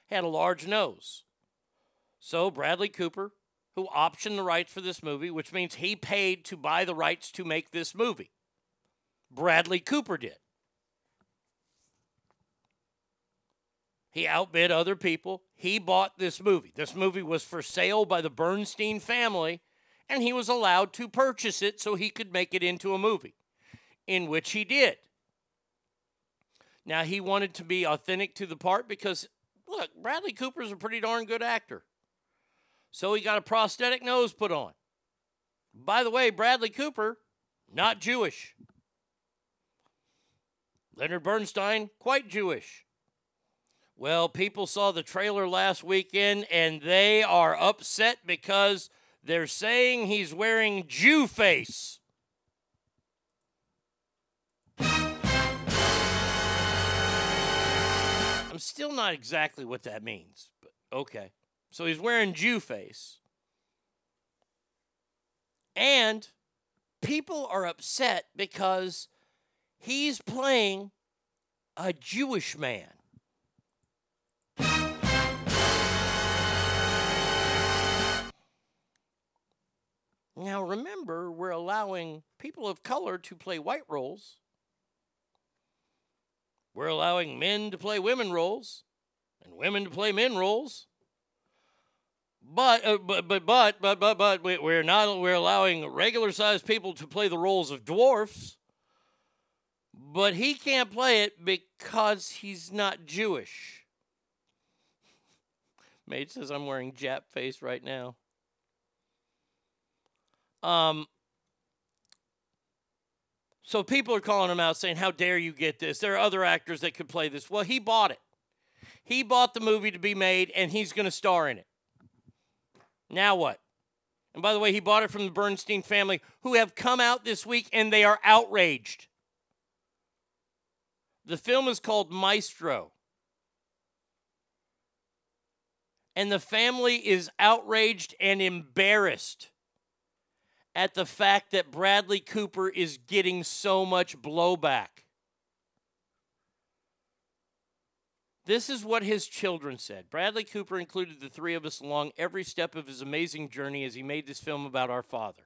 Had a large nose. So Bradley Cooper, who optioned the rights for this movie, which means he paid to buy the rights to make this movie. Bradley Cooper did. He outbid other people. He bought this movie. This movie was for sale by the Bernstein family, and he was allowed to purchase it so he could make it into a movie, in which he did. Now, he wanted to be authentic to the part because, look, Bradley Cooper's a pretty darn good actor. So he got a prosthetic nose put on. By the way, Bradley Cooper, not Jewish. Leonard Bernstein, quite Jewish. Well, people saw the trailer last weekend and they are upset because they're saying he's wearing Jew face. I'm still not exactly what that means, but okay. So he's wearing Jew face. And people are upset because he's playing a Jewish man. Now, remember, we're allowing people of color to play white roles. We're allowing men to play women roles and women to play men roles. But, uh, but, but, but, but, but, but, we- we're not, we're allowing regular sized people to play the roles of dwarfs. But he can't play it because he's not Jewish. Mate says I'm wearing Jap face right now. Um, so people are calling him out saying, How dare you get this? There are other actors that could play this. Well, he bought it. He bought the movie to be made, and he's going to star in it. Now what? And by the way, he bought it from the Bernstein family, who have come out this week and they are outraged. The film is called Maestro. And the family is outraged and embarrassed at the fact that Bradley Cooper is getting so much blowback. This is what his children said. Bradley Cooper included the three of us along every step of his amazing journey as he made this film about our father.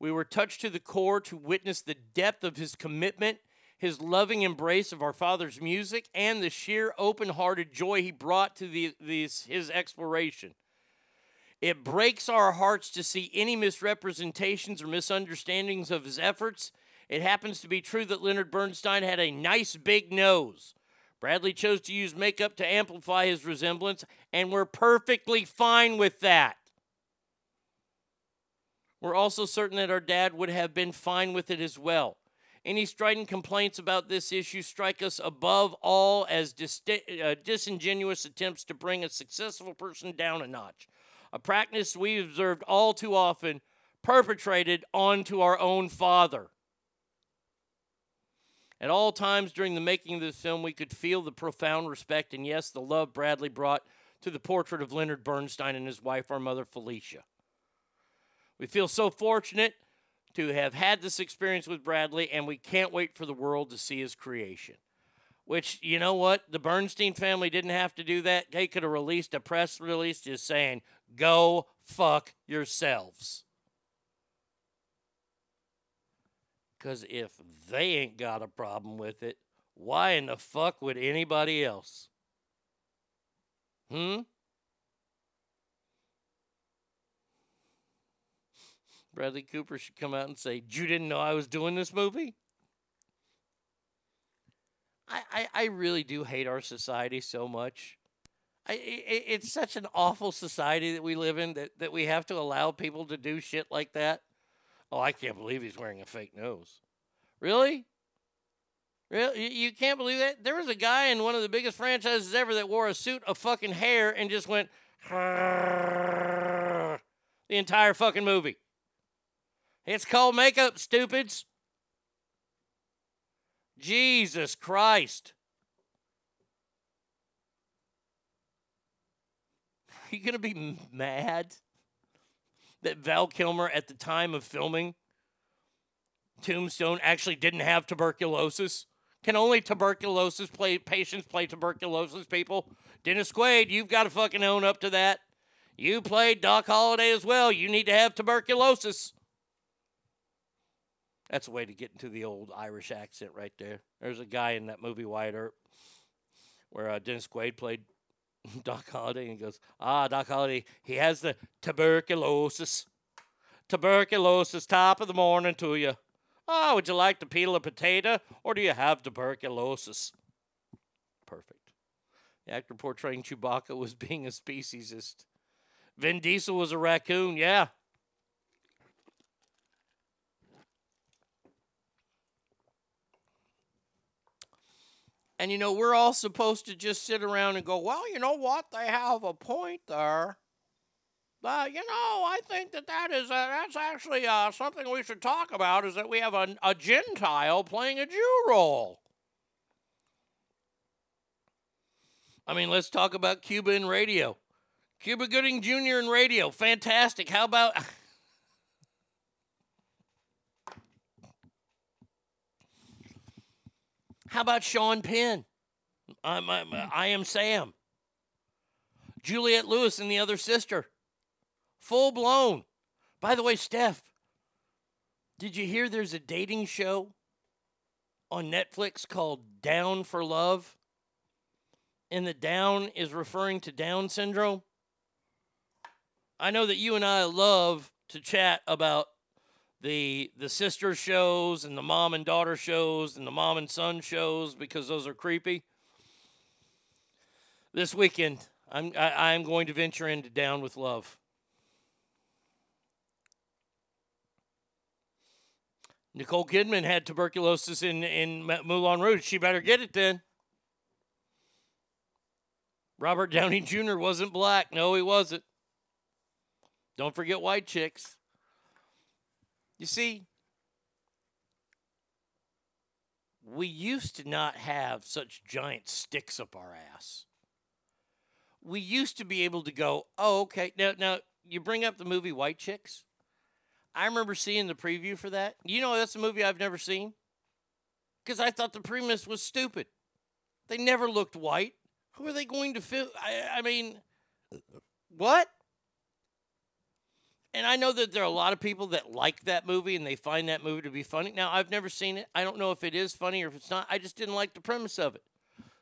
We were touched to the core to witness the depth of his commitment, his loving embrace of our father's music, and the sheer open hearted joy he brought to the, these, his exploration. It breaks our hearts to see any misrepresentations or misunderstandings of his efforts. It happens to be true that Leonard Bernstein had a nice big nose. Bradley chose to use makeup to amplify his resemblance, and we're perfectly fine with that. We're also certain that our dad would have been fine with it as well. Any strident complaints about this issue strike us above all as disti- uh, disingenuous attempts to bring a successful person down a notch. A practice we observed all too often, perpetrated onto our own father. At all times during the making of this film, we could feel the profound respect and, yes, the love Bradley brought to the portrait of Leonard Bernstein and his wife, our mother Felicia. We feel so fortunate to have had this experience with Bradley, and we can't wait for the world to see his creation. Which, you know what? The Bernstein family didn't have to do that. They could have released a press release just saying, go fuck yourselves. Because if they ain't got a problem with it, why in the fuck would anybody else? Hmm? Bradley Cooper should come out and say, You didn't know I was doing this movie? I, I, I really do hate our society so much. I, it, it's such an awful society that we live in that, that we have to allow people to do shit like that. Oh, I can't believe he's wearing a fake nose. Really? Really? You- You can't believe that? There was a guy in one of the biggest franchises ever that wore a suit of fucking hair and just went <laughs> the entire fucking movie. It's called makeup, stupids. Jesus Christ. <laughs> you going to be mad that Val Kilmer at the time of filming Tombstone actually didn't have tuberculosis? Can only tuberculosis play patients play tuberculosis people? Dennis Quaid, you've got to fucking own up to that. You played Doc Holliday as well. You need to have tuberculosis. That's a way to get into the old Irish accent right there. There's a guy in that movie Wyatt Earp where uh, Dennis Quaid played <laughs> Doc Holliday and goes, Ah, Doc Holliday, he has the tuberculosis. Tuberculosis, top of the morning to you. Oh, would you like to peel a potato or do you have tuberculosis? Perfect. The actor portraying Chewbacca was <laughs> being a speciesist. Vin Diesel was a raccoon, yeah. And you know, we're all supposed to just sit around and go, well, you know what? They have a point there. But you know, I think that that is uh, that's actually uh, something we should talk about. Is that we have a, a Gentile playing a Jew role? I mean, let's talk about Cuba in radio. Cuba Gooding Jr. in radio, fantastic. How about How about Sean Penn? I'm, I'm, I am Sam. Juliette Lewis and the other sister. Full blown. By the way, Steph, did you hear there's a dating show on Netflix called Down for Love? And the down is referring to Down syndrome. I know that you and I love to chat about the the sister shows and the mom and daughter shows and the mom and son shows because those are creepy. This weekend, I'm I, I'm going to venture into Down with Love. Nicole Kidman had tuberculosis in in Moulin Rouge. She better get it then. Robert Downey Jr. wasn't black. No, he wasn't. Don't forget white chicks. You see, we used to not have such giant sticks up our ass. We used to be able to go, oh, okay. Now, now you bring up the movie White Chicks. I remember seeing the preview for that. You know, that's a movie I've never seen because I thought the premise was stupid. They never looked white. Who are they going to film? I, I mean, what? And I know that there are a lot of people that like that movie and they find that movie to be funny. Now, I've never seen it. I don't know if it is funny or if it's not. I just didn't like the premise of it.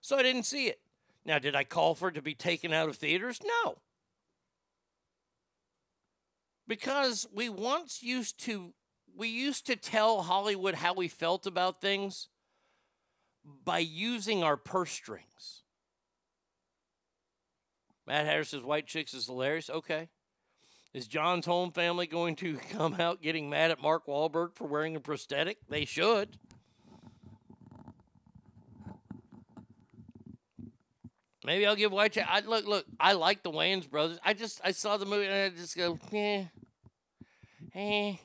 So I didn't see it. Now, did I call for it to be taken out of theaters? No. Because we once used to we used to tell Hollywood how we felt about things by using our purse strings. Matt Harris says White Chicks is hilarious. Okay. Is John's home family going to <laughs> come out getting mad at Mark Wahlberg for wearing a prosthetic? They should. Maybe I'll give White I look, look. I like the Wayans brothers. I just, I saw the movie and I just go, eh, eh. It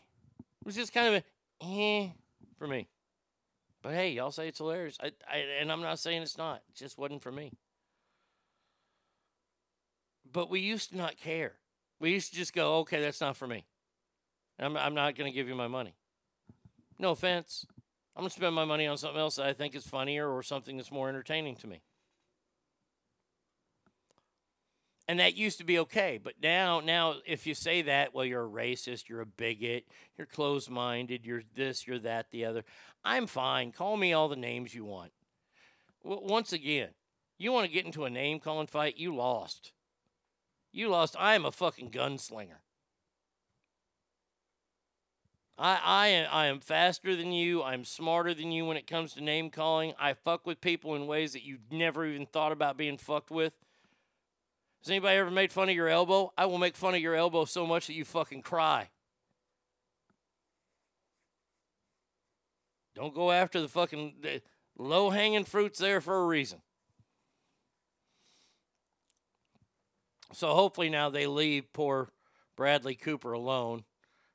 was just kind of a, eh, for me. But hey, y'all say it's hilarious. I, I, and I'm not saying it's not. It just wasn't for me. But we used to not care. We used to just go, okay, that's not for me. I'm, I'm not going to give you my money. No offense. I'm going to spend my money on something else that I think is funnier or something that's more entertaining to me. And that used to be okay, but now, now, if you say that, well, you're a racist, you're a bigot, you're closed-minded, you're this, you're that, the other. I'm fine. Call me all the names you want. W- once again, you want to get into a name-calling fight, you lost. You lost. I am a fucking gunslinger. I, I, am, I am faster than you. I'm smarter than you when it comes to name calling. I fuck with people in ways that you've never even thought about being fucked with. Has anybody ever made fun of your elbow? I will make fun of your elbow so much that you fucking cry. Don't go after the fucking low hanging fruits there for a reason. So hopefully now they leave poor Bradley Cooper alone.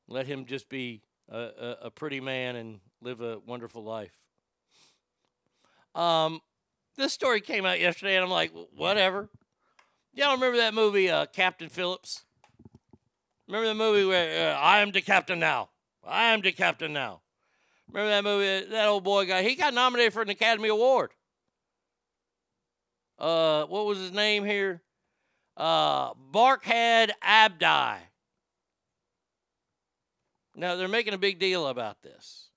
Let him just be a, a, a pretty man and live a wonderful life. Um, this story came out yesterday, and I'm like, whatever. Y'all remember that movie, uh, Captain Phillips? Remember the movie where uh, I am the captain now? I am the captain now. Remember that movie? That old boy guy. He got nominated for an Academy Award. Uh, what was his name here? Uh, Barkhad Abdi. Now they're making a big deal about this.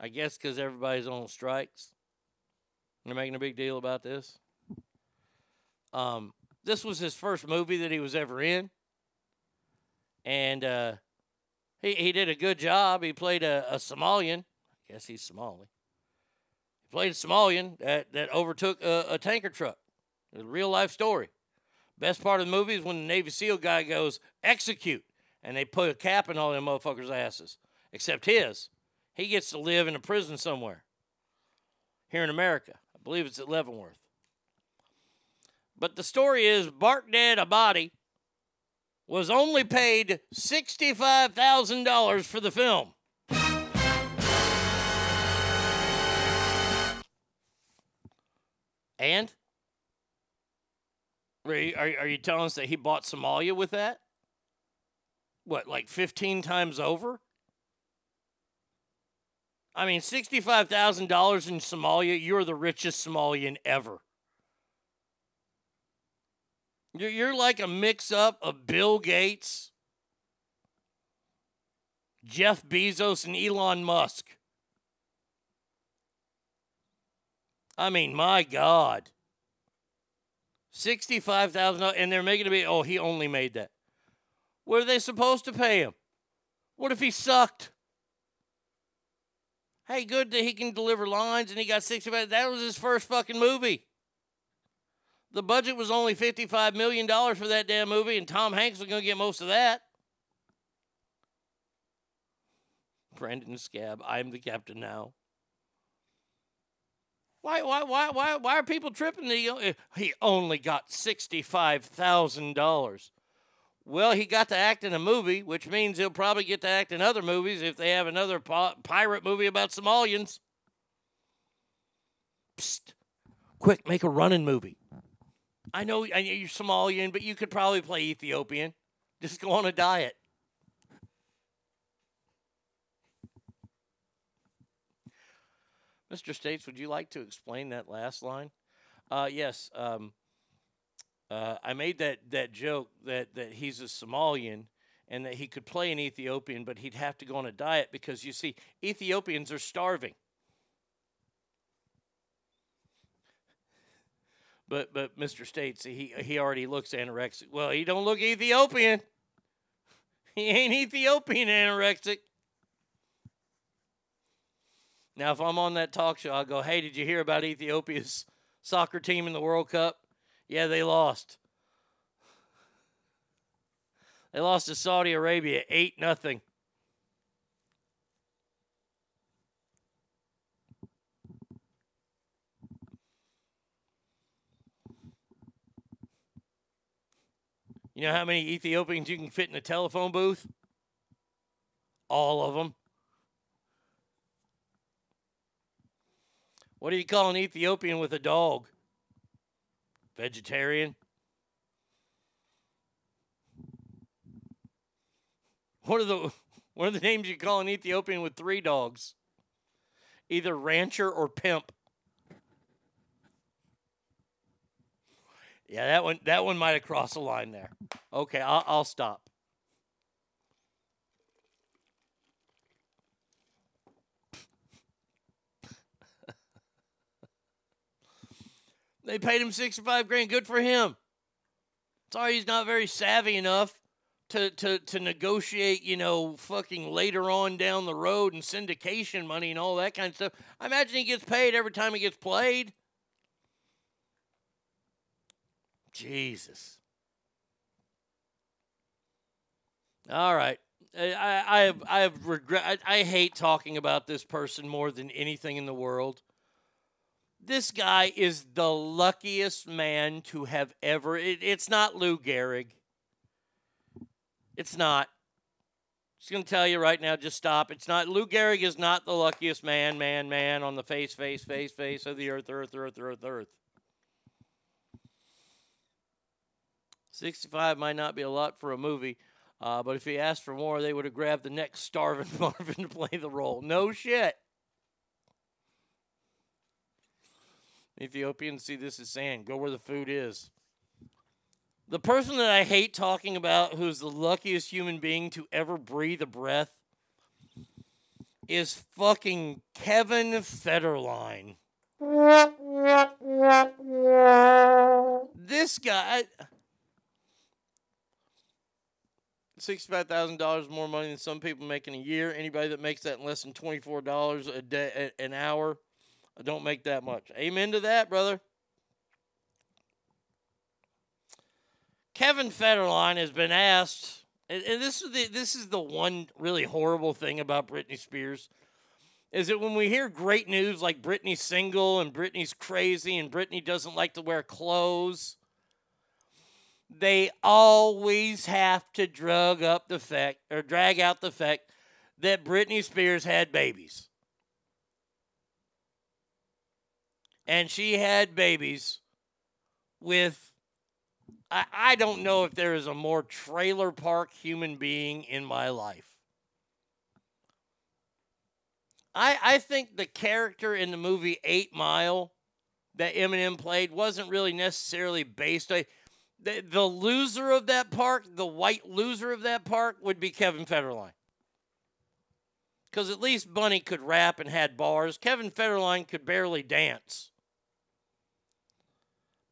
I guess because everybody's on strikes. They're making a big deal about this. Um, this was his first movie that he was ever in. And uh, he, he did a good job. He played a, a Somalian. I guess he's Somali. He played a Somalian that, that overtook a, a tanker truck. It's a real life story. Best part of the movie is when the Navy SEAL guy goes, execute. And they put a cap in all them motherfuckers' asses. Except his. He gets to live in a prison somewhere. Here in America. I believe it's at Leavenworth. But the story is Barkhad Abdi was only paid $65,000 for the film. And? Are you, are, are you telling us that he bought Somalia with that? What, like 15 times over? I mean, $65,000 in Somalia, you're the richest Somalian ever. You're, you're like a mix up of Bill Gates, Jeff Bezos, and Elon Musk. I mean, my God. $65,000 and they're making it be, oh, he only made that. What are they supposed to pay him? What if he sucked? Hey, good that he can deliver lines and he got 65. That was his first fucking movie. The budget was only $55 million for that damn movie, and Tom Hanks was going to get most of that. Brandon Scab, I'm the captain now. Why, why, why, why, why are people tripping? He, uh, he only got $65,000. Well, he got to act in a movie, which means he'll probably get to act in other movies if they have another pirate movie about Somalians. Psst. Quick, make a running movie. I know, I know you're Somalian, but you could probably play Ethiopian. Just go on a diet. Mr. States, would you like to explain that last line? Uh, yes. Um, uh, I made that, that joke that, that he's a Somalian and that he could play an Ethiopian, but he'd have to go on a diet because you see, Ethiopians are starving. But but Mr. States, he he already looks anorexic. Well, he don't look Ethiopian. <laughs> He ain't Ethiopian anorexic. Now, if I'm on that talk show, I'll go, "Hey, did you hear about Ethiopia's <laughs> soccer team in the World Cup? Yeah, they lost. They lost to Saudi Arabia eight nothing. You know how many Ethiopians you can fit in a telephone booth? All of them. What do you call an Ethiopian with a dog? Vegetarian? What are the what are the names you call an Ethiopian with three dogs? Either rancher or pimp. Yeah, that one that one might have crossed a line there. Okay, I'll, I'll stop. They paid him sixty-five grand. Good for him. Sorry, he's not very savvy enough to, to, to negotiate, you know, fucking later on down the road and syndication money and all that kind of stuff. I imagine he gets paid every time he gets played. Jesus. All right. I, I I regret I, I hate talking about this person more than anything in the world. This guy is the luckiest man to have ever it, it's not Lou Gehrig. It's not. Just gonna tell you right now, just stop. It's not Lou Gehrig is not the luckiest man, man, man on the face, face, face, face of the earth, earth, earth, earth, earth. 65 might not be a lot for a movie, uh, but if he asked for more, they would have grabbed the next starving <laughs> Marvin to play the role. No shit. Ethiopians see this as saying, go where the food is. The person that I hate talking about, who's the luckiest human being to ever breathe a breath, is fucking Kevin Federline. This guy. Sixty-five thousand dollars more money than some people make in a year. Anybody that makes that in less than twenty-four dollars a day, an hour, don't make that much. Amen to that, brother. Kevin Federline has been asked, and, and this is the this is the one really horrible thing about Britney Spears, is that when we hear great news like Britney's single and Britney's crazy and Britney doesn't like to wear clothes, they always have to drug up the fact or drag out the fact that Britney Spears had babies. And she had babies with I, I don't know if there is a more trailer park human being in my life. I I think the character in the movie Eight Mile that Eminem played wasn't really necessarily based on the, the loser of that park, the white loser of that park would be Kevin Federline. Because at least Bunny could rap and had bars. Kevin Federline could barely dance.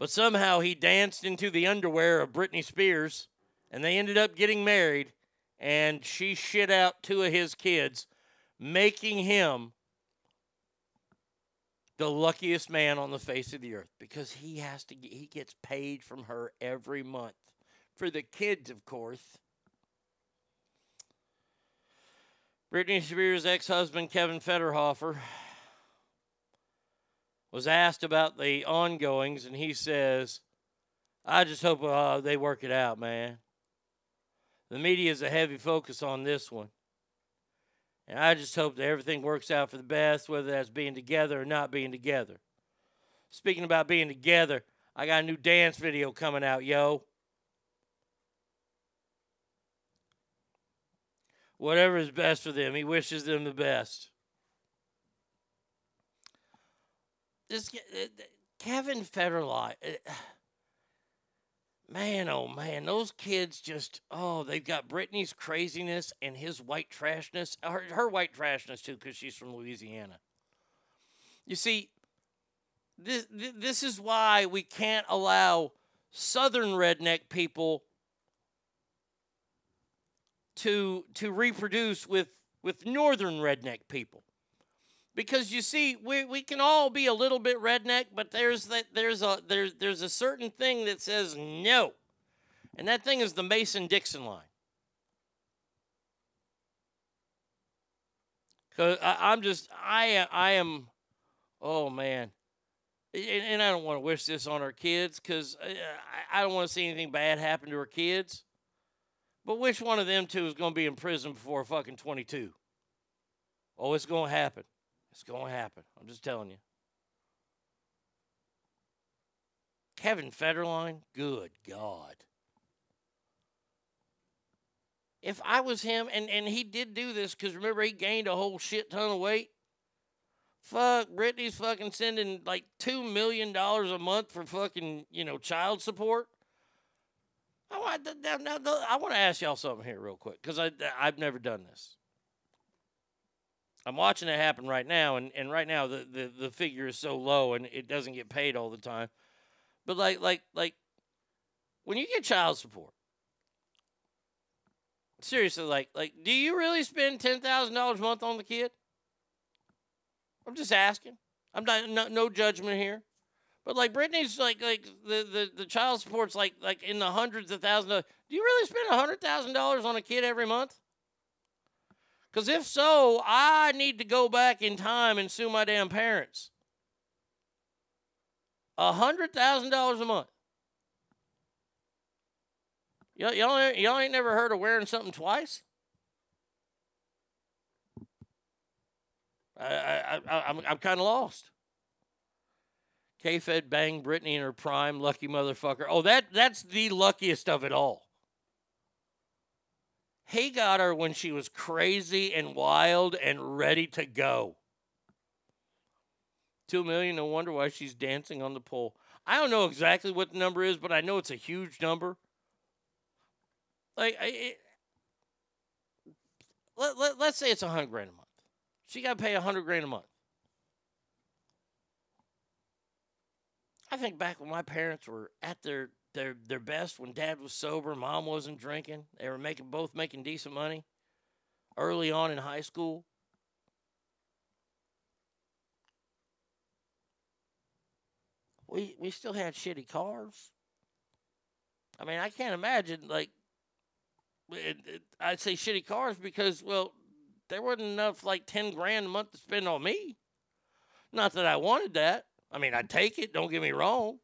But somehow he danced into the underwear of Britney Spears, and they ended up getting married, and she shit out two of his kids, making him the luckiest man on the face of the earth because he has to he gets paid from her every month. For the kids of course. Britney Spears' ex-husband Kevin Federhofer was asked about the ongoings and he says I just hope uh, they work it out man the media is a heavy focus on this one and I just hope that everything works out for the best, whether that's being together or not being together. Speaking about being together, I got a new dance video coming out, yo. Whatever is best for them, he wishes them the best. G- uh, Kevin Federline. uh, Man, oh man, those kids just oh, they've got Britney's craziness and his white trashness. Her, her white trashness too, because she's from Louisiana. You see, this this is why we can't allow southern redneck people to to reproduce with with northern redneck people because you see we, we can all be a little bit redneck but there's that there's a there's there's a certain thing that says no. And that thing is the mason dixon line. Because i'm just i i am oh man. And, and i don't want to wish this on our kids because uh, I, I don't want to see anything bad happen to our kids. But which one of them two is going to be in prison before fucking 22 oh it's going to happen it's going to happen. I'm just telling you. Kevin Federline, good God. If I was him, and, and he did do this because remember, he gained a whole shit ton of weight. Fuck, Britney's fucking sending like $2 million a month for fucking, you know, child support. I want, I want to ask y'all something here, real quick, because I've never done this. I'm watching it happen right now, and, and right now the, the, the figure is so low and it doesn't get paid all the time. But like like like when you get child support, seriously, like like do you really spend ten thousand dollars a month on the kid? I'm just asking. I'm not no, no judgment here. But like Britney's like like the, the, the child support's like like in the hundreds of thousands of do you really spend a hundred thousand dollars on a kid every month? Because if so, I need to go back in time and sue my damn parents. A hundred thousand dollars a month. Y'all, y'all, ain't- y'all ain't never heard of wearing something twice? I, I, I, I'm, I'm kind of lost. K-Fed banged Britney in her prime, lucky motherfucker. Oh, that that's the luckiest of it all. He got her when she was crazy and wild and ready to go. Two million. No wonder why she's dancing on the pole. I don't know exactly what the number is, but I know it's a huge number. Like, I, it, let, let, let's say it's a hundred grand a month. She got to pay a hundred grand a month. I think back when my parents were at their their their best when dad was sober, mom wasn't drinking. They were making both making decent money early on in high school. We we still had shitty cars. I mean, I can't imagine like I'd say shitty cars because well, there wasn't enough like 10 grand a month to spend on me. Not that I wanted that. I mean, I'd take it, don't get me wrong.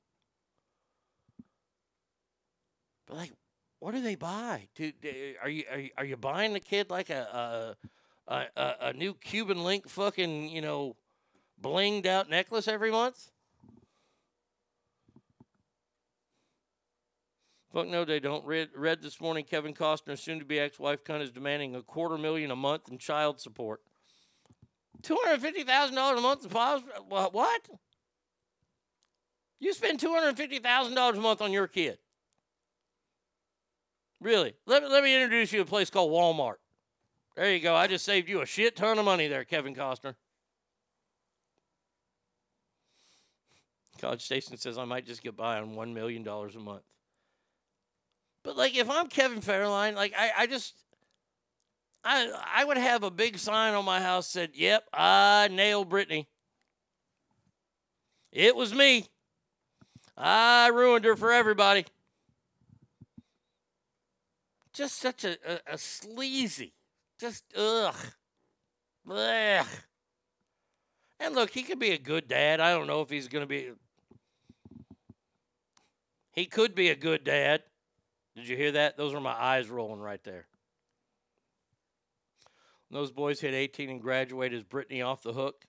But like, what do they buy? Do, do- are you are you, are you buying the kid like a a, a a new Cuban link fucking you know blinged out necklace every month? Fuck no, they don't. Read, read this morning Kevin Costner's soon to be ex wife cunt is demanding a quarter million a month in child support. Two hundred fifty thousand dollars a month in child What? What? You spend two hundred fifty thousand dollars a month on your kid. Really? Let, me- let me introduce you to a place called Walmart. There you go. I just saved you a shit ton of money there, Kevin Costner. College Station says I might just get by on $1 million a month. But, like, if I'm Kevin Federline, like, I, I just. I, I would have a big sign on my house said, "Yep, I nailed Britney. It was me. I ruined her for everybody." Just such a, a, a sleazy, just ugh, ugh. And look, he could be a good dad. I don't know if he's going to be. He could be a good dad. Did you hear that? Those are my eyes rolling right there. When those boys hit 18 and graduate, is Britney off the hook?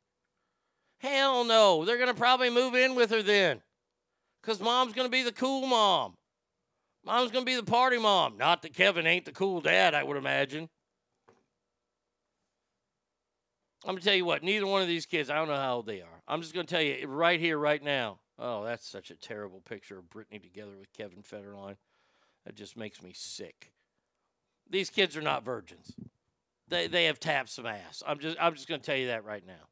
Hell no. They're going to probably move in with her then. Because mom's going to be the cool mom. Mom's going to be the party mom. Not that Kevin ain't the cool dad, I would imagine. I'm going to tell you what, neither one of these kids, I don't know how old they are. I'm just going to tell you right here, right now. Oh, that's such a terrible picture of Britney together with Kevin Federline. That just makes me sick. These kids are not virgins. They they have tapped some ass. I'm just I'm just going to tell you that right now.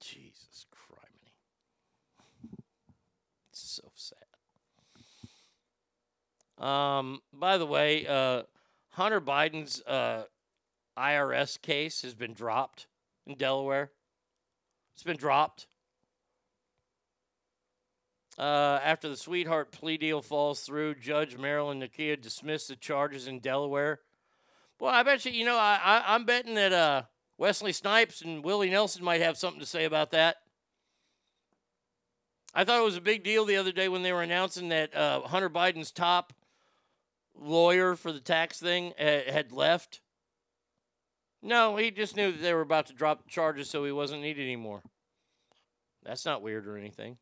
Jesus criminy. It's so sad. Um, by the way, uh, Hunter Biden's uh, IRS case has been dropped in Delaware. It's been dropped. Uh, after the sweetheart plea deal falls through, Judge Marilyn Nakia dismissed the charges in Delaware. Well, I bet you, you know, I, I, I'm betting that uh, Wesley Snipes and Willie Nelson might have something to say about that. I thought it was a big deal the other day when they were announcing that uh, Hunter Biden's top lawyer for the tax thing had left. No, he just knew that they were about to drop the charges, so he wasn't needed anymore. That's not weird or anything.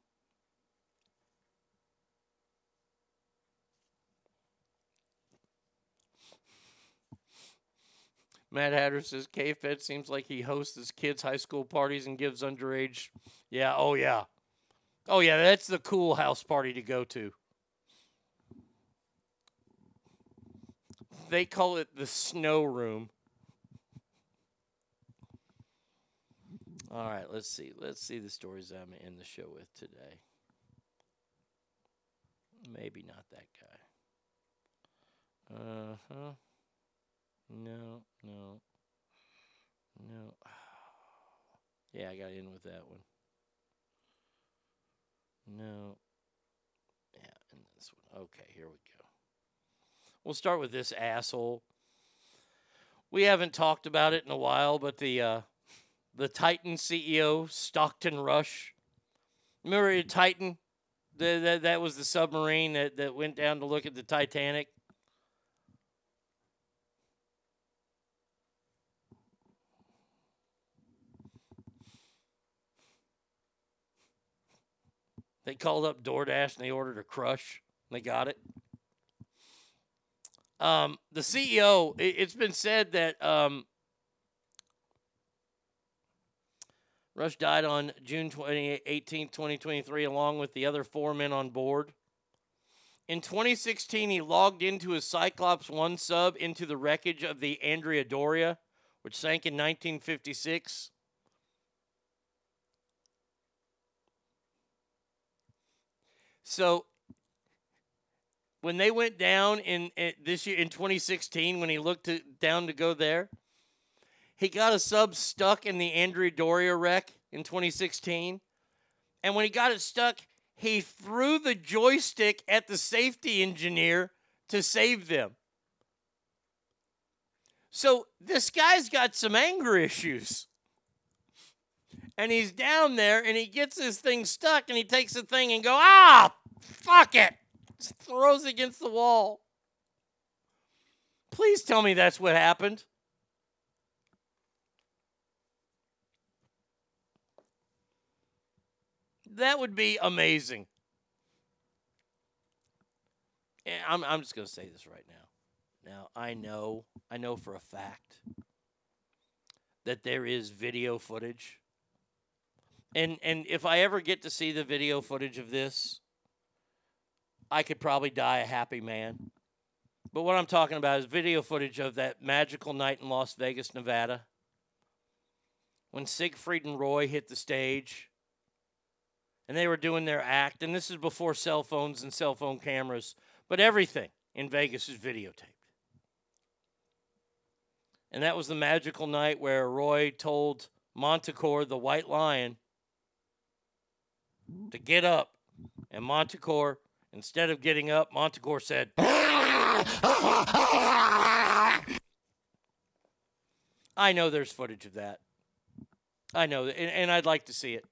Matt Hatter says K Fed seems like he hosts his kids' high school parties and gives underage. Yeah, oh yeah. Oh yeah, that's the cool house party to go to. They call it the snow room. All right, let's see. Let's see the stories I'm in the show with today. Maybe not that guy. Uh huh. No, no, no. <sighs> Yeah, I got in with that one. No. Yeah, and this one. Okay, here we go. We'll start with this asshole. We haven't talked about it in a while, but the uh, the Titan CEO Stockton Rush. Remember Titan? The, that that was the submarine that, that went down to look at the Titanic. They called up DoorDash and they ordered a crush. And they got it. Um, the CEO, it, has been said that um, Rush died on June 20, 18, 2023, along with the other four men on board. In 2016, he logged into his Cyclops 1 sub into the wreckage of the Andrea Doria, which sank in 1956. So when they went down in, in this year in 2016, when he looked to, down to go there, he got a sub stuck in the Andrea Doria wreck in 2016. And when he got it stuck, he threw the joystick at the safety engineer to save them. So this guy's got some anger issues. And he's down there and he gets this thing stuck and he takes the thing and go, ah, fuck it. Throws against the wall. Please tell me that's what happened. That would be amazing. And I'm, I'm just going to say this right now. Now, I know, I know for a fact that there is video footage. And and if I ever get to see the video footage of this, I could probably die a happy man. But what I'm talking about is video footage of that magical night in Las Vegas, Nevada, when Siegfried and Roy hit the stage and they were doing their act. And this is before cell phones and cell phone cameras, but everything in Vegas is videotaped. And that was the magical night where Roy told Montecore, the white lion, to get up. And Montecore, instead of getting up, Montecore said, I know there's footage of that. I know, and, and I'd like to see it.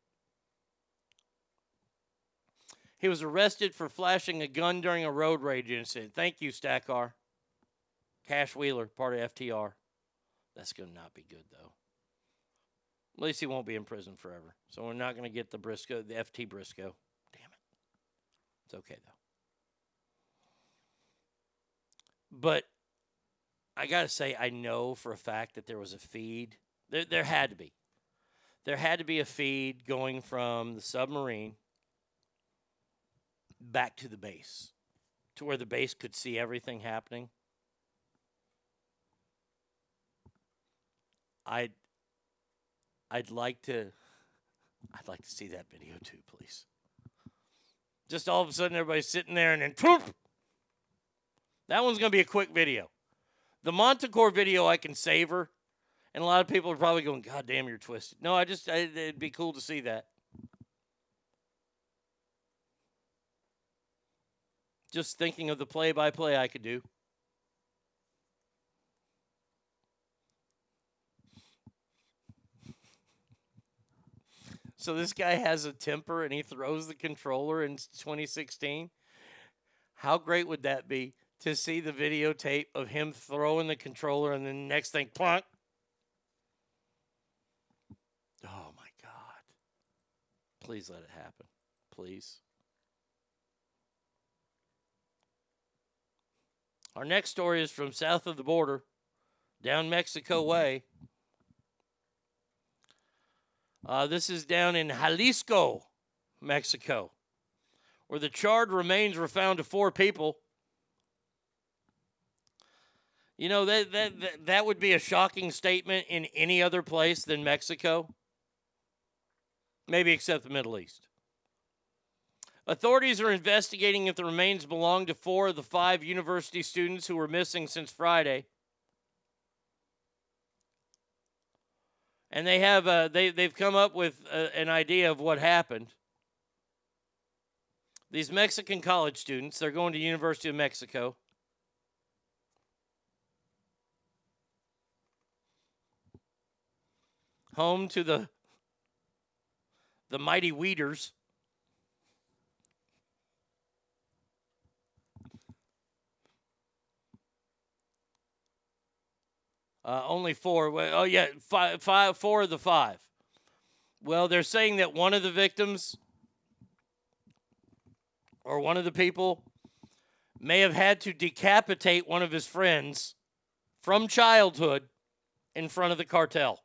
He was arrested for flashing a gun during a road rage incident. Thank you, Stackar. Cash Wheeler, part of FTR. That's going to not be good, though. At least he won't be in prison forever. So we're not going to get the Briscoe, the FT Briscoe. It's okay, though. But I gotta say, I know for a fact that there was a feed. There, there had to be. There had to be a feed going from the submarine back to the base, to where the base could see everything happening. I'd, I'd like to, I'd like to see that video too, please. Just all of a sudden, everybody's sitting there, and then poof. That one's gonna be a quick video. The Montecore video I can savor, and a lot of people are probably going, "God damn, you're twisted." No, I just I, it'd be cool to see that. Just thinking of the play-by-play I could do. So this guy has a temper and he throws the controller in 2016. How great would that be to see the videotape of him throwing the controller and the next thing, plunk? Oh my God. Please let it happen. Please. Our next story is from south of the border, down Mexico way. Uh, this is down in Jalisco, Mexico, where the charred remains were found of four people. You know that, that that that would be a shocking statement in any other place than Mexico. Maybe except the Middle East. Authorities are investigating if the remains belong to four of the five university students who were missing since Friday. And they have they they've come up with an idea of what happened. These Mexican college students, they're going to University of Mexico. Home to the the mighty Weeders. Uh, only four. Oh yeah, five, five, four of the five. Well, they're saying that one of the victims or one of the people may have had to decapitate one of his friends from childhood in front of the cartel.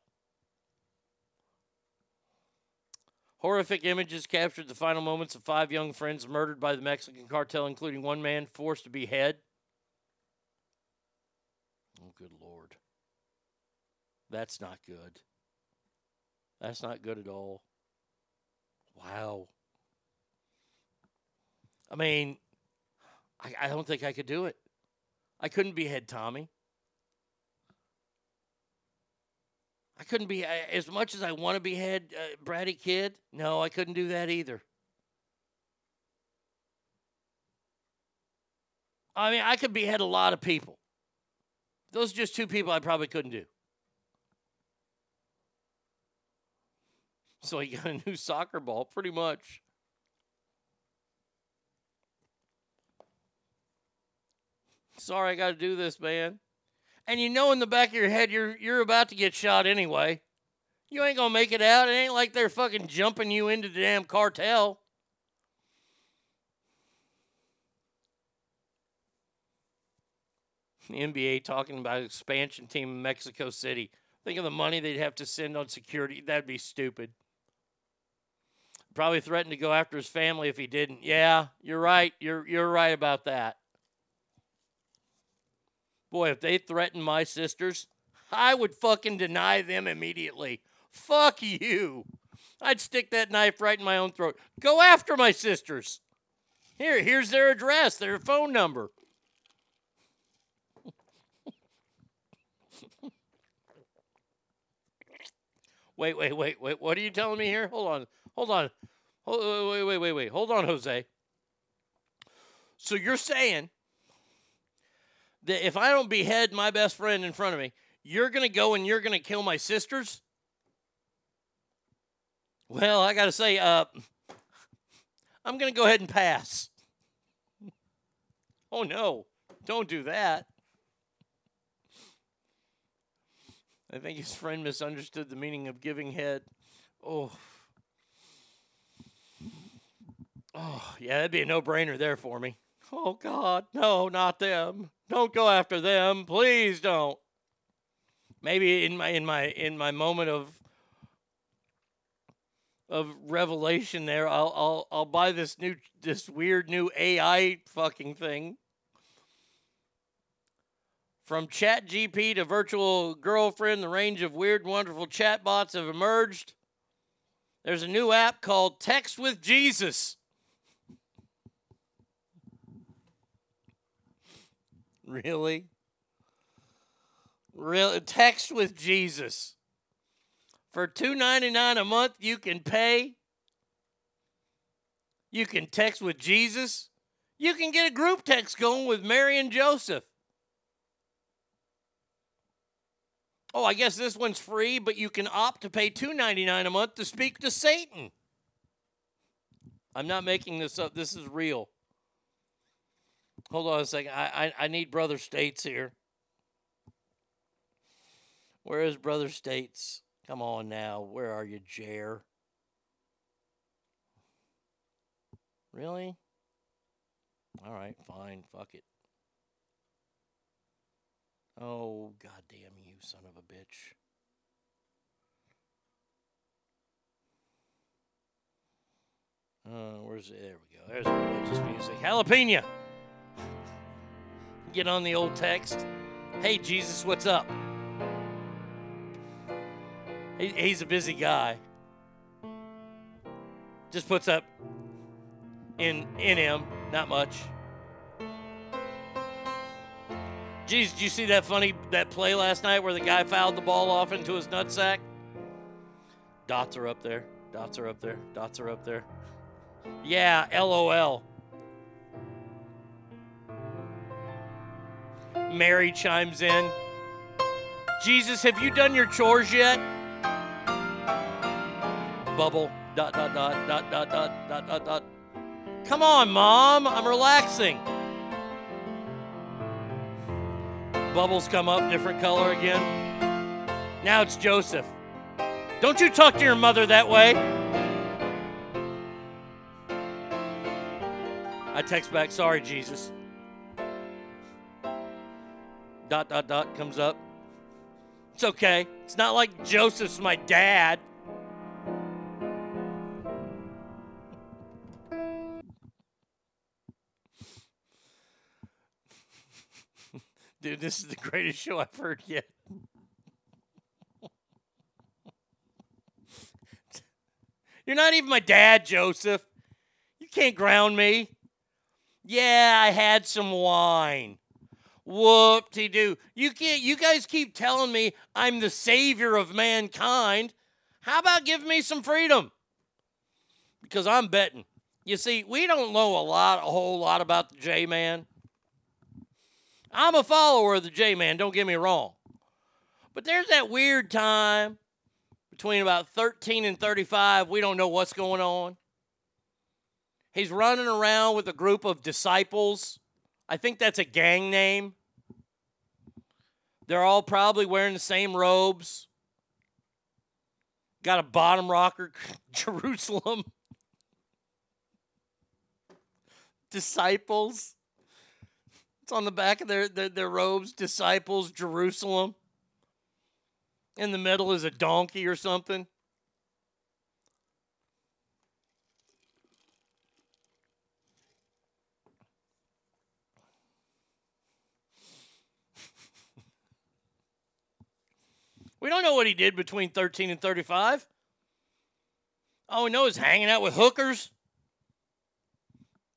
Horrific images captured the final moments of five young friends murdered by the Mexican cartel, including one man forced to behead. Oh, good Lord. That's not good. That's not good at all. Wow. I mean, I, I don't think I could do it. I couldn't behead Tommy. I couldn't be as much as I want to behead uh, Bratty Kid. No, I couldn't do that either. I mean, I could behead a lot of people. Those are just two people I probably couldn't do. So he got a new soccer ball, pretty much. Sorry, I got to do this, man. And you know in the back of your head you're you're about to get shot anyway. You ain't gonna make it out. It ain't like they're fucking jumping you into the damn cartel. The NBA talking about expansion team in Mexico City. Think of the money they'd have to send on security. That'd be stupid. Probably threatened to go after his family if he didn't. Yeah, you're right. You're you're right about that. Boy, if they threatened my sisters, I would fucking deny them immediately. Fuck you. I'd stick that knife right in my own throat. Go after my sisters. Here, here's their address, their phone number. <laughs> wait, wait, wait, wait. What are you telling me here? Hold on. Hold on. Wait, wait, wait, wait. Hold on, Jose. So you're saying that if I don't behead my best friend in front of me, you're going to go and you're going to kill my sisters? Well, I got to say, uh, I'm going to go ahead and pass. <laughs> oh, no. Don't do that. I think his friend misunderstood the meaning of giving head. Oh. Oh, yeah, that'd be a no brainer there for me. Oh, God. No, not them. Don't go after them. Please don't. Maybe in my in my in my moment of of revelation there, I'll I'll I'll buy this new this weird new AI fucking thing. From Chat GP to virtual girlfriend, the range of weird, wonderful chatbots have emerged. There's a new app called Text with Jesus. Really? Real text with Jesus. For $2.99 a month, you can pay. You can text with Jesus. You can get a group text going with Mary and Joseph. Oh, I guess this one's free, but you can opt to pay $2.99 a month to speak to Satan. I'm not making this up. This is real. Hold on a second. I, I, I need Brother States here. Where is Brother States? Come on now. Where are you, Jer? Really? All right, fine. Fuck it. Oh, goddamn you, son of a bitch. Uh, where's it? There we go. There's religious music. Jalapeno. Get on the old text. Hey, Jesus, what's up? He, he's a busy guy. Just puts up in in him, not much. Geez, did you see that funny that play last night where the guy fouled the ball off into his nutsack? Dots are up there. Dots are up there. Dots are up there. Yeah, LOL. Mary chimes in. Jesus, have you done your chores yet? Bubble. Dot dot dot dot dot dot dot dot dot. Come on, mom. I'm relaxing. Bubbles come up, different color again. Now it's Joseph. Don't you talk to your mother that way. I text back, sorry, Jesus. Dot, dot, dot comes up. It's okay. It's not like Joseph's my dad. <laughs> Dude, this is the greatest show I've heard yet. <laughs> You're not even my dad, Joseph. You can't ground me. Yeah, I had some wine. Whoop de doo. You can't you guys keep telling me I'm the savior of mankind. How about give me some freedom? Because I'm betting. You see, we don't know a lot, a whole lot about the J Man. I'm a follower of the J Man, don't get me wrong. But there's that weird time between about 13 and 35. We don't know what's going on. He's running around with a group of disciples. I think that's a gang name. They're all probably wearing the same robes. Got a bottom rocker, <laughs> Jerusalem. Disciples. It's on the back of their, their, their robes, disciples, Jerusalem. In the middle is a donkey or something. We don't know what he did between 13 and 35. All we know is hanging out with hookers.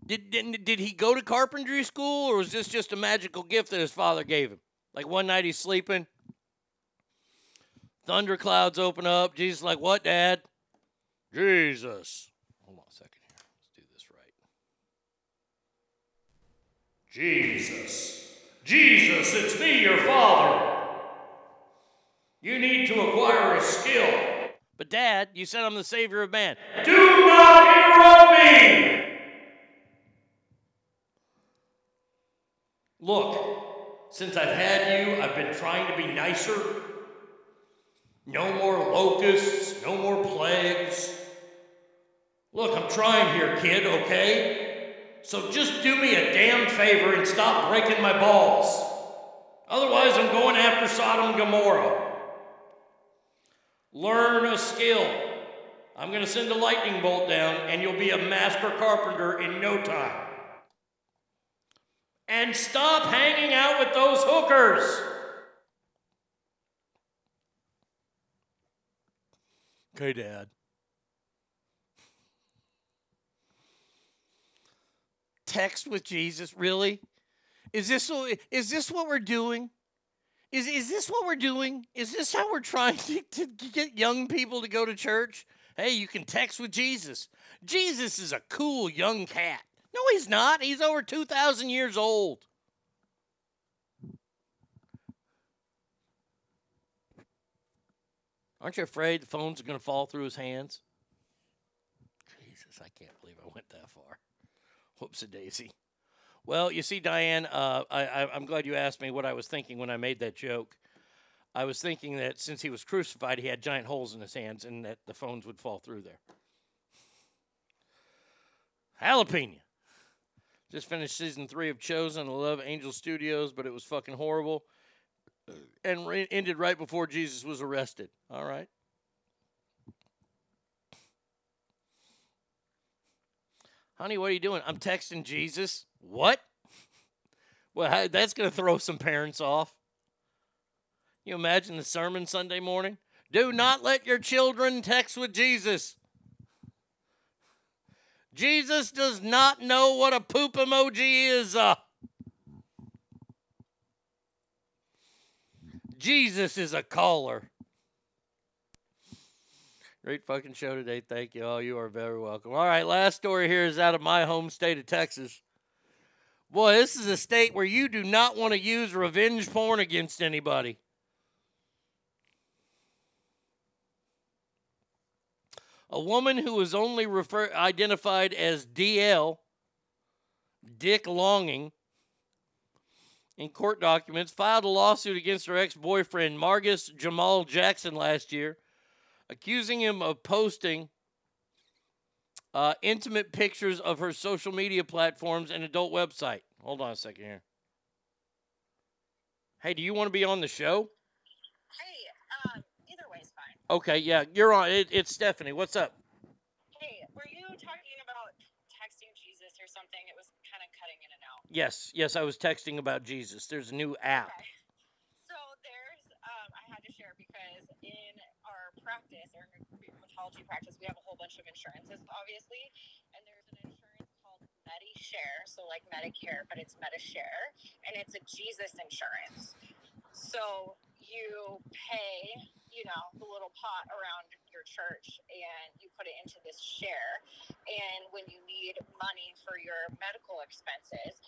Did, did, did he go to carpentry school or was this just a magical gift that his father gave him? Like one night he's sleeping, thunderclouds open up. Jesus, like, what, Dad? Jesus. Hold on a second here. Let's do this right. Jesus. Jesus, it's me, your father. You need to acquire a skill. But, Dad, you said I'm the savior of man. Do not interrupt me! Look, since I've had you, I've been trying to be nicer. No more locusts, no more plagues. Look, I'm trying here, kid, okay? So just do me a damn favor and stop breaking my balls. Otherwise, I'm going after Sodom and Gomorrah. Learn a skill. I'm going to send a lightning bolt down, and you'll be a master carpenter in no time. And stop hanging out with those hookers. Okay, Dad. Text with Jesus, really? Is this is this what we're doing? Is is this what we're doing? Is this how we're trying <laughs> to, to get young people to go to church? Hey, you can text with Jesus. Jesus is a cool young cat. No, he's not. He's over 2,000 years old. Aren't you afraid the phones going to fall through his hands? Jesus, I can't believe I went that far. Whoops a daisy. Well, you see, Diane, uh, I, I'm glad you asked me what I was thinking when I made that joke. I was thinking that since he was crucified, he had giant holes in his hands and that the phones would fall through there. Jalapeno. Just finished season three of Chosen. I love Angel Studios, but it was fucking horrible. And re- ended right before Jesus was arrested. All right. Honey, what are you doing? I'm texting Jesus. What? Well, that's going to throw some parents off. You imagine the sermon Sunday morning? Do not let your children text with Jesus. Jesus does not know what a poop emoji is. Uh, Jesus is a caller. Great fucking show today. Thank you all. You are very welcome. All right, last story here is out of my home state of Texas. Boy, this is a state where you do not want to use revenge porn against anybody. A woman who was only refer- identified as DL, Dick Longing, in court documents, filed a lawsuit against her ex boyfriend, Marques Jamal Jackson, last year, accusing him of posting uh, intimate pictures of her social media platforms and adult website. Hold on a second here. Hey, do you want to be on the show? Hey, um, either way's fine. Okay, yeah, you're on. It, it's Stephanie. What's up? Hey, were you talking about texting Jesus or something? It was kind of cutting in and out. Yes, yes, I was texting about Jesus. There's a new app. So there's, um, I had to share because in our practice, our rheumatology practice, we have a whole bunch of insurances, obviously, and there's an insurance called MediShare, so like Medicare, but it's MediShare, and it's a Jesus insurance. So you pay, you know, the little pot around your church, and you put it into this share, and when you need money for your medical expenses,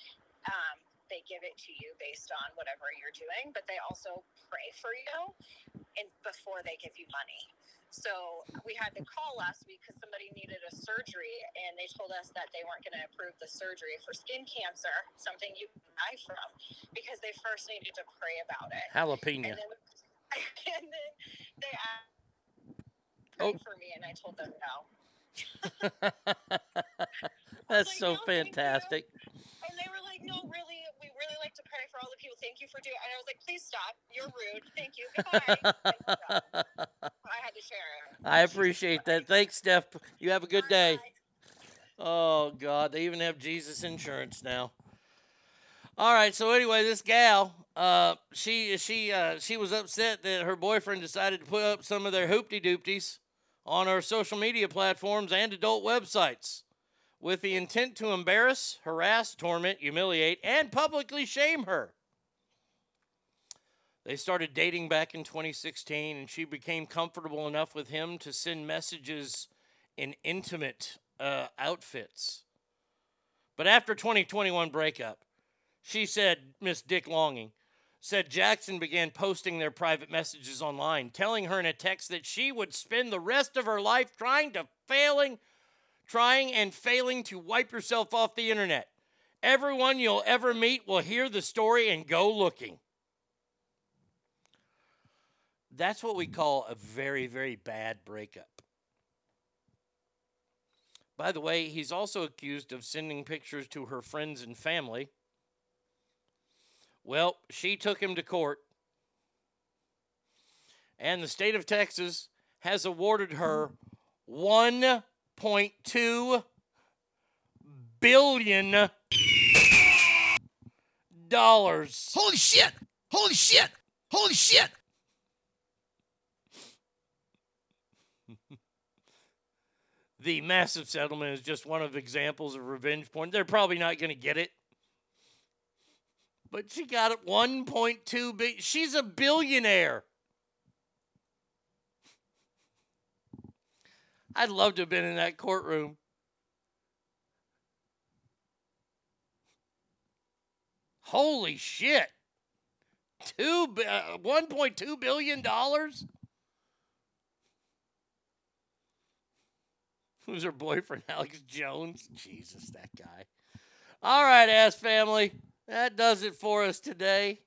um, they give it to you based on whatever you're doing, but they also pray for you and before they give you money. So we had to call last week because somebody needed a surgery, and they told us that they weren't going to approve the surgery for skin cancer, something you die from, because they first needed to pray about it. Jalapeno. And then, <laughs> and then they asked Oh. for me, and I told them no. <laughs> That's so fantastic. And they were like, "No, really, we really like to pray for all the. Thank you for doing." And I was like, "Please stop. You're rude. Thank you. <laughs> Goodbye." I had to share it. I appreciate that. Thanks, Steph. You have a good day. Oh God, they even have Jesus insurance now. All right. So anyway, this gal, uh, she she uh, she was upset that her boyfriend decided to put up some of their hoopty doopties on her social media platforms and adult websites with the intent to embarrass, harass, torment, humiliate, and publicly shame her. They started dating back in 2016, and she became comfortable enough with him to send messages in intimate uh, outfits. But after 2021 breakup, she said, Miss Dick Longing, said Jackson began posting their private messages online, telling her in a text that she would spend the rest of her life trying to failing, trying and failing to wipe yourself off the internet. Everyone you'll ever meet will hear the story and go looking. That's what we mm. call a very, very bad breakup. By the way, he's also accused of sending pictures to her friends and family. Well, she took him to court, and the state of Texas has awarded her 1.2 billion dollars. Holy shit! Holy shit! Holy shit! The massive settlement is just one of examples of revenge porn. They're probably not going to get it. But she got it 1.2 billion. She's a billionaire. I'd love to have been in that courtroom. Holy shit. Two, uh, $1.2 billion? Who's her boyfriend, <laughs> Alex Jones? Jesus, that guy. All right, ass family. That does it for us today.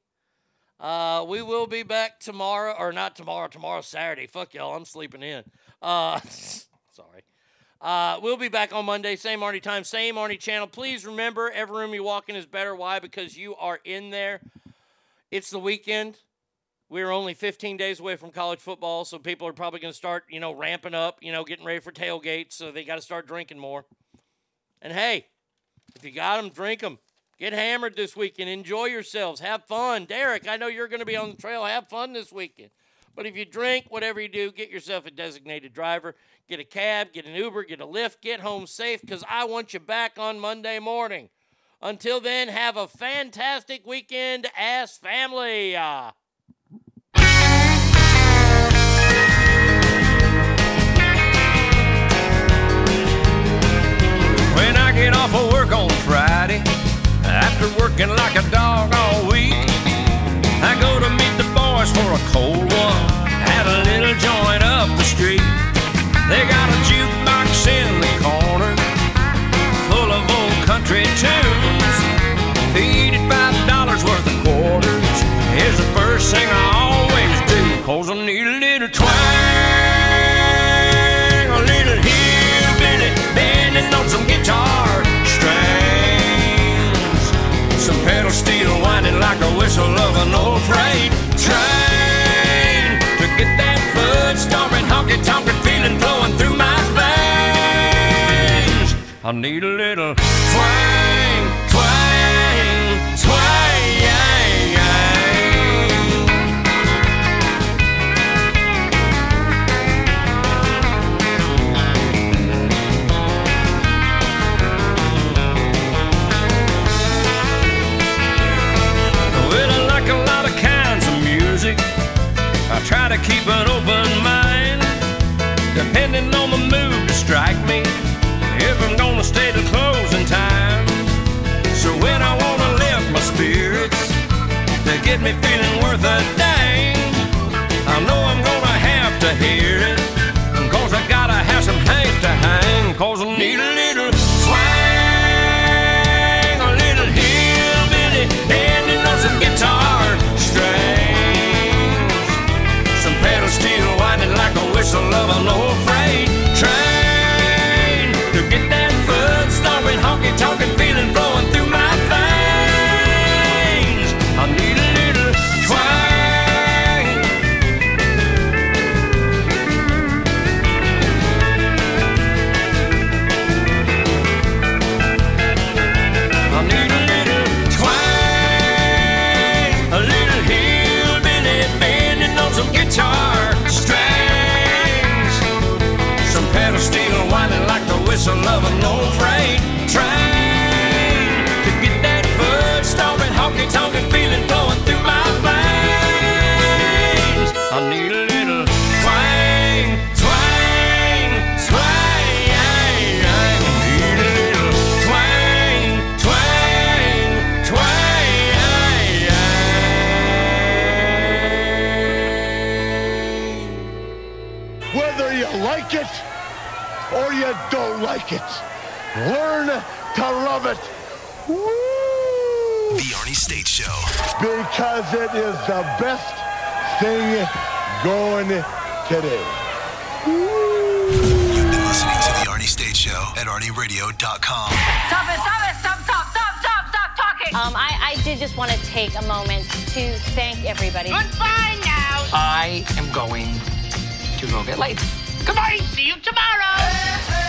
Uh, we will be back tomorrow, or not tomorrow, tomorrow Saturday. Fuck y'all, I'm sleeping in. Uh, <laughs> sorry. Uh, we'll be back on Monday, same Arnie time, same Arnie channel. Please remember, every room you walk in is better. Why? Because you are in there. It's the weekend. We're only 15 days away from college football, so people are probably going to start, you know, ramping up, you know, getting ready for tailgates, so they got to start drinking more. And hey, if you got them, drink them. Get hammered this weekend. Enjoy yourselves. Have fun. Derek, I know you're going to be on the trail. Have fun this weekend. But if you drink, whatever you do, get yourself a designated driver. Get a cab, get an Uber, get a Lyft, get home safe because I want you back on Monday morning. Until then, have a fantastic weekend, ass family. Ah. After working like a dog all week, I go to meet the boys for a cold one at a little joint up the street. They got a jukebox in the corner full of old country tunes. Feed it five dollars worth of quarters is the first thing I always do. Cause I need I need a little twang, twang, twang. Well, I like a lot of kinds of music. I try to keep an open I'm gonna stay till closing time. So when I wanna lift my spirits to get me feeling worth a dang, I know like it. Learn to love it. Woo! The Arnie State Show. Because it is the best thing going today. Woo! You've been listening to The Arnie State Show at ArnieRadio.com. Stop it, stop it, stop, stop, stop, stop, stop talking. Um, I, I did just want to take a moment to thank everybody. Goodbye now. I am going to go get lights. Goodbye. See you tomorrow.